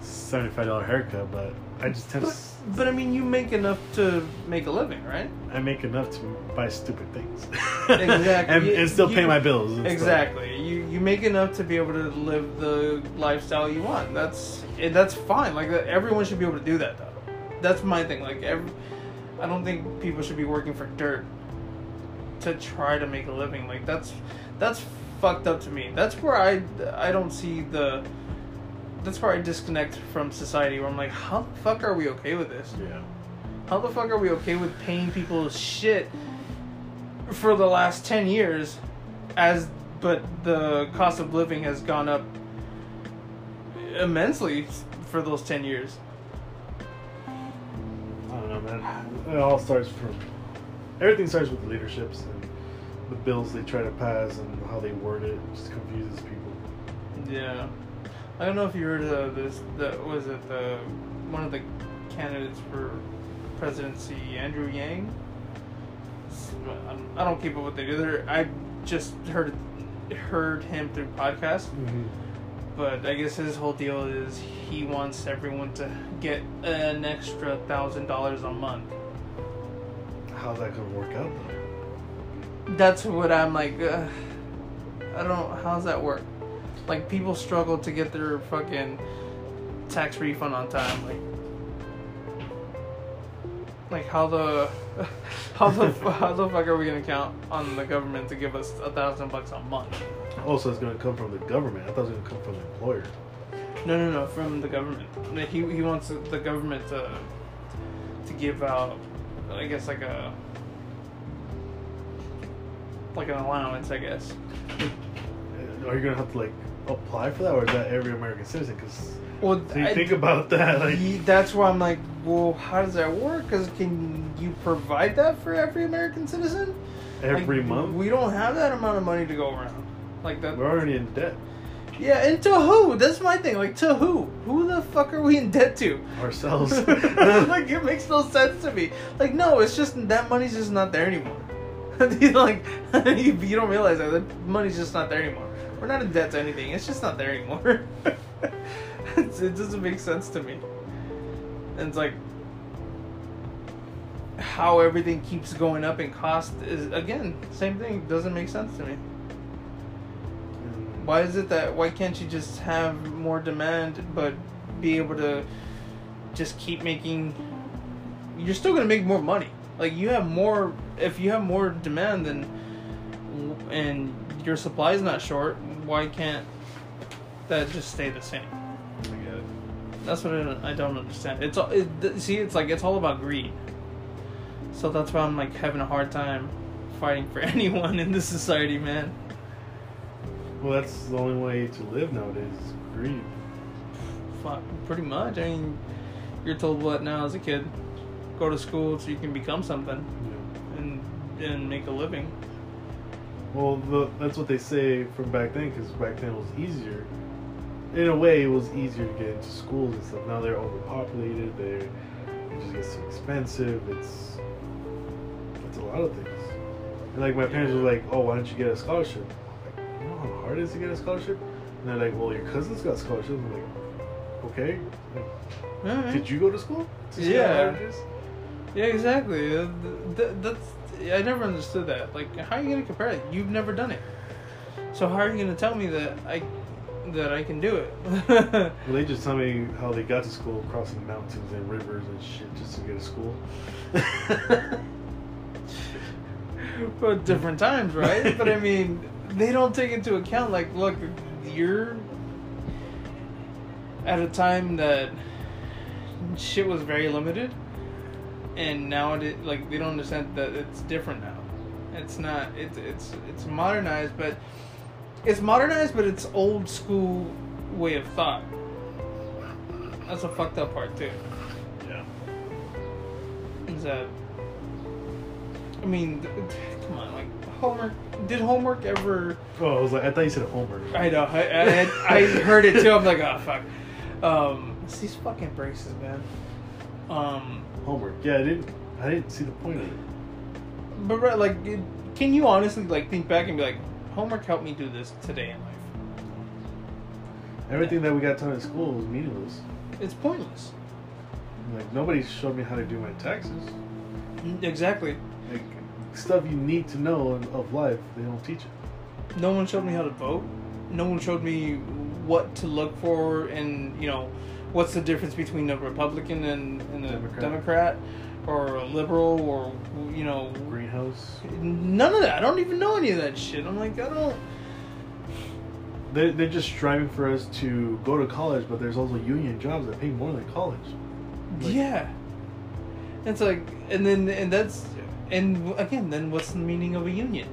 seventy-five dollar haircut, but I just to. But, but I mean, you make enough to make a living, right? I make enough to buy stupid things. Exactly. and, You- and still pay my bills. and stuff. Exactly. You you make enough to be able to live the lifestyle you want. That's eh, that's fine. Like uh, everyone should be able to do that though. That's my thing. Like every, I don't think people should be working for dirt to try to make a living. Like that's that's fucked up to me. That's where I I don't see the that's where I disconnect from society where I'm like, how the fuck are we okay with this? Yeah. How the fuck are we okay with paying people shit for the last 10 years as but the cost of living has gone up immensely for those 10 years. I don't know, man. It all starts from everything starts with leaderships and the bills they try to pass and how they word it. It just confuses people. Yeah. I don't know if you heard of this the was it the one of the candidates for presidency Andrew Yang I don't keep up with what they I just heard heard him through podcasts. But I guess his whole deal is he wants everyone to get an extra thousand dollars a month. How's that gonna work out though? That's what I'm like. Uh, I don't. How's that work? Like people struggle to get their fucking tax refund on time. Like Like how the how the how the fuck are we gonna count on the government to give us a thousand bucks a month? Oh, also, it's going to come from the government. I thought it was going to come from the employer. No, no, no, from the government. Like, He he wants the government to to give out, I guess like a like an allowance, I guess. Are you going to have to like apply for that, or is that every American citizen? Because Well, so you I- think about that, like that's why I'm like, well, how does that work? Because can you provide that for every American citizen? every Like, month. We don't have that amount of money to go around. Like that. We're already in debt Yeah, and to who? That's my thing. Like to who? Who the fuck are we in debt to? ourselves. like it makes no sense to me. Like no, it's just that money's just not there anymore. Like you, you don't realize that that money's just not there anymore. We're not in debt to anything. It's just not there anymore. It doesn't make sense to me. And it's like how everything keeps going up in cost is again same thing. Doesn't make sense to me. Why is it that why can't you just have more demand but be able to just keep making you're still to make more money. Like you have more if you have more demand than and your supply is not short, why can't that just stay the same? I get it. That's what I don't, I don't understand. It's all it, see it's like it's all about greed. So that's why I'm like having a hard time fighting for anyone in this society, man. Well, that's the only way to live nowadays. is Greed. Fuck, pretty much. I mean, you're told what now as a kid? Go to school so you can become something Yeah. and and make a living. Well, the, that's what they say from back then, because back then it was easier. In a way, it was easier to get into schools and stuff. Now they're overpopulated. They it just gets too expensive. It's it's a lot of things. And like my parents were like, "Oh, why don't you get a scholarship?" Like, you know how hard it is to get a scholarship? And they're like, "Well, your cousin's got scholarships." I'm like, "Okay, like, Alright. did you go to school?" to Yeah. hard it is?" Yeah, exactly. Uh, th- th- that's I never understood that. Like, how are you gonna compare it? You've never done it, so how are you gonna tell me that I that I can do it? Well, they just tell me how they got to school crossing mountains and rivers and shit just to get to school. well, different times, right? but I mean, they don't take into account like, look, you're at a time that shit was very limited, and now it like they don't understand that it's different now. It's not. It's it's it's modernized, but it's modernized, but it's old school way of thought. That's a fucked up part too. yeah. Is that? I mean, come on, like homework. Did homework ever? Oh, I was like, I thought you said homework. I know. I, I, I heard it too. I'm like, oh fuck. Um, it's these fucking braces, man. Um, Homework. Yeah, I didn't. I didn't see the point of it. but right, like, can you honestly like think back and be like, homework helped me do this today in life? Everything that we got taught in school was meaningless. It's pointless. Like nobody showed me how to do my taxes. Exactly. Like stuff you need to know of- of life, they don't teach it. No one showed me how to vote. No one showed me what to look for, and you know, what's the difference between a Republican and, and a Democrat. Democrat. or a liberal, or you know, Greenhouse. none of that. I don't even know any of that shit. I'm like, I don't. They're, they're just striving for us to go to college, but there's also union jobs that pay more than college. Like- yeah. It's like, and then and that's and again, then what's the meaning of a union?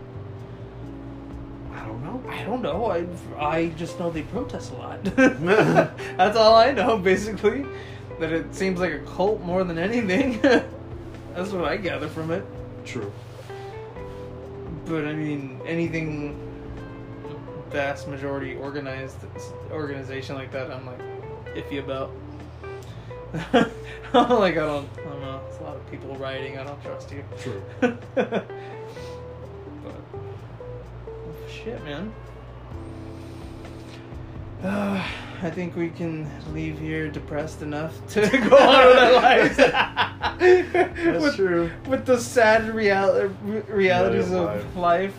I don't know. I don't know. I I just know they protest a lot. That's all I know, basically. That it seems like a cult more than anything. That's what I gather from it. True. But I mean, anything vast majority organized organization like that, I'm like iffy about. I'm like I don't, I don't know. It's a lot of people rioting. I don't trust you. True. Shit, man. Uh, I think we can leave here depressed enough to go on with our lives. That's with, true. With the sad real- realities of of life.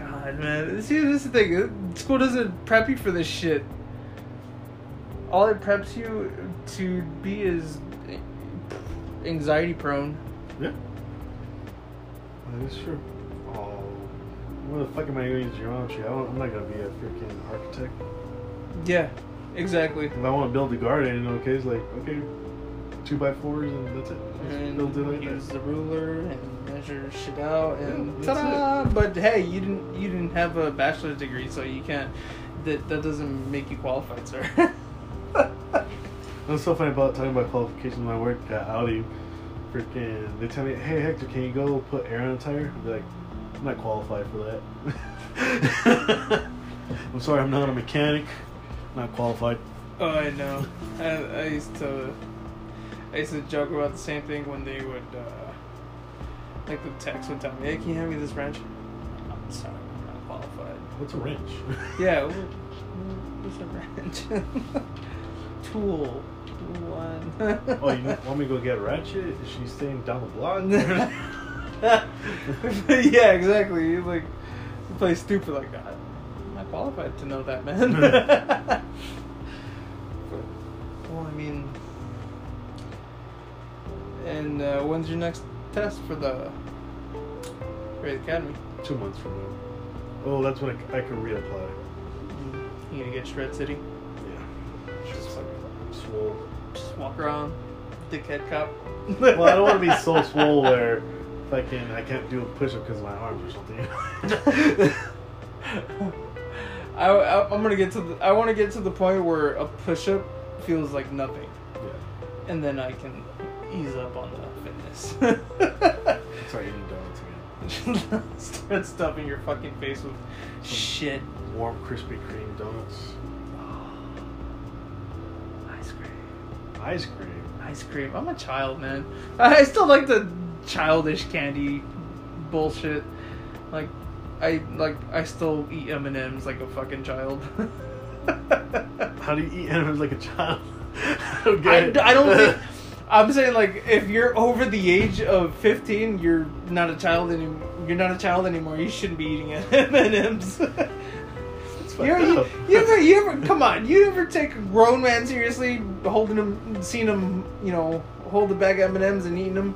God, man. See, this is the thing. School doesn't prep you for this shit. All it preps you to be is anxiety prone. Yeah. That is true. What the fuck am I going to geometry? I I'm not gonna be a freaking architect. Yeah, exactly. If I want to build a garden, okay, it's like okay, two by fours and that's it. And build it like use that. the ruler and measure shit out and Yeah, ta-da! But hey, you didn't you didn't have a bachelor's degree, so you can't. That that doesn't make you qualified, sir. What's so funny about talking about qualifications when I work at Audi? Freaking, they tell me, hey Hector, can you go put air on a tire? I'll be like, I'm not qualified for that. I'm sorry, I'm not a mechanic. Not qualified. Oh, I know. I, I used to, I used to joke about the same thing when they would, uh, like the techs would tell me, "Hey, can you hand me this wrench?" I'm sorry, I'm not qualified. What's a wrench? Yeah, what, what's a wrench? Tool. One. oh, you want me to go get a Ratchet? Is she staying down the block? yeah, exactly. You like you play stupid like that. I'm not qualified to know that, man. but, well, I mean, and uh, when's your next test for the for the academy? Two months from now. Oh, that's when I, I can reapply. You gonna get Shred City? Yeah. Just like swole. Just walk around, dickhead cop. Well, I don't want to be so swole where fucking I can't do a push up because of my arms or something. I, I I'm gonna get to the I want to get to the point where a push up feels like nothing, yeah. and then I can ease up on the fitness. Start eating donuts again. Start stuffing your fucking face with shit. Warm Krispy Kreme donuts. Ice cream. Ice cream. Ice cream. I'm a child, man. I still like the childish candy bullshit. Like, I like I still eat M and M's like a fucking child. How do you eat M Ms like a child? I don't I. I don't think. I'm saying like if you're over the age of 15, you're not a child anymore. You're not a child anymore. You shouldn't be eating M and M's. You, you, you ever, you ever, come on, you ever take a grown man seriously, holding him, seeing him, you know, hold a bag of M&Ms and eating them?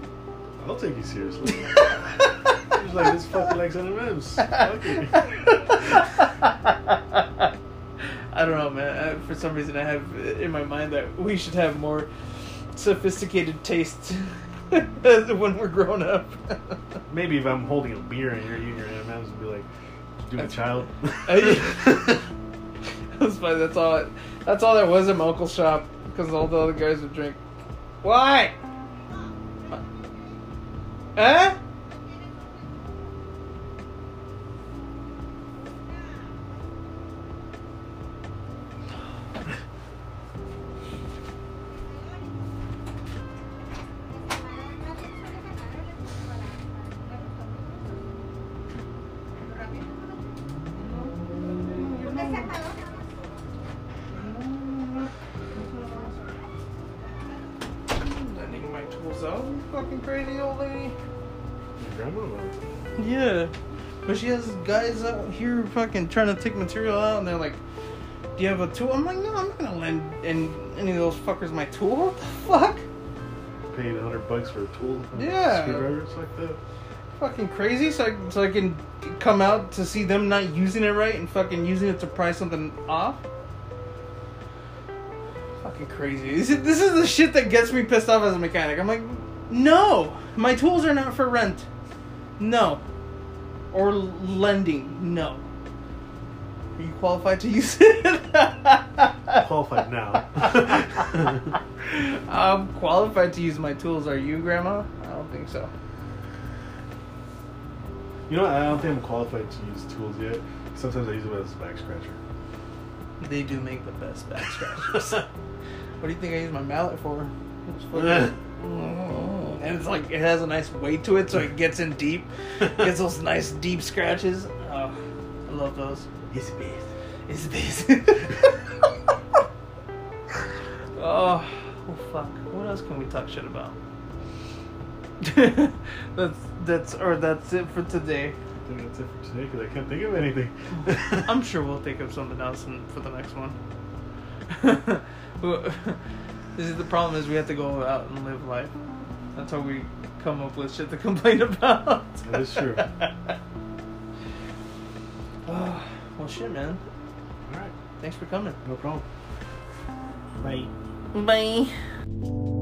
I'll take you seriously. He's like, this fucking likes M&M's. Fuck it. I don't know, man. I, for some reason, I have in my mind that we should have more sophisticated tastes when we're grown up. Maybe if I'm holding a beer and you're eating your M&M's, and be like, do a child. That's funny. That's all. That's all there was in my uncle's shop because all the other guys would drink. Why? Huh? Lending out fucking trying to take material out, and they're like, "Do you have a tool?" I'm like, "No, I'm not gonna lend any, any of those fuckers my tool. What the fuck? Paying a hundred bucks for a tool. Yeah. Screwdriver, it's like that. Fucking crazy." So I, so I can come out to see them not using it right and fucking using it to pry something off. Fucking crazy. This is, this is the shit that gets me pissed off as a mechanic. I'm like, no, my tools are not for rent. No. Or lending. No. Are you qualified to use it? Qualified now. I'm qualified to use my tools. Are you, Grandma? I don't think so. You know, what? I don't think I'm qualified to use tools yet. Sometimes I use them as a back scratcher. They do make the best back scratchers. what do you think I use my mallet for? It's fucking- and it's like it has a nice weight to it, so it gets in deep. Gets those nice deep scratches. Oh, I love those. It's best. It's this. oh, well, fuck. What else can we talk shit about? that's that's or that's it for today. I think that's it for today because I can't think of anything. I'm sure we'll think of something else in, for the next one. This is the problem is we have to go out and live life. That's how we come up with shit to complain about. That is true. Ah, well, shit, man. All right, Thanks for coming. no problem. Bye. Bye.